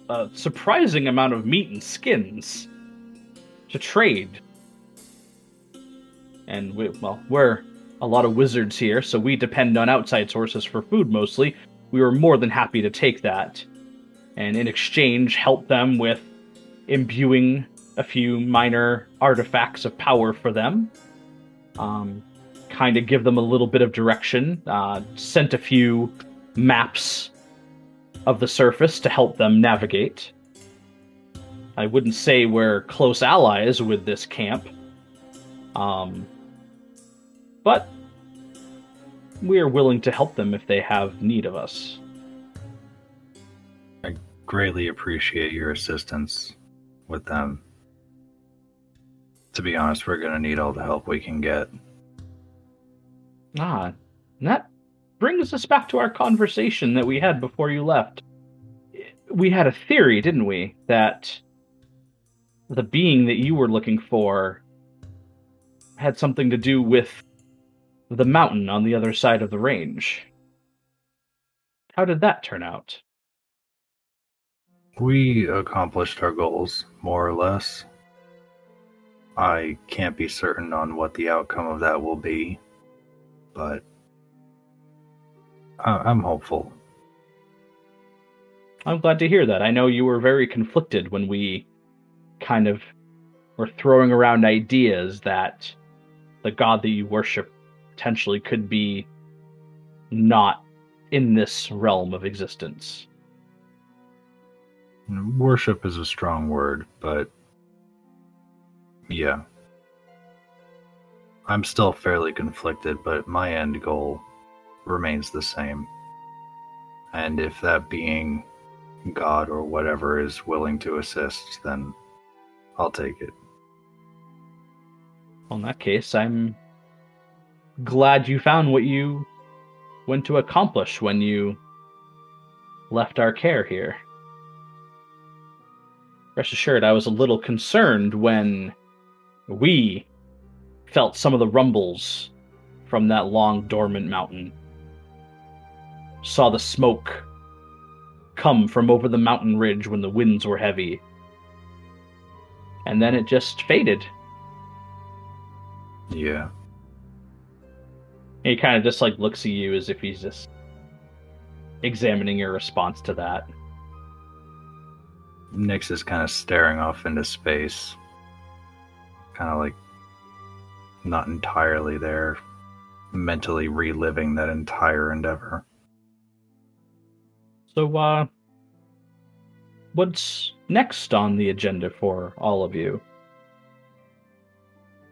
a surprising amount of meat and skins to trade. And we well, we're a lot of wizards here, so we depend on outside sources for food mostly. We were more than happy to take that, and in exchange, help them with imbuing a few minor artifacts of power for them. Um, kind of give them a little bit of direction. Uh, sent a few maps of the surface to help them navigate. I wouldn't say we're close allies with this camp, um, but we are willing to help them if they have need of us. I greatly appreciate your assistance with them. To be honest, we're gonna need all the help we can get. Ah, and that brings us back to our conversation that we had before you left. We had a theory, didn't we, that the being that you were looking for had something to do with the mountain on the other side of the range. How did that turn out? We accomplished our goals, more or less. I can't be certain on what the outcome of that will be, but I- I'm hopeful. I'm glad to hear that. I know you were very conflicted when we kind of were throwing around ideas that the god that you worship potentially could be not in this realm of existence. Worship is a strong word, but yeah. I'm still fairly conflicted, but my end goal remains the same. And if that being God or whatever is willing to assist, then I'll take it. Well, in that case, I'm glad you found what you went to accomplish when you left our care here. Rest assured, I was a little concerned when we felt some of the rumbles from that long dormant mountain. Saw the smoke come from over the mountain ridge when the winds were heavy. And then it just faded. Yeah. He kind of just like looks at you as if he's just examining your response to that. Nyx is kind of staring off into space. Kind of like not entirely there, mentally reliving that entire endeavor. So, uh, what's next on the agenda for all of you?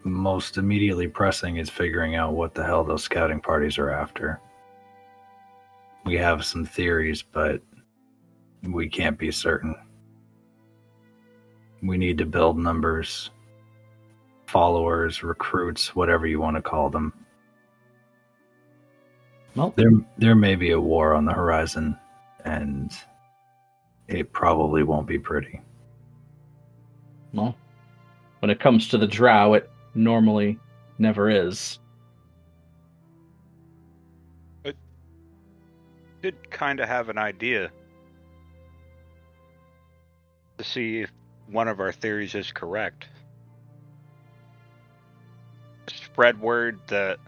Most immediately pressing is figuring out what the hell those scouting parties are after. We have some theories, but we can't be certain. We need to build numbers, followers, recruits, whatever you want to call them. Well, There, there may be a war on the horizon, and it probably won't be pretty. well, when it comes to the drow, it normally never is. I Did kind of have an idea to see if one of our theories is correct. Spread word that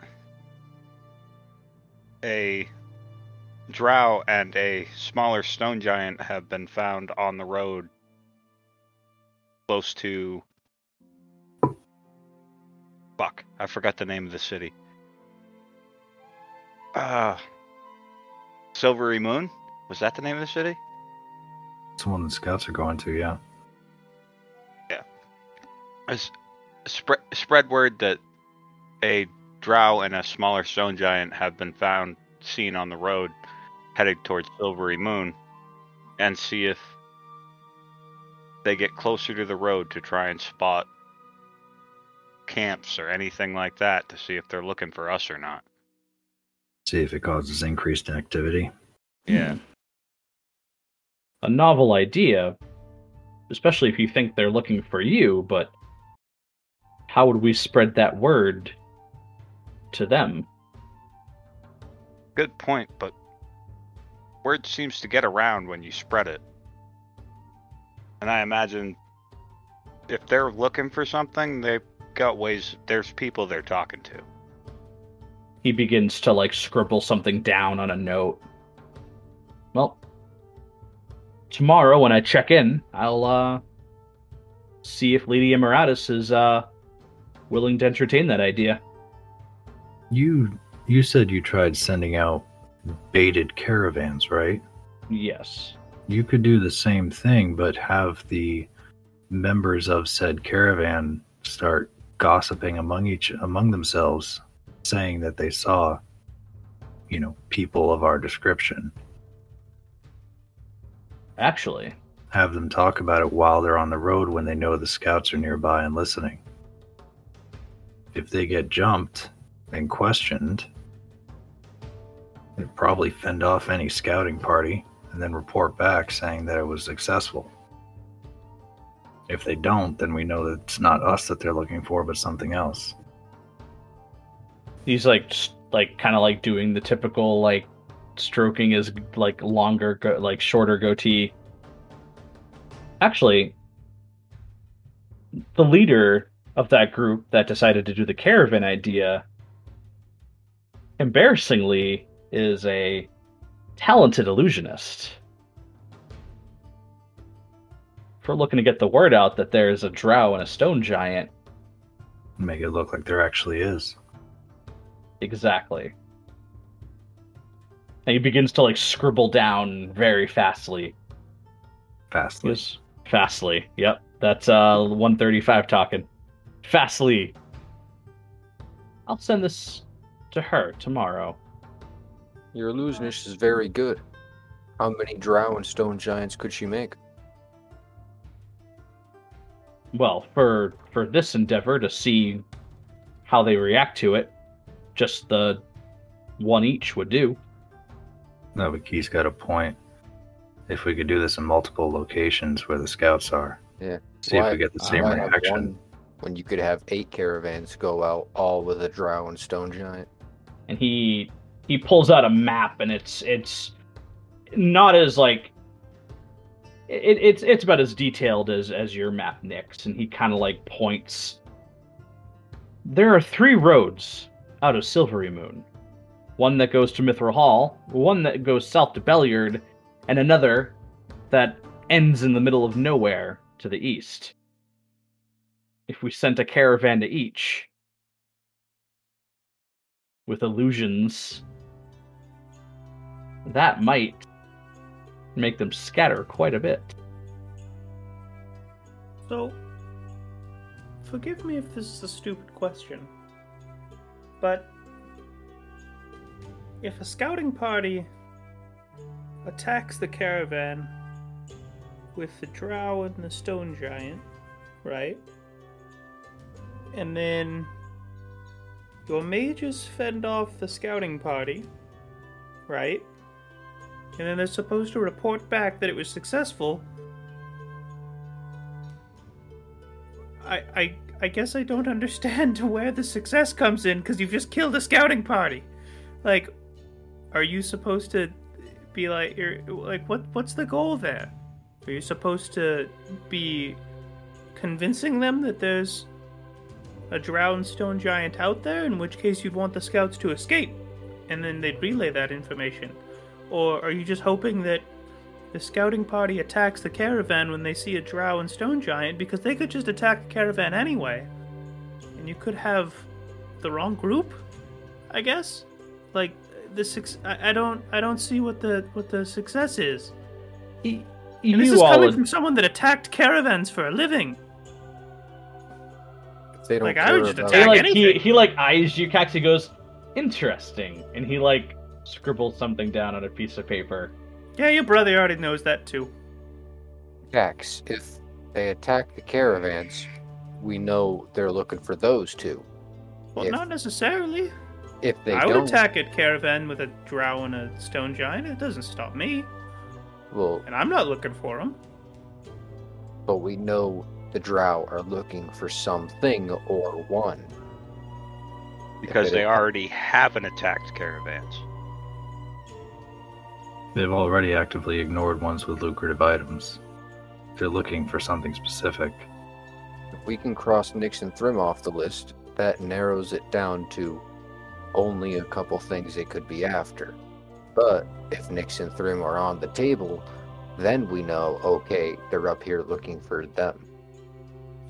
a drow and a smaller stone giant have been found on the road close to fuck i forgot the name of the city. Uh Silverymoon? Was that the name of the city? It's the one the scouts are going to, yeah. spread spread word that a drow and a smaller stone giant have been found seen on the road headed towards Silverymoon and see if they get closer to the road to try and spot camps or anything like that to see if they're looking for us or not. See if it causes increased activity. Hmm. Yeah. A novel idea, especially if you think they're looking for you, but how would we spread that word to them? Good point, but word seems to get around when you spread it. And I imagine if they're looking for something, they've got ways, there's people they're talking to. He begins to like scribble something down on a note. Well, tomorrow when I check in, I'll uh see if Lady Emiratus is uh willing to entertain that idea. You you said you tried sending out baited caravans, right? Yes. You could do the same thing, but have the members of said caravan start gossiping among each among themselves, saying that they saw, you know, people of our description. Actually, Have them talk about it while they're on the road when they know the scouts are nearby and listening. If they get jumped and questioned, they'd probably fend off any scouting party and then report back saying that it was successful. If they don't, then we know that it's not us that they're looking for, but something else. He's like, like kind of like doing the typical like stroking his like longer, go- like shorter goatee. Actually, the leader of that group that decided to do the caravan idea, embarrassingly, is a talented illusionist. If we're looking to get the word out that there's a drow and a stone giant, Make it look like there actually is. Exactly. And he begins to like scribble down very fastly. Fastly. Yes. Fastly. Yep. That's uh 135 talking. Fastly. I'll send this to her tomorrow. Your illusionist is very good. How many drow and stone giants could she make? Well, for for this endeavor to see how they react to it, just the one each would do. No, but Key's got a point. If we could do this in multiple locations where the scouts are, Yeah. see if we get the same why reaction. one when you could have eight caravans go out, all with a drow and stone giant. and he he pulls out a map and it's it's not as like it, it's it's about as detailed as as your map Nyx and he kind of like points. There are three roads out of Silverymoon. One that goes to Mithril Hall one that goes south to Beliard and another that ends in the middle of nowhere to the east. If we sent a caravan to each with illusions, that might make them scatter quite a bit. So, forgive me if this is a stupid question, but if a scouting party attacks the caravan with the drow and the stone giant, right? And then your mages fend off the scouting party, right? And then they're supposed to report back that it was successful. I I I guess I don't understand where the success comes in because you've just killed a scouting party. Like, are you supposed to be like you're like what what's the goal there? Are you supposed to be convincing them that there's a drowned stone giant out there, in which case you'd want the scouts to escape, and then they'd relay that information? Or are you just hoping that the scouting party attacks the caravan when they see a drow and stone giant because they could just attack the caravan anyway? And you could have the wrong group, I guess? Like the six I, I don't I don't see what the what the success is. Y- And this is coming from someone that attacked caravans for a living. They don't Like, I care would just about he attack like he, anything. he like eyes you, Kax. He goes, "Interesting," and he like scribbles something down on a piece of paper. Yeah, your brother already knows that too. attacks, if they attack the caravans, we know they're looking for those two. Well, If- not necessarily. If they I would don't, attack a caravan with a drow and a stone giant. It doesn't stop me, well, and I'm not looking for them. but we know the drow are looking for something or one. because they they already haven't attacked caravans. They've already actively ignored ones with lucrative items. They're looking for something specific. If we can cross Nixon and Thrym off the list, that narrows it down to only a couple things they could be after. But if Nixon and Thrym are on the table, then we know, okay, they're up here looking for them.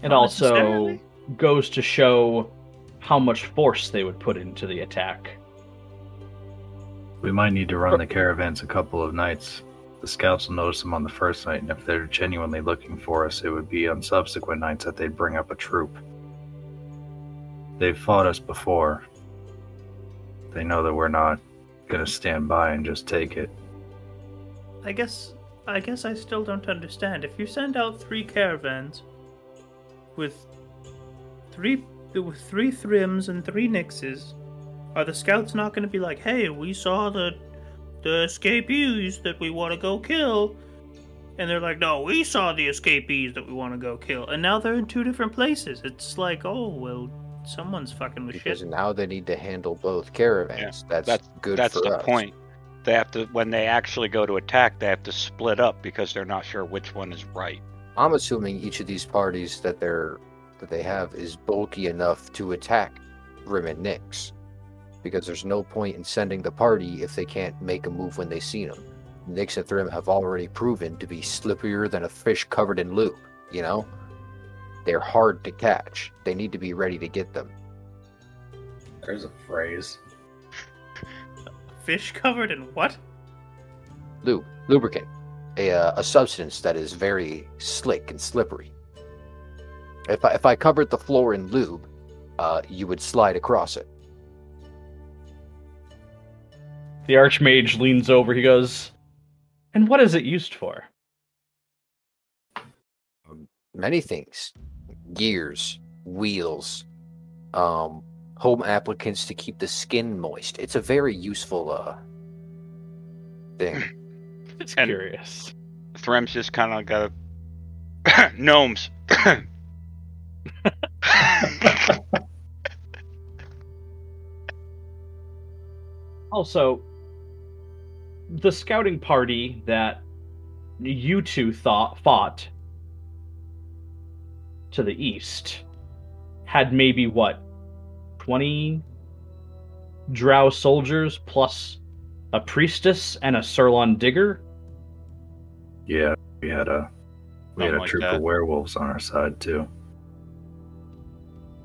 It also goes to show how much force they would put into the attack. We might need to run the caravans a couple of nights. The scouts will notice them on the first night, and if they're genuinely looking for us, it would be on subsequent nights that they'd bring up a troop. They've fought us before. They know that we're not gonna stand by and just take it. I guess I guess I still don't understand. If you send out three caravans with three with three Thryms and three Nyxes, are the scouts not going to be like, "Hey, we saw the the escapees that we want to go kill. and they're like, "No, we saw the escapees that we want to go kill," and now they're in two different places. It's like, oh well, someone's fucking with because shit. now they need to handle both caravans. that's, that's- good That's for the us. point. They have to when they actually go to attack, they have to split up because they're not sure which one is right. I'm assuming each of these parties that they're that they have is bulky enough to attack Grim and Nyx. Because there's no point in sending the party if they can't make a move when they see them. Nyx and Thrym have already proven to be slipperier than a fish covered in lube, you know? They're hard to catch. They need to be ready to get them. There's a phrase. Fish covered in what? Lube, lubricant, a, uh, a substance that is very slick and slippery. If I, if I covered the floor in lube, uh, you would slide across it. The Archmage leans over. He goes, And what is it used for? many things gears wheels um home applicants to keep the skin moist it's a very useful uh thing It's And- curious. Thrym's just kind of got a gnomes. Also, the scouting party that you two thought fought to the east had maybe what 20 drow soldiers plus a priestess and a Surlon digger Yeah, we had a we had a like troop that. of werewolves on our side too.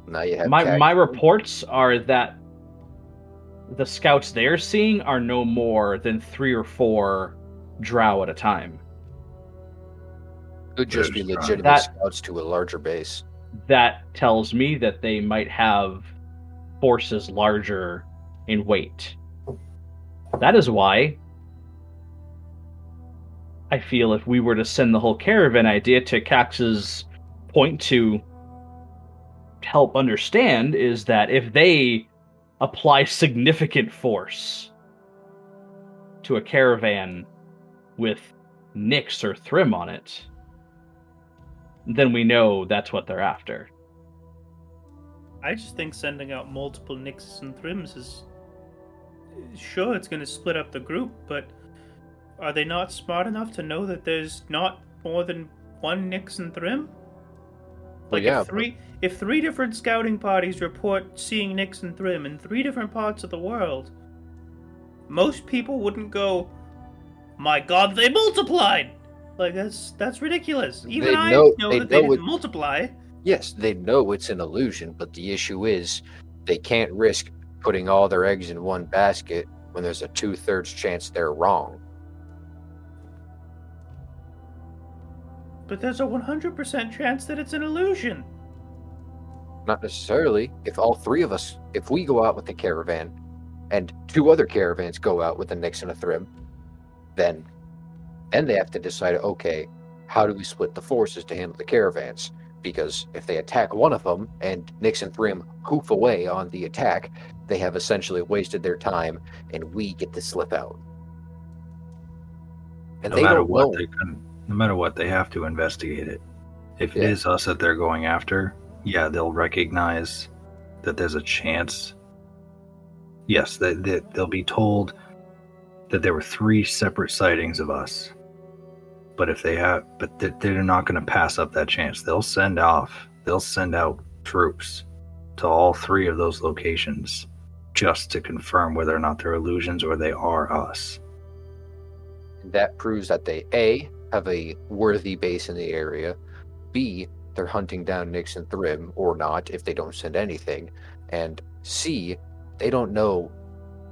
now you have my my reports are that the scouts they're seeing are no more than three or four drow at a time could just be legitimate that- scouts to a larger base that tells me that they might have forces larger in weight. That is why I feel if we were to send the whole caravan idea to Kax's point to help understand is that if they apply significant force to a caravan with Nyx or Thrym on it, then we know that's what they're after. I just think sending out multiple Nyxes and Thryms is. Sure, it's going to split up the group, but are they not smart enough to know that there's not more than one Nyx and Thrym? Well, Like yeah, if three if three different scouting parties report seeing Nyx and Thrym in three different parts of the world, most people wouldn't go, "My God, they multiplied!" Like that's that's ridiculous. Even They I know- know, they that they didn't it- multiply. yes they know it's an illusion but the issue is they can't risk putting all their eggs in one basket when there's a two-thirds chance they're wrong But there's a 100% chance that it's an illusion. Not necessarily. If all three of us, if we go out with the caravan, and two other caravans go out with a Nyx and a Thrym, then then they have to decide, okay, how do we split the forces to handle the caravans? Because if they attack one of them and Nyx and Thrym hoof away on the attack, they have essentially wasted their time, and we get to slip out. And No they matter don't what, know. they can, no matter what, they have to investigate it. If it Yeah. is us that they're going after, yeah, they'll recognize that there's a chance. Yes, they, they, they'll be told that there were three separate sightings of us. But if they have, but they- they're not going to pass up that chance. They'll send off, they'll send out troops to all three of those locations just to confirm whether or not they're illusions or they are us. that proves that they a have a worthy base in the area b they're hunting down Nyx and Thrym or not if they don't send anything and c they don't know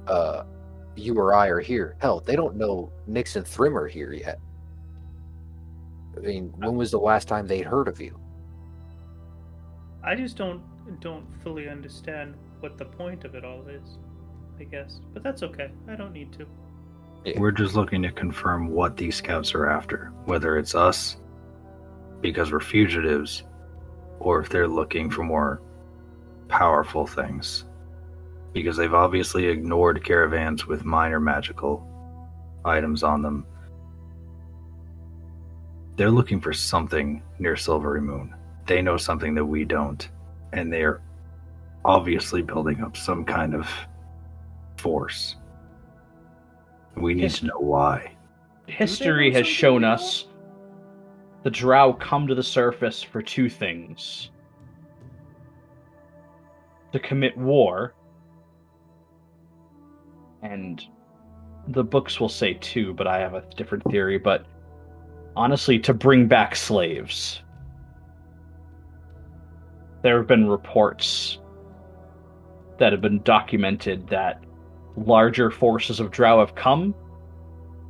uh you or i are here hell they don't know Nyx and Thrym are here yet i mean when was the last time they'd heard of you I just don't don't fully understand what the point of it all is. I guess, but that's okay. I don't need to. We're just looking to confirm what these scouts are after, whether it's us because we're fugitives, or if they're looking for more powerful things. Because they've obviously ignored caravans with minor magical items on them. they're looking for something near Silverymoon. They know something that we don't, and they're obviously building up some kind of force. We need to know why. History has shown us the drow come to the surface for two things to commit war, and the books will say two, but I have a different theory. But honestly, to bring back slaves. There have been reports that have been documented that larger forces of drow have come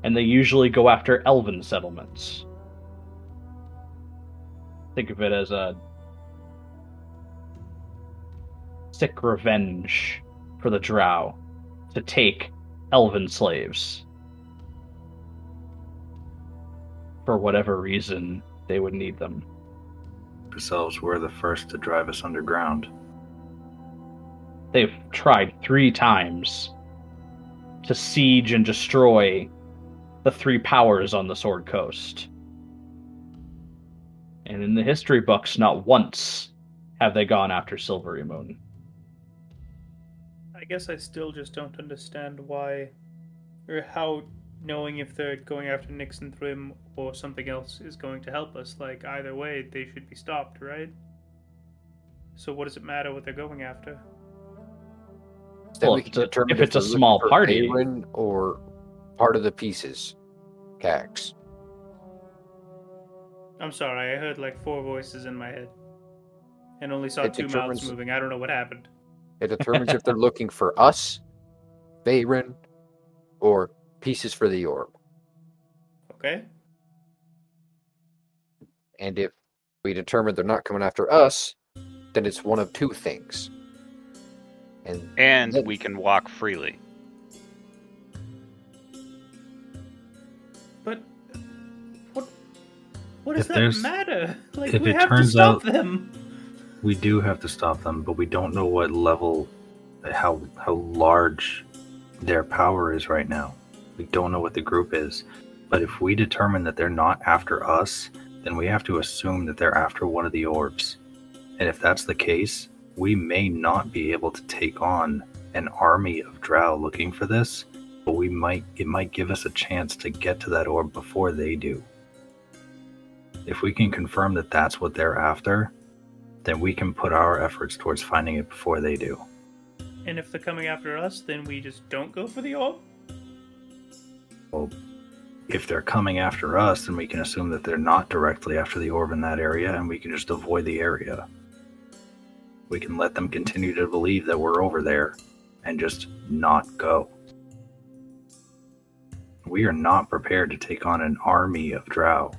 and they usually go after elven settlements. Think of it as a sick revenge for the drow to take elven slaves. For whatever reason, they would need them. Ourselves were the first to drive us underground. They've tried three times to siege and destroy the three powers on the Sword Coast. And in the history books, not once have they gone after Silverymoon. I guess I still just don't understand why or how knowing if they're going after Nyx and Thrym or something else is going to help us. Like either way, they should be stopped, right? So what does it matter what they're going after? Then Well, we if can it's a- determine if it's a small party- Aaron or part of the pieces. Kax. I'm sorry, I heard like four voices in my head. And only saw It two mouths moving. I don't know what happened. It determines if they're looking for us, Veyron, or pieces for the orb. Okay? And if we determine they're not coming after us, then it's one of two things. And And Then- we can walk freely. But what what does If that matter? Like if we it have to stop out- them. We do have to stop them, but we don't know what level, how how large their power is right now. We don't know what the group is. But if we determine that they're not after us, then we have to assume that they're after one of the orbs. And if that's the case, we may not be able to take on an army of drow looking for this, but we might it might give us a chance to get to that orb before they do. If we can confirm that that's what they're after, then we can put our efforts towards finding it before they do. And if they're coming after us, then we just don't go for the orb? Well, if they're coming after us, then we can assume that they're not directly after the orb in that area and we can just avoid the area. We can let them continue to believe that we're over there and just not go. We are not prepared to take on an army of drow.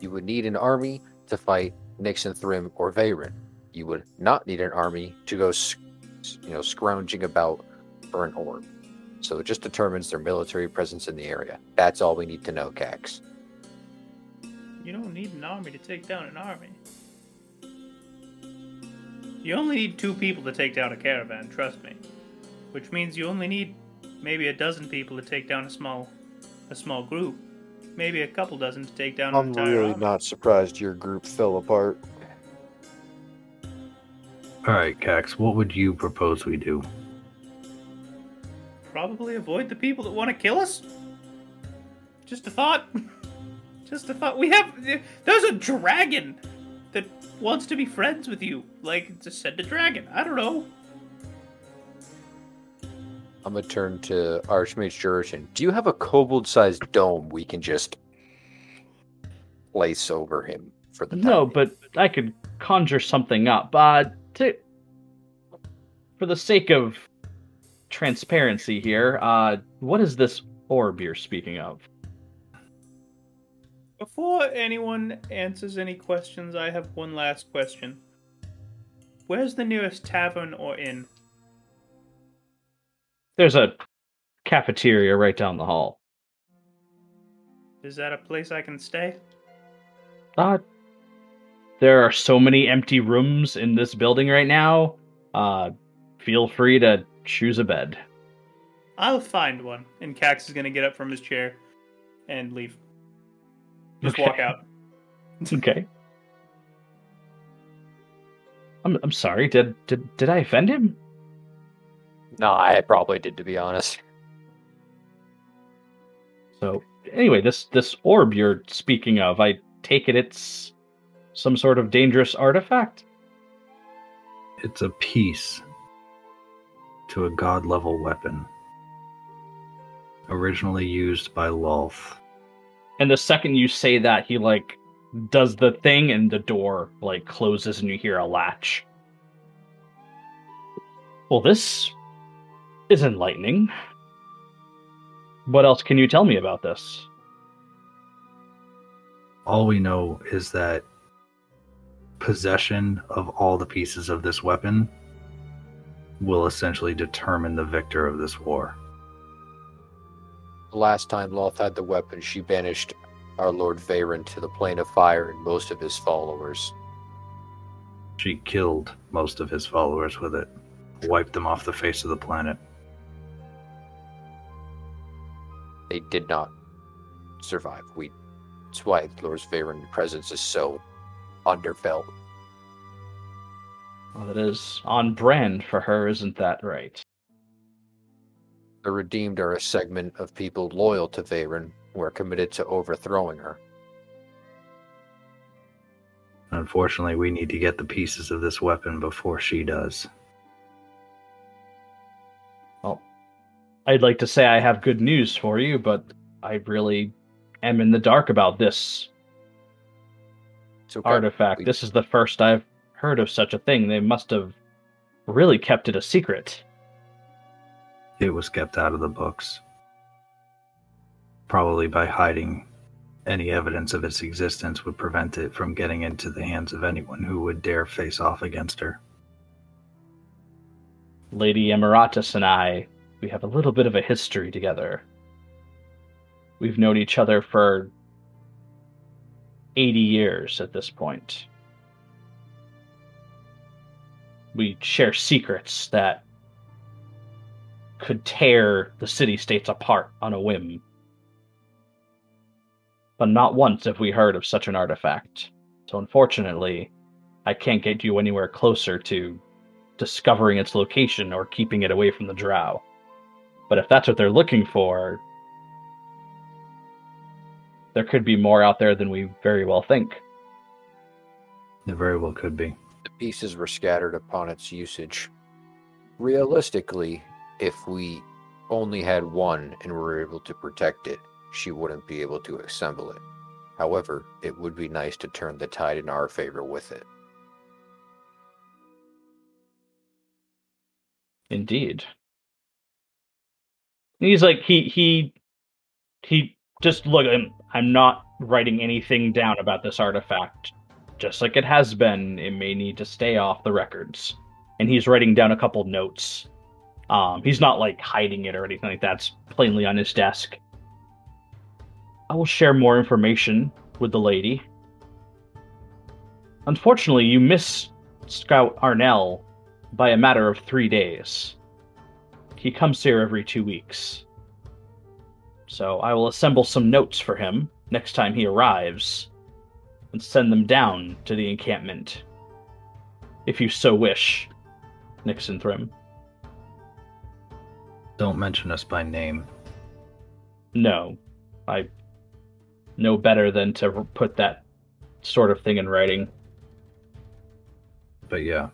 you would need an army to fight Nyx and Thrym or Veyron. You would not need an army to go, you know, scrounging about for an orb. So it just determines their military presence in the area. That's all we need to know, Kax. You don't need an army to take down an army. You only need two people to take down a caravan, trust me. Which means you only need maybe a dozen people to take down a small a small group. Maybe a couple dozen to take down an I'm really army. not surprised your group fell apart. All right, Kax, what would you propose we do? Probably avoid the people that want to kill us. Just a thought. Just a thought. We have there's a dragon that wants to be friends with you. Like just send a dragon. I don't know. I'm gonna turn to Archmage Jurican. Do you have a kobold-sized dome we can just place over him for the No, time but I could conjure something up. Uh, to, for the sake of transparency here, uh, what is this orb you're speaking of? Before anyone answers any questions, I have one last question. Where's the nearest tavern or inn? There's a cafeteria right down the hall. Is that a place I can stay? Uh, there are so many empty rooms in this building right now. Uh, feel free to choose a bed. I'll find one. And Kax is gonna get up from his chair and leave. Just Okay. walk out. It's okay. I'm I'm sorry. Did did did I offend him? No, I probably did, to be honest. So anyway, this this orb you're speaking of, I take it it's some sort of dangerous artifact. It's a piece to a god level weapon. Originally used by Lolth. And the second you say that, he like does the thing, and the door like closes, and you hear a latch. Well, this is enlightening. What else can you tell me about this? All we know is that possession of all the pieces of this weapon will essentially determine the victor of this war. The last time Lolth had the weapon, she banished our Lord Veyron to the plane of fire and most of his followers. She killed most of his followers with it, wiped them off the face of the planet. They did not survive. We that's why Lord Veyron's presence is so underfelt. Well, that is on brand for her, isn't that right? The redeemed are a segment of people loyal to Veyron who are committed to overthrowing her. Unfortunately, we need to get the pieces of this weapon before she does. Well, I'd like to say I have good news for you, but I really am in the dark about this okay. artifact. We- This is the first I've heard of such a thing. They must have really kept it a secret. It was kept out of the books. Probably by hiding any evidence of its existence would prevent it from getting into the hands of anyone who would dare face off against her. Lady Emiratus and I, we have a little bit of a history together. We've known each other for 80 years at this point. We share secrets that could tear the city states apart on a whim. But not once have we heard of such an artifact. So unfortunately, I can't get you anywhere closer to discovering its location or keeping it away from the drow. But if that's what they're looking for, there could be more out there than we very well think. There very well could be. the pieces were scattered upon its usage. Realistically, if we only had one and were able to protect it, she wouldn't be able to assemble it. However, it would be nice to turn the tide in our favor with it. Indeed. He's like he he he just look I'm I'm not writing anything down about this artifact. Just like it has been, it may need to stay off the records. And he's writing down a couple notes. Um, he's not like hiding it or anything like that. It's plainly on his desk. I will share more information with the lady. Unfortunately, you miss Scout Arnell by a matter of three days. He comes here every two weeks. So I will assemble some notes for him next time he arrives and send them down to the encampment. If you so wish, Nyx and Thrym. Don't mention us by name. No, I know better than to put that sort of thing in writing. But yeah,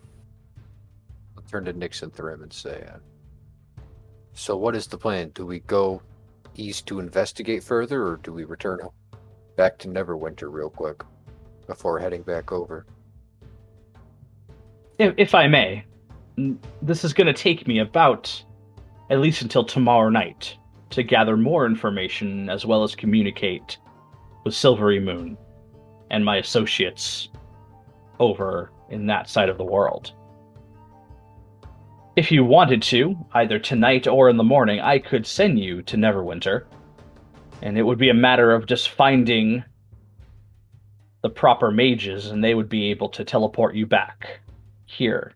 I'll turn to Nyx and Thrym and say, uh, So, what is the plan? Do we go east to investigate further, or do we return back to Neverwinter real quick before heading back over? If, if I may, this is going to take me about at least until tomorrow night to gather more information as well as communicate with Silverymoon and my associates over in that side of the world. If you wanted to, either tonight or in the morning, I could send you to Neverwinter, and it would be a matter of just finding the proper mages, and they would be able to teleport you back here.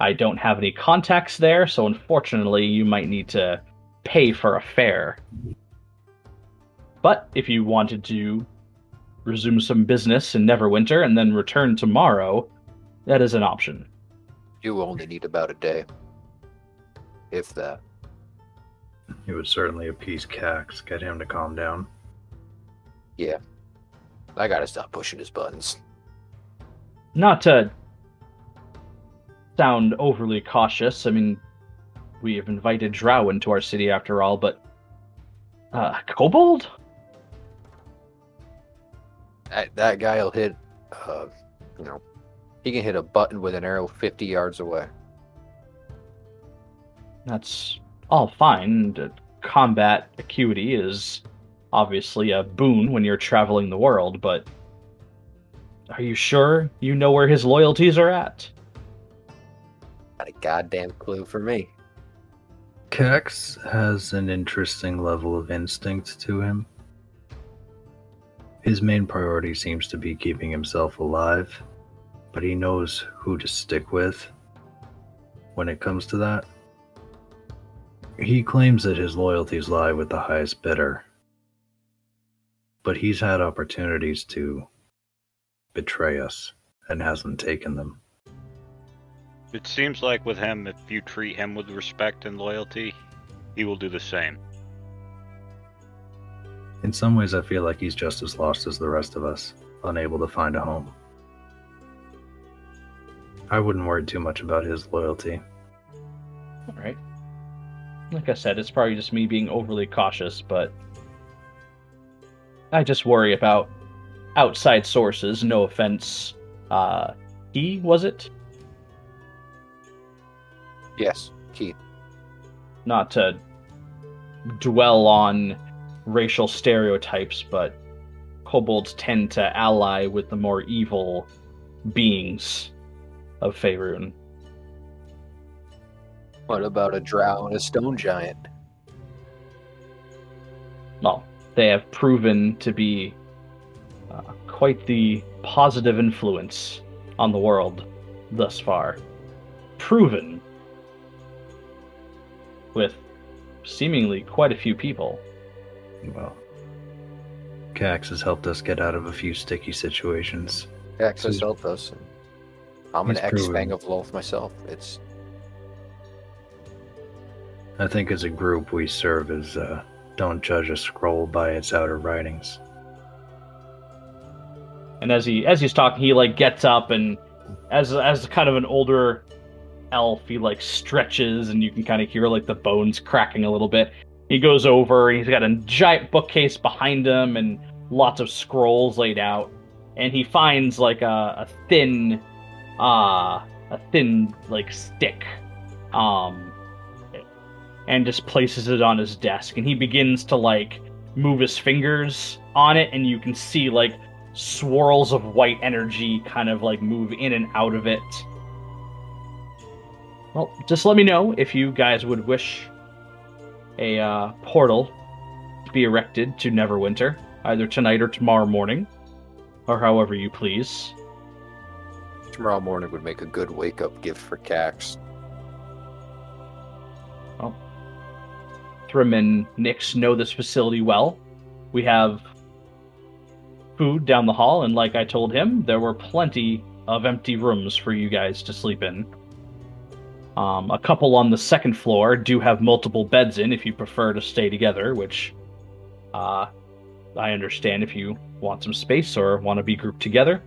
I don't have any contacts there, so unfortunately, you might need to pay for a fare. But if you wanted to resume some business in Neverwinter and then return tomorrow, that is an option. You only need about a day. If that. It would certainly appease Kax, get him to calm down. Yeah. I gotta stop pushing his buttons. Not to sound overly cautious, I mean, we have invited Drow into our city after all, but. Uh, Kobold? That, that guy'll hit, uh, you know, he can hit a button with an arrow 50 yards away. That's all fine. Combat acuity is obviously a boon when you're traveling the world, but are you sure you know where his loyalties are at? A goddamn clue for me. Kax has an interesting level of instinct to him. His main priority seems to be keeping himself alive, but he knows who to stick with when it comes to that. He claims that his loyalties lie with the highest bidder, but he's had opportunities to betray us and hasn't taken them. It seems like with him, if you treat him with respect and loyalty, he will do the same. In some ways, I feel like he's just as lost as the rest of us, unable to find a home. I wouldn't worry too much about his loyalty. All right. Like I said, it's probably just me being overly cautious, but I just worry about outside sources. No offense. Uh, he was it? Yes, Keith. Not to dwell on racial stereotypes, but kobolds tend to ally with the more evil beings of Faerun. What about a drow and a stone giant? Well, they have proven to be uh, quite the positive influence on the world thus far. Proven with seemingly quite a few people. Well, Kax has helped us get out of a few sticky situations. X has He's- helped us. And I'm an he's ex Fang of Lolth myself. It's I think as a group we serve as uh, don't judge a scroll by its outer writings. And as he as he's talking, he like gets up and as as kind of an older elf, he like stretches and you can kind of hear like the bones cracking a little bit. He goes over, he's got a giant bookcase behind him and lots of scrolls laid out. And he finds like a, a thin uh a thin like stick. Um and just places it on his desk and he begins to like move his fingers on it and you can see like swirls of white energy kind of like move in and out of it. Well, just let me know if you guys would wish a uh, portal to be erected to Neverwinter, either tonight or tomorrow morning, or however you please. tomorrow morning would make a good wake up gift for Kax. Well, Thrym and Nyx know this facility well. We have food down the hall, and like I told him, there were plenty of empty rooms for you guys to sleep in. Um, a couple on the second floor do have multiple beds in if you prefer to stay together, which uh, I understand if you want some space or want to be grouped together.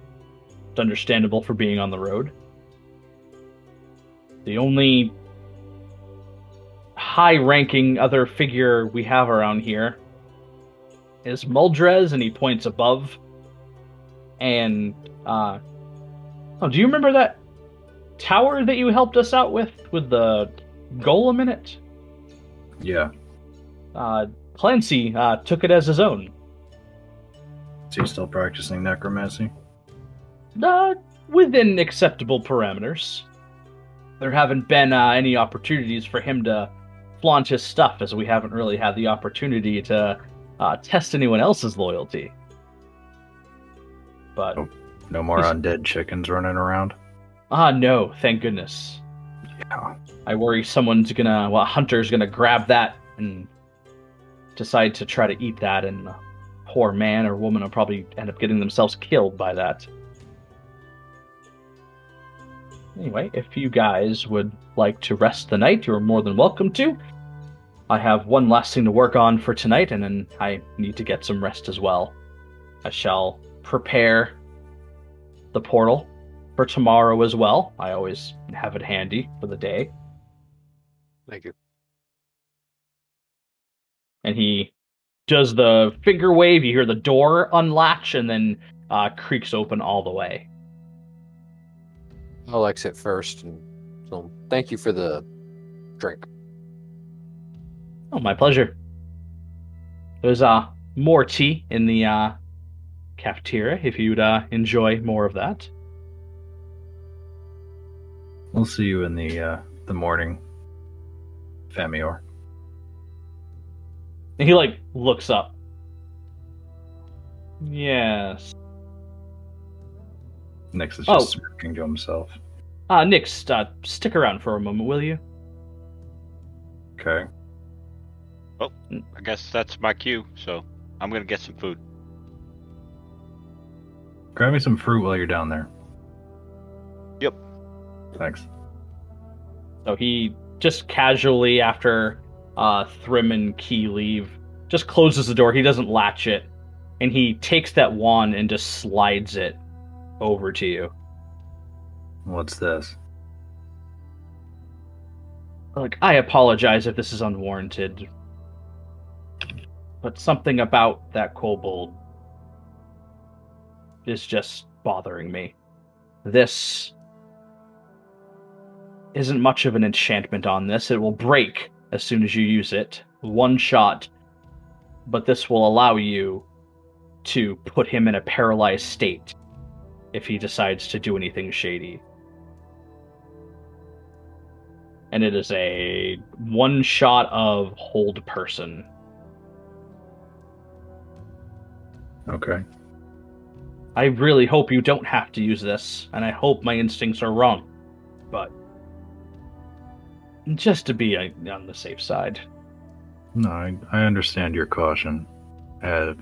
It's understandable for being on the road. The only high ranking other figure we have around here is Muldrez, and he points above. And, uh, oh, do you remember that tower that you helped us out with, with the golem in it? Yeah, Uh, Clancy uh, took it as his own. is he still practicing necromancy? Uh, within acceptable parameters. There haven't been uh, any opportunities for him to flaunt his stuff, as we haven't really had the opportunity to uh, test anyone else's loyalty. But Oh. No more undead chickens running around. Ah, no, thank goodness. Yeah. I worry someone's gonna, well, a hunter's gonna grab that and decide to try to eat that, and uh, poor man or woman will probably end up getting themselves killed by that. Anyway, if you guys would like to rest the night, you're more than welcome to. I have one last thing to work on for tonight, and then I need to get some rest as well. I shall prepare the portal for tomorrow as well. I always have it handy for the day. Thank you. And he does the finger wave. You hear the door unlatch and then uh, creaks open all the way. I'll exit first, and so thank you for the drink. Oh, my pleasure. There's uh more tea in the uh cafeteria if you'd uh enjoy more of that. We'll see you in the uh, the morning, Famior. And he like looks up. Yes. Nyx is Oh. just smirking to himself. Uh Nyx, uh stick around for a moment, will you? Okay. Well, I guess that's my cue, so I'm gonna get some food. Grab me some fruit while you're down there. Thanks. So he just casually, after uh, Thrym and Kee leave, just closes the door. He doesn't latch it, and he takes that wand and just slides it over to you. What's this? Like, I apologize if this is unwarranted, but something about that kobold is just bothering me. This isn't much of an enchantment on this. It will break as soon as you use it. One shot. But this will allow you to put him in a paralyzed state if he decides to do anything shady. And it is a one shot of hold person. Okay. I really hope you don't have to use this, and I hope my instincts are wrong. But just to be uh, on the safe side. No, I, I understand your caution. I've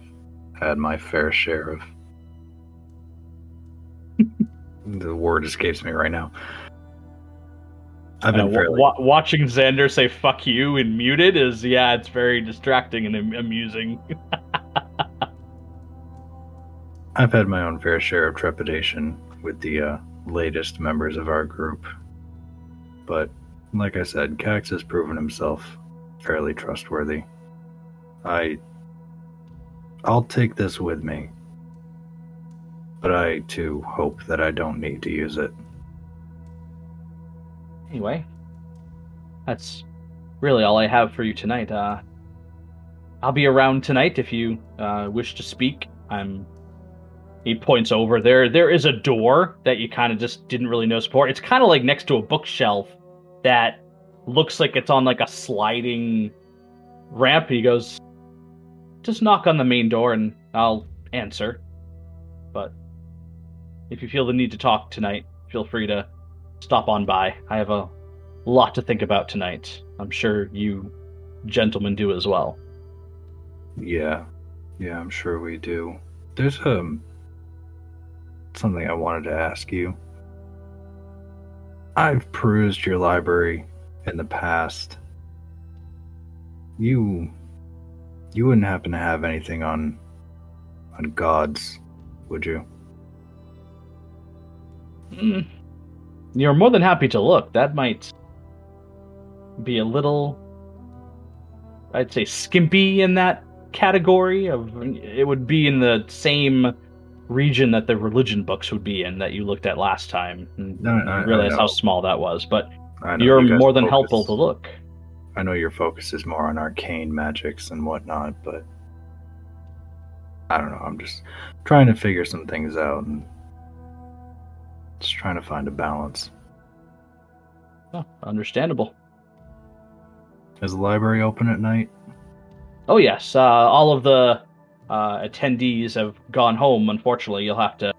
had my fair share of. the word escapes me right now. I've Uh, been wa- fairly. wa- watching Xander say "fuck you" and muted is yeah, it's very distracting and am- amusing. I've had my own fair share of trepidation with the uh, latest members of our group. But, like I said, Kax has proven himself fairly trustworthy. I. I'll take this with me. But I, too, hope that I don't need to use it. anyway, that's really all I have for you tonight. Uh, I'll be around tonight if you uh, wish to speak. I'm. He points over there. There is a door that you kind of just didn't really know support. It's kind of like next to a bookshelf that looks like it's on like a sliding ramp. He goes, "Just knock on the main door and I'll answer." But if you feel the need to talk tonight, feel free to stop on by. I have a lot to think about tonight. I'm sure you gentlemen do as well. Yeah. Yeah, I'm sure we do. There's um something I wanted to ask you. I've perused your library in the past. You you wouldn't happen to have anything on on gods, would you? Mm. You're more than happy to look. That might be a little, I'd say, skimpy in that category. Of it would be in the same region that the religion books would be in that you looked at last time. And No, you realize how small that was, but you're you more than focus- helpful to look. I know your focus is more on arcane magics and whatnot, but I don't know. I'm just trying to figure some things out and just trying to find a balance. Oh, understandable. Is the library open at night? Oh yes, uh, all of the uh, attendees have gone home. Unfortunately, you'll have to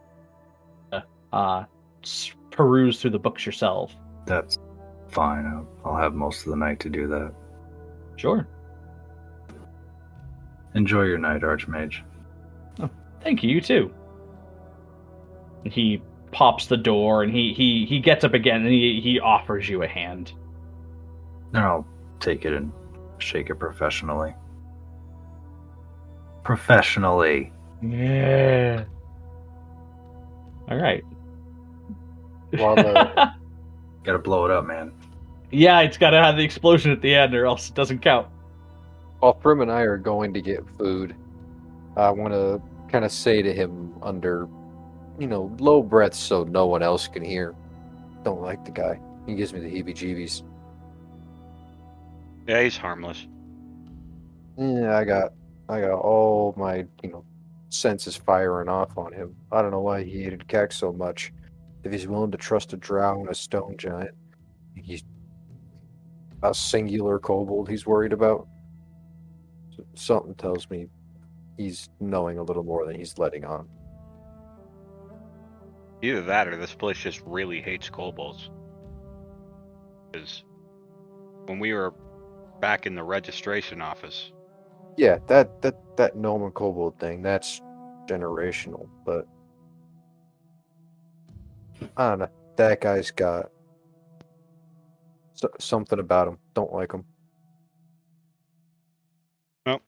uh, peruse through the books yourself. That's fine. I'll, I'll have most of the night to do that. Sure. Enjoy your night, Archmage. Thank you, you too. And he pops the door and he he he gets up again and he he offers you a hand. And I'll take it and shake it professionally. Professionally. Yeah. All right. While the Gotta blow it up, man. yeah, it's got to have the explosion at the end, or else it doesn't count. while Thrym and I are going to get food, I want to kind of say to him under, you know, low breath so no one else can hear. Don't like the guy. He gives me the heebie-jeebies. Yeah, he's harmless. Yeah, I got, I got all my, you know, senses firing off on him. I don't know why he hated Keck so much. If he's willing to trust a drow and a stone giant, he's a singular kobold he's worried about. Something tells me he's knowing a little more than he's letting on. Either that or this place just really hates kobolds. Because when we were back in the registration office, Yeah, that that that Norman and kobold thing, that's generational, but I don't know. That guy's got so, something about him. Don't like him. No.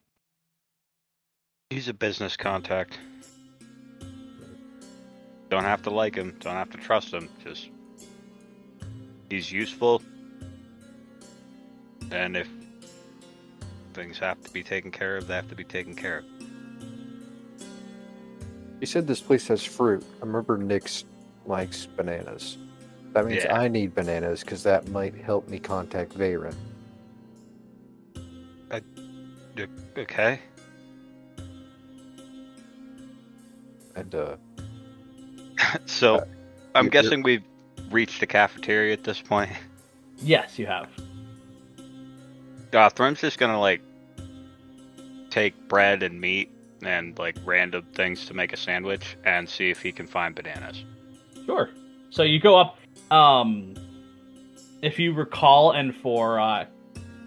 He's a business contact. Don't have to like him, don't have to trust him, just he's useful. And if things have to be taken care of, they have to be taken care of. He said this place has fruit. I remember Nyx likes bananas. That means Yeah. I need bananas because that might help me contact Veyron. Okay. And uh, so Uh, I'm guessing we've reached the cafeteria at this point. Yes, you have. Uh, Thrym's just gonna like take bread and meat and like random things to make a sandwich and see if he can find bananas. Sure. So you go up. Um, if you recall, and for uh,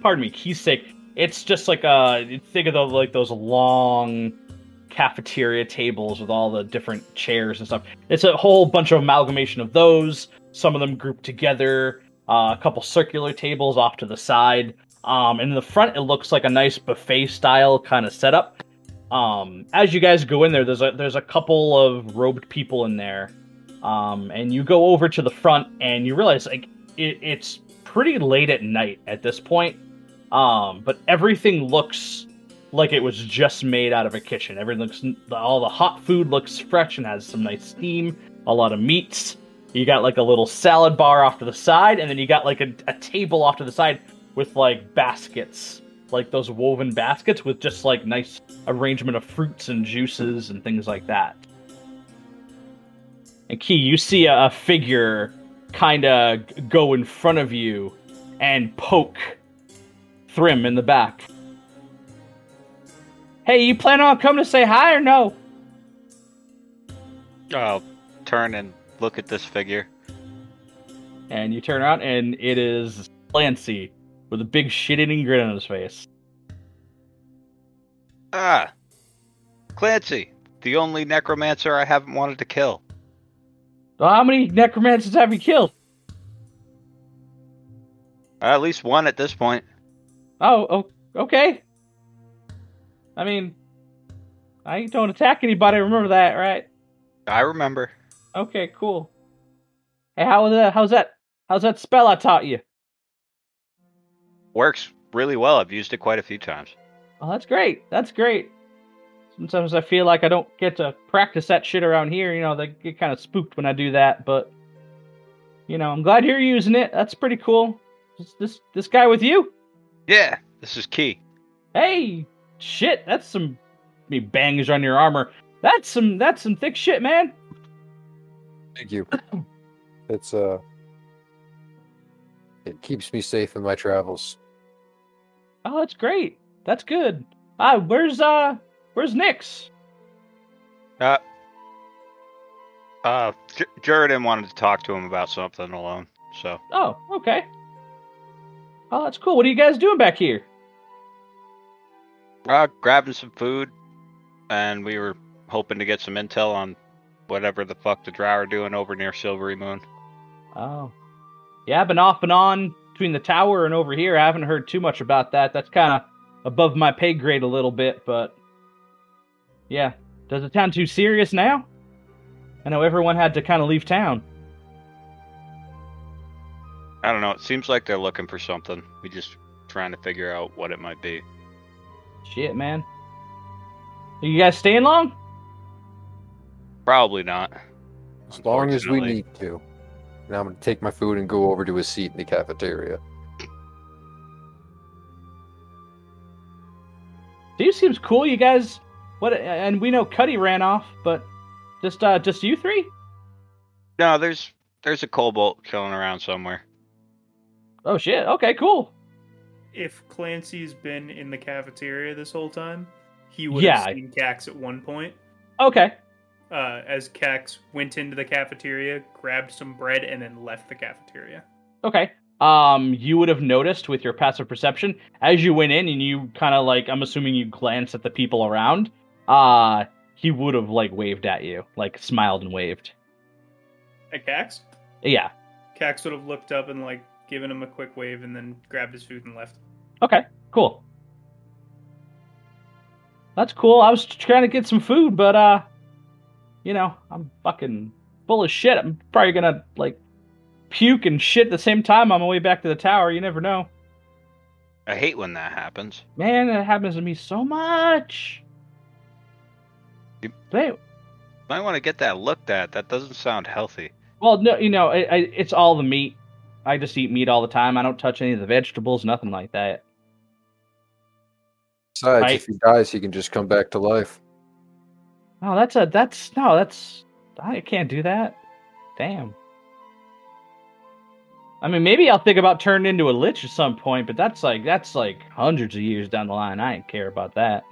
pardon me, Kee's sake, it's just like a think of those like those long cafeteria tables with all the different chairs and stuff. It's a whole bunch of amalgamation of those. Some of them grouped together. Uh, a couple circular tables off to the side. Um, in the front, it looks like a nice buffet style kind of setup. Um, as you guys go in there, there's a there's a couple of robed people in there. Um, and you go over to the front and you realize like it, it's pretty late at night at this point. Um, but everything looks like it was just made out of a kitchen. Everything looks all the hot food looks fresh and has some nice steam a lot of meats. You got like a little salad bar off to the side and then you got like a, a table off to the side with like baskets like those woven baskets with just like nice arrangement of fruits and juices and things like that and Kee, you see a, a figure kind of go in front of you and poke Thrym in the back. Hey, you plan on coming to say hi or no? I'll turn and look at this figure. And you turn around, and it is Clancy with a big shit-eating grin on his face. Ah, Clancy, the only necromancer I haven't wanted to kill. Well, how many necromancers have you killed? At least one at this point. Oh, oh, okay. I mean, I don't attack anybody. Remember that, right? I remember. Okay, cool. Hey, how was that? How's that? How's that spell I taught you? Works really well. I've used it quite a few times. Oh, that's great. That's great. Sometimes I feel like I don't get to practice that shit around here. You know, they get kind of spooked when I do that. But you know, I'm glad you're using it. That's pretty cool. Is this this guy with you? Yeah, this is Kee. Hey, shit. That's some. Me bangs on your armor. That's some. That's some thick shit, man. thank you. It's uh, it keeps me safe in my travels. Oh, that's great. That's good. Ah, where's uh, where's Nyx? Uh, uh, J- wanted to talk to him about something alone. So Oh, okay. Oh, that's cool. What are you guys doing back here? Uh, grabbing some food, and we were hoping to get some intel on whatever the fuck the Drow are doing over near Silverymoon. Oh. Yeah, I've been off and on between the tower and over here. I haven't heard too much about that. That's kind of above my pay grade a little bit, but yeah. Does it sound too serious now? I know everyone had to kind of leave town. I don't know. It seems like they're looking for something. We just trying to figure out what it might be. Shit, man. Are you guys staying long? Probably not. As long as we need to. Now I'm gonna take my food and go over to a seat in the cafeteria. Dude seems cool. You guys, what? And we know Cuddy ran off, but just uh, just you three? No, there's there's a kobold killing around somewhere. Oh shit. Okay, cool. If Clancy's been in the cafeteria this whole time, he would Yeah. have seen Kax at one point. Okay. Uh, as Kax went into the cafeteria, grabbed some bread, and then left the cafeteria. Okay. Um, you would have noticed with your passive perception as you went in, and you kind of like, I'm assuming you glanced at the people around. Uh, he would have like waved at you, like smiled and waved. At Kax, Yeah. Kax would have looked up and like given him a quick wave, and then grabbed his food and left. Okay. Cool. That's cool. I was trying to get some food, but uh, you know, I'm fucking full of shit. I'm probably gonna like puke and shit at the same time on my way back to the tower. You never know. I hate when that happens. Man, it happens to me so much. You- They, Might want to get that looked at. That doesn't sound healthy. well, no, you know, it, I, it's all the meat. I just eat meat all the time. I don't touch any of the vegetables, nothing like that. Besides, Right. if he dies, he can just come back to life. Oh, that's a that's no, that's I can't do that. Damn. I mean, maybe I'll think about turning into a lich at some point, but that's like that's like hundreds of years down the line. I ain't care about that.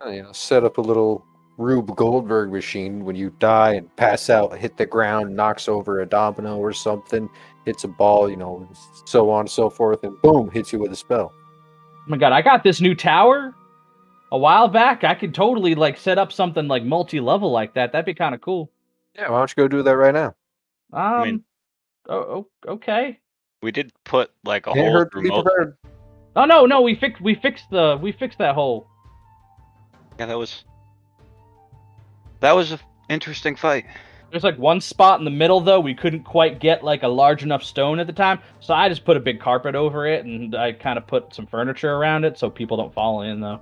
Oh, you know, set up a little Rube Goldberg machine when you die and pass out, hit the ground, knocks over a domino or something, hits a ball, you know, so on and so forth, and boom, hits you with a spell. Oh my god, I got this new tower a while back. I could totally like set up something like multi-level like that. That'd be kind of cool. Yeah, why don't you go do that right now? Um, mean- oh, oh, okay. We did put like a Can't whole hurt to be remote. Oh no, no, we fixed we fixed the we fixed that hole. Yeah, that was that was an interesting fight. There's like one spot in the middle though we couldn't quite get like a large enough stone at the time, so I just put a big carpet over it and I kind of put some furniture around it so people don't fall in though.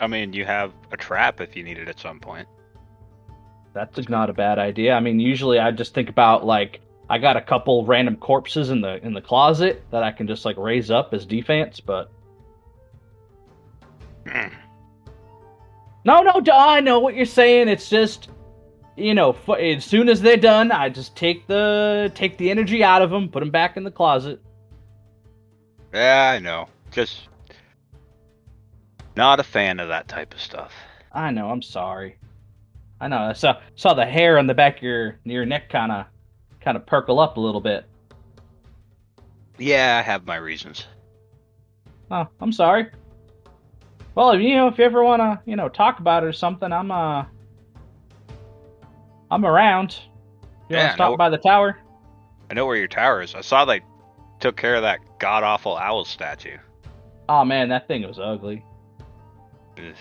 I mean, you have a trap if you need it at some point. That's not a bad idea. I mean, usually I just think about like I got a couple random corpses in the in the closet that I can just like raise up as defense, but Hmm. no, no, I know what you're saying. It's just you know, as soon as they're done, I just take the take the energy out of them, put them back in the closet. Yeah, I know. Just not a fan of that type of stuff. I know. I'm sorry. I know. I saw saw the hair on the back of your your neck kind of kind of perkle up a little bit. Yeah, I have my reasons. Oh, I'm sorry. Well, if you know, if you ever want to, you know, talk about it or something, I'm uh, I'm around. You Yeah, want to stop no- by the tower? I know where your tower is. I saw they took care of that god awful owl statue. Oh man, that thing was ugly. Ugh.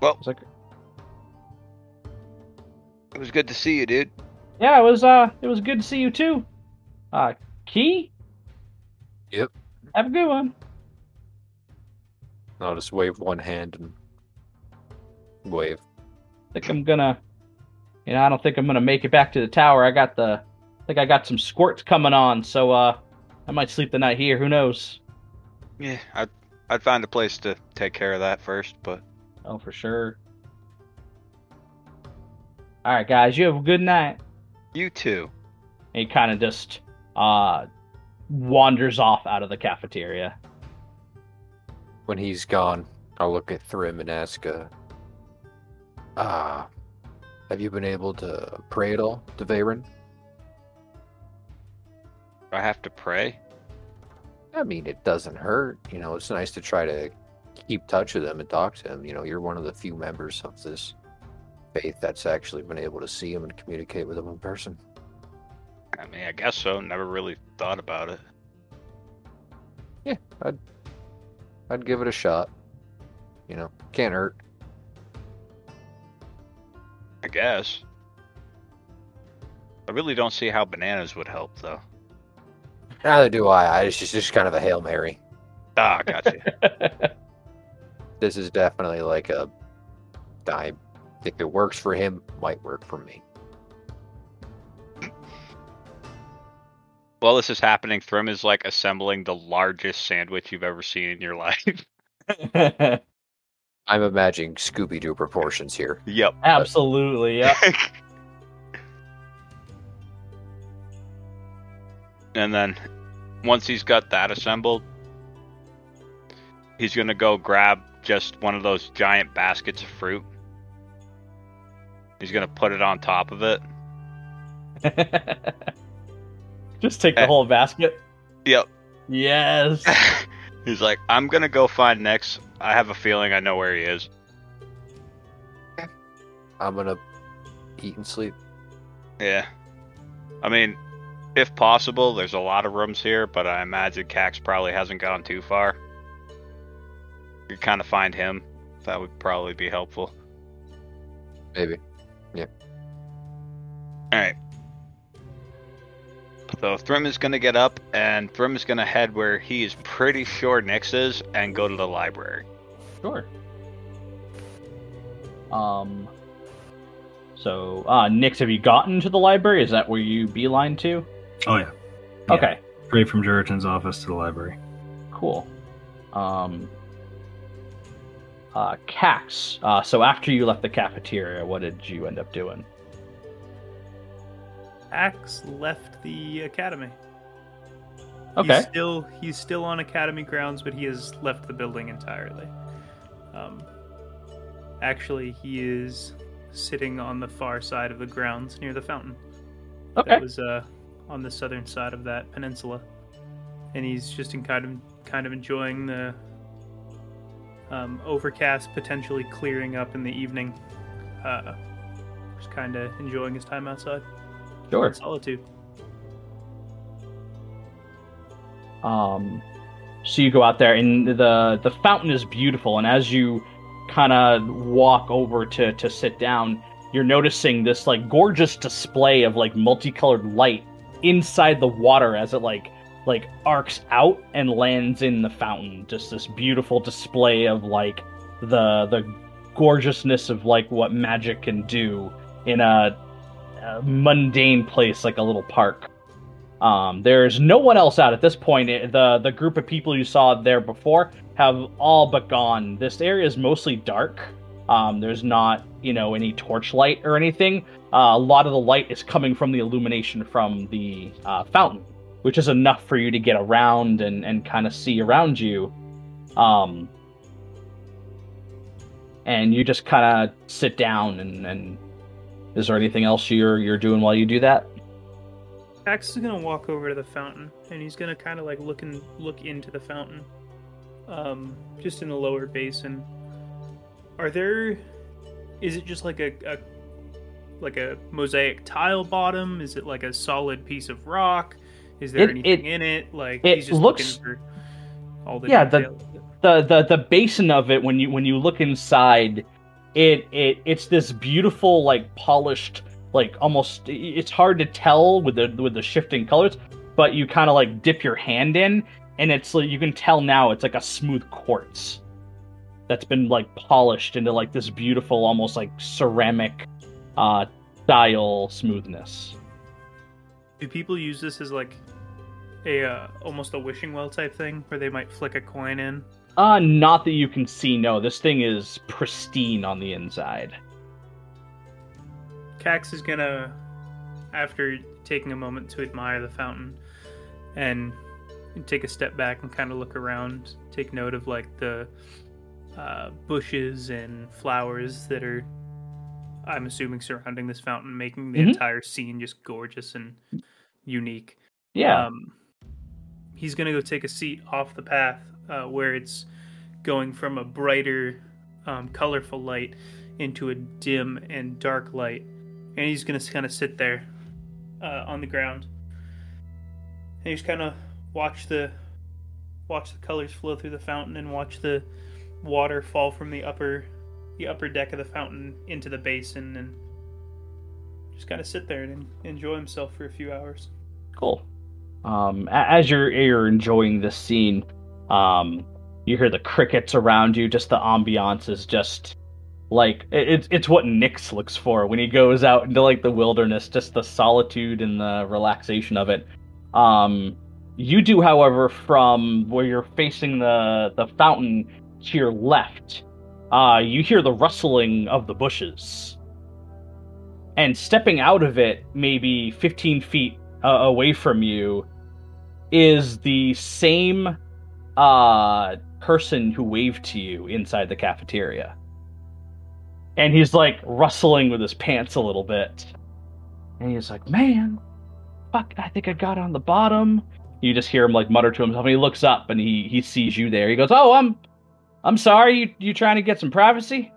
Well, It was like, it was good to see you, dude. yeah, it was uh, it was good to see you too. Uh, Kee. Yep. Have a good one. I'll just wave one hand and wave. I think I'm gonna, you know, I don't think I'm gonna make it back to the tower. I got the, I think I got some squirts coming on, so uh, I might sleep the night here. Who knows? Yeah, I'd I'd find a place to take care of that first, but Oh, for sure. All right, guys, you have a good night. you too. He kind of just uh wanders off out of the cafeteria. When he's gone, I'll look at Thrym and ask, uh, ah, have you been able to pray at all to Veyron? Do I have to pray. I mean, it doesn't hurt. You know, it's nice to try to keep touch with them and talk to them. You know, you're one of the few members of this faith that's actually been able to see them and communicate with them in person. I mean, I guess so. Never really thought about it. Yeah, I'd I'd give it a shot. You know, can't hurt. I guess. I really don't see how bananas would help, though. Neither do I. I it's just, just kind of a hail mary. Ah, gotcha. This is definitely like a. I think it works for him. Might work for me. While this is happening, Thrym is like assembling the largest sandwich you've ever seen in your life. I'm imagining Scooby Doo proportions here. yep. Absolutely, yeah. And then once he's got that assembled, he's gonna go grab just one of those giant baskets of fruit. He's gonna put it on top of it. Just take the Eh. whole basket. Yep. Yes. he's like, I'm gonna go find Nyx. I have a feeling I know where he is. I'm gonna eat and sleep. Yeah. I mean, if possible, there's a lot of rooms here, but I imagine Kax probably hasn't gone too far. You could kind of find him. That would probably be helpful. Maybe. Yeah. Alright. So Thrym is going to get up, and Thrym is going to head where he is pretty sure Nyx is and go to the library. Sure. Um. So, uh, Nyx, have you gotten to the library? Is that where you beeline to? Oh yeah. Yeah. Okay, Straight from Juritan's office to the library. cool. Um. Uh, Kax. Uh, so after you left the cafeteria, what did you end up doing? Axe left the academy. Okay. He's still he's still on academy grounds, but he has left the building entirely. Um, actually, he is sitting on the far side of the grounds near the fountain. Okay. That was uh, on the southern side of that peninsula, and he's just in kind of kind of enjoying the um, overcast potentially clearing up in the evening. Uh, just kind of enjoying his time outside. Sure. Solitude. Um, so you go out there, and the the fountain is beautiful. And as you kind of walk over to to sit down, you're noticing this like gorgeous display of like multicolored light inside the water as it like like arcs out and lands in the fountain. Just this beautiful display of like the the gorgeousness of like what magic can do in a, a mundane place like a little park. Um, there's no one else out at this point. The The group of people you saw there before have all but gone. This area is mostly dark. Um, there's not, you know, any torchlight or anything. Uh, a lot of the light is coming from the illumination from the uh, fountain, which is enough for you to get around and, and kind of see around you. Um, and you just kind of sit down and, and is there anything else you're you're doing while you do that? Axe is gonna walk over to the fountain, and he's gonna kind of like look and look into the fountain, um, just in the lower basin. Are there? Is it just like a, a like a mosaic tile bottom? Is it like a solid piece of rock? Is there It- anything it- in it? Like it he's just looks- looking for all the Yeah, the- the the the basin of it when you when you look inside it it it's this beautiful like polished like almost it's hard to tell with the with the shifting colors but you kind of like dip your hand in and it's like you can tell now it's like a smooth quartz that's been like polished into like this beautiful almost like ceramic uh style smoothness. Do people use this as like a uh, almost a wishing well type thing, where they might flick a coin in? uh not that you can see no. This thing is pristine on the inside. Kax is gonna, after taking a moment to admire the fountain, and take a step back and kind of look around, take note of like the uh, bushes and flowers that are, I'm assuming, surrounding this fountain, making the Mhm. entire scene just gorgeous and unique. yeah Um, he's gonna go take a seat off the path uh, where it's going from a brighter, um, colorful light into a dim and dark light, and he's gonna kind of sit there uh, on the ground, and he's kind of watch the watch the colors flow through the fountain and watch the water fall from the upper the upper deck of the fountain into the basin and just kind of sit there and enjoy himself for a few hours. Cool. Um, as you're you're enjoying this scene, um, you hear the crickets around you. Just the ambiance is just like it's it's what Nyx looks for when he goes out into like the wilderness. Just the solitude and the relaxation of it. Um, you do, however, from where you're facing the the fountain to your left, uh, you hear the rustling of the bushes. And stepping out of it, maybe 15 feet uh, away from you, is the same uh, person who waved to you inside the cafeteria. And he's like rustling with his pants a little bit. And he's like, man, fuck, I think I got on the bottom. You just hear him like mutter to himself, and he looks up and he he sees you there. He goes, "Oh, I'm, I'm sorry. You you trying to get some privacy?"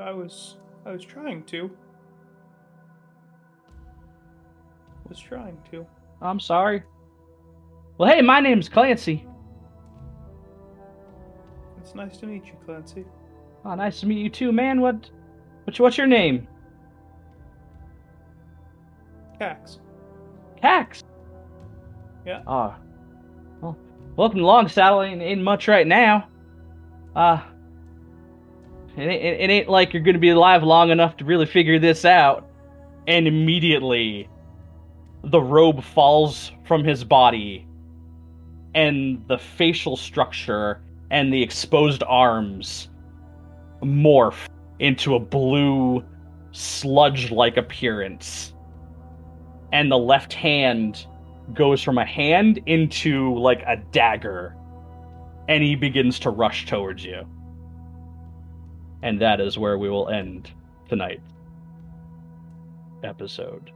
I was I was trying to. Was trying to. I'm sorry. Well, hey, my name's Clancy. It's nice to meet you, Clancy. Oh, nice to meet you too, man. What, what's what's your name? Kax. Kax. Yeah. Oh. Welcome to Long ain't much right now. Uh. It, it, it ain't like you're gonna be alive long enough to really figure this out. And immediately, the robe falls from his body, and the facial structure and the exposed arms morph into a blue, sludge like appearance. And the left hand goes from a hand into like a dagger. And he begins to rush towards you. And that is where we will end tonight's episode.